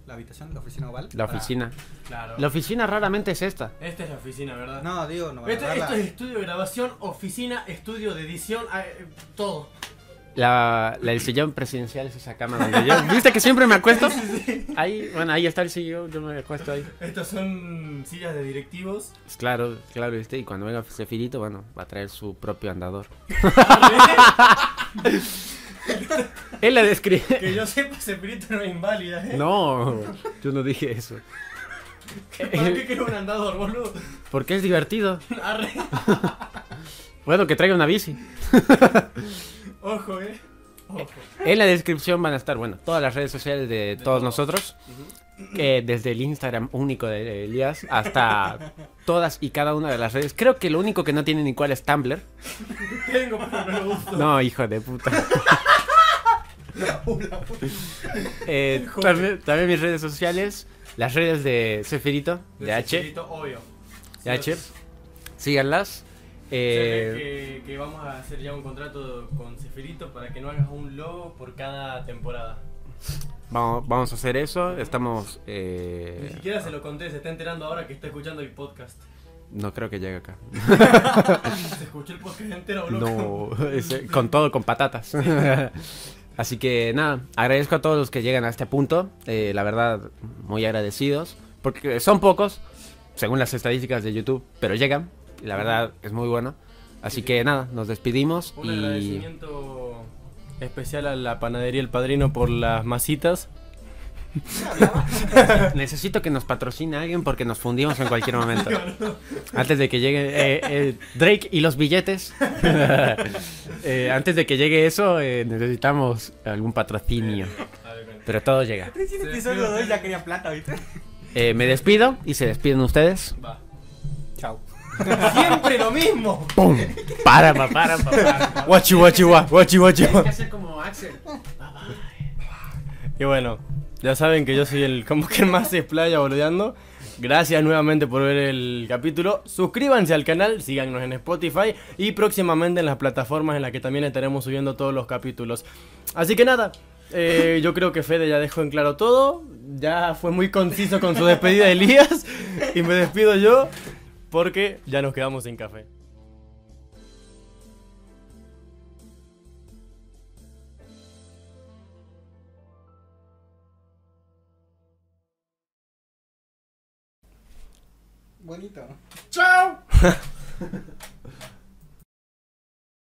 La habitación, la oficina oval. La para- oficina. Claro. La oficina raramente es esta. Esta es la oficina, ¿verdad? No, digo, no van a Esto, esto es estudio de grabación, oficina, estudio de edición, ah, eh, todo. La, la- el sillón presidencial es esa cama donde yo. ¿Viste que siempre me acuesto? Ahí, bueno, ahí está el sillón, yo me acuesto ahí. Estas son sillas de directivos. Pues claro, claro, ¿viste? Y cuando venga Cefirito, bueno, va a traer su propio andador. Él la describe. que yo sepa, ese espíritu no es inválida, ¿eh? No, yo no dije eso. ¿Para qué quiero un andador, boludo? Porque es divertido. Arre. Bueno, que traiga una bici. Ojo, eh. Ojo. En la descripción van a estar, bueno, todas las redes sociales de, todos todos. nosotros. que desde el Instagram único de Elías hasta todas y cada una de las redes. Creo que lo único que no tiene ni cuál es Tumblr. Tengo, pero no lo uso. No, hijo de puta. Eh, también, también mis redes sociales, las redes de Cefirito, de H, obvio. de H, síganlas. Se ve Eh, que, que vamos a hacer ya un contrato con Cefirito para que no hagas un logo por cada temporada. vamos, vamos a hacer eso. Estamos. Ni eh, siquiera se lo conté, se está enterando ahora que está escuchando el podcast. no creo que llegue acá. Se escuchó el podcast entero, boludo. No, ese- con todo, con patatas. Así que nada, agradezco a todos los que llegan a este punto. eh, la verdad, muy agradecidos. Porque son pocos, según las estadísticas de YouTube, pero llegan. Y la verdad es muy bueno. Así que nada, nos despedimos. Un y agradecimiento especial a la panadería El Padrino por las masitas. necesito que nos patrocine alguien porque nos fundimos en cualquier momento. Antes de que llegue eh, eh, Drake y los billetes. Eh, antes de que llegue eso, eh, necesitamos algún patrocinio. Pero todo llega. Recién Se episodio despidió. 2 ya quería plata, ¿viste? Eh, me despido y se despiden ustedes. Va. Chao. Siempre lo mismo. ¡Pum! Para, pa, para, pa, para. Guachi, guachi, gua, guachi, guachi, Tienes gua. que hacer como Axel. Y bueno, ya saben que yo soy el como que más se explaya boludeando. Gracias nuevamente por ver el capítulo. Suscríbanse al canal, síganos en Spotify y próximamente en las plataformas en las que también estaremos subiendo todos los capítulos. Así que nada, eh, yo creo que Fede ya dejó en claro todo. Ya fue muy conciso con su despedida de Elías. Y me despido yo porque ya nos quedamos sin café. Bonito. ¡Chao!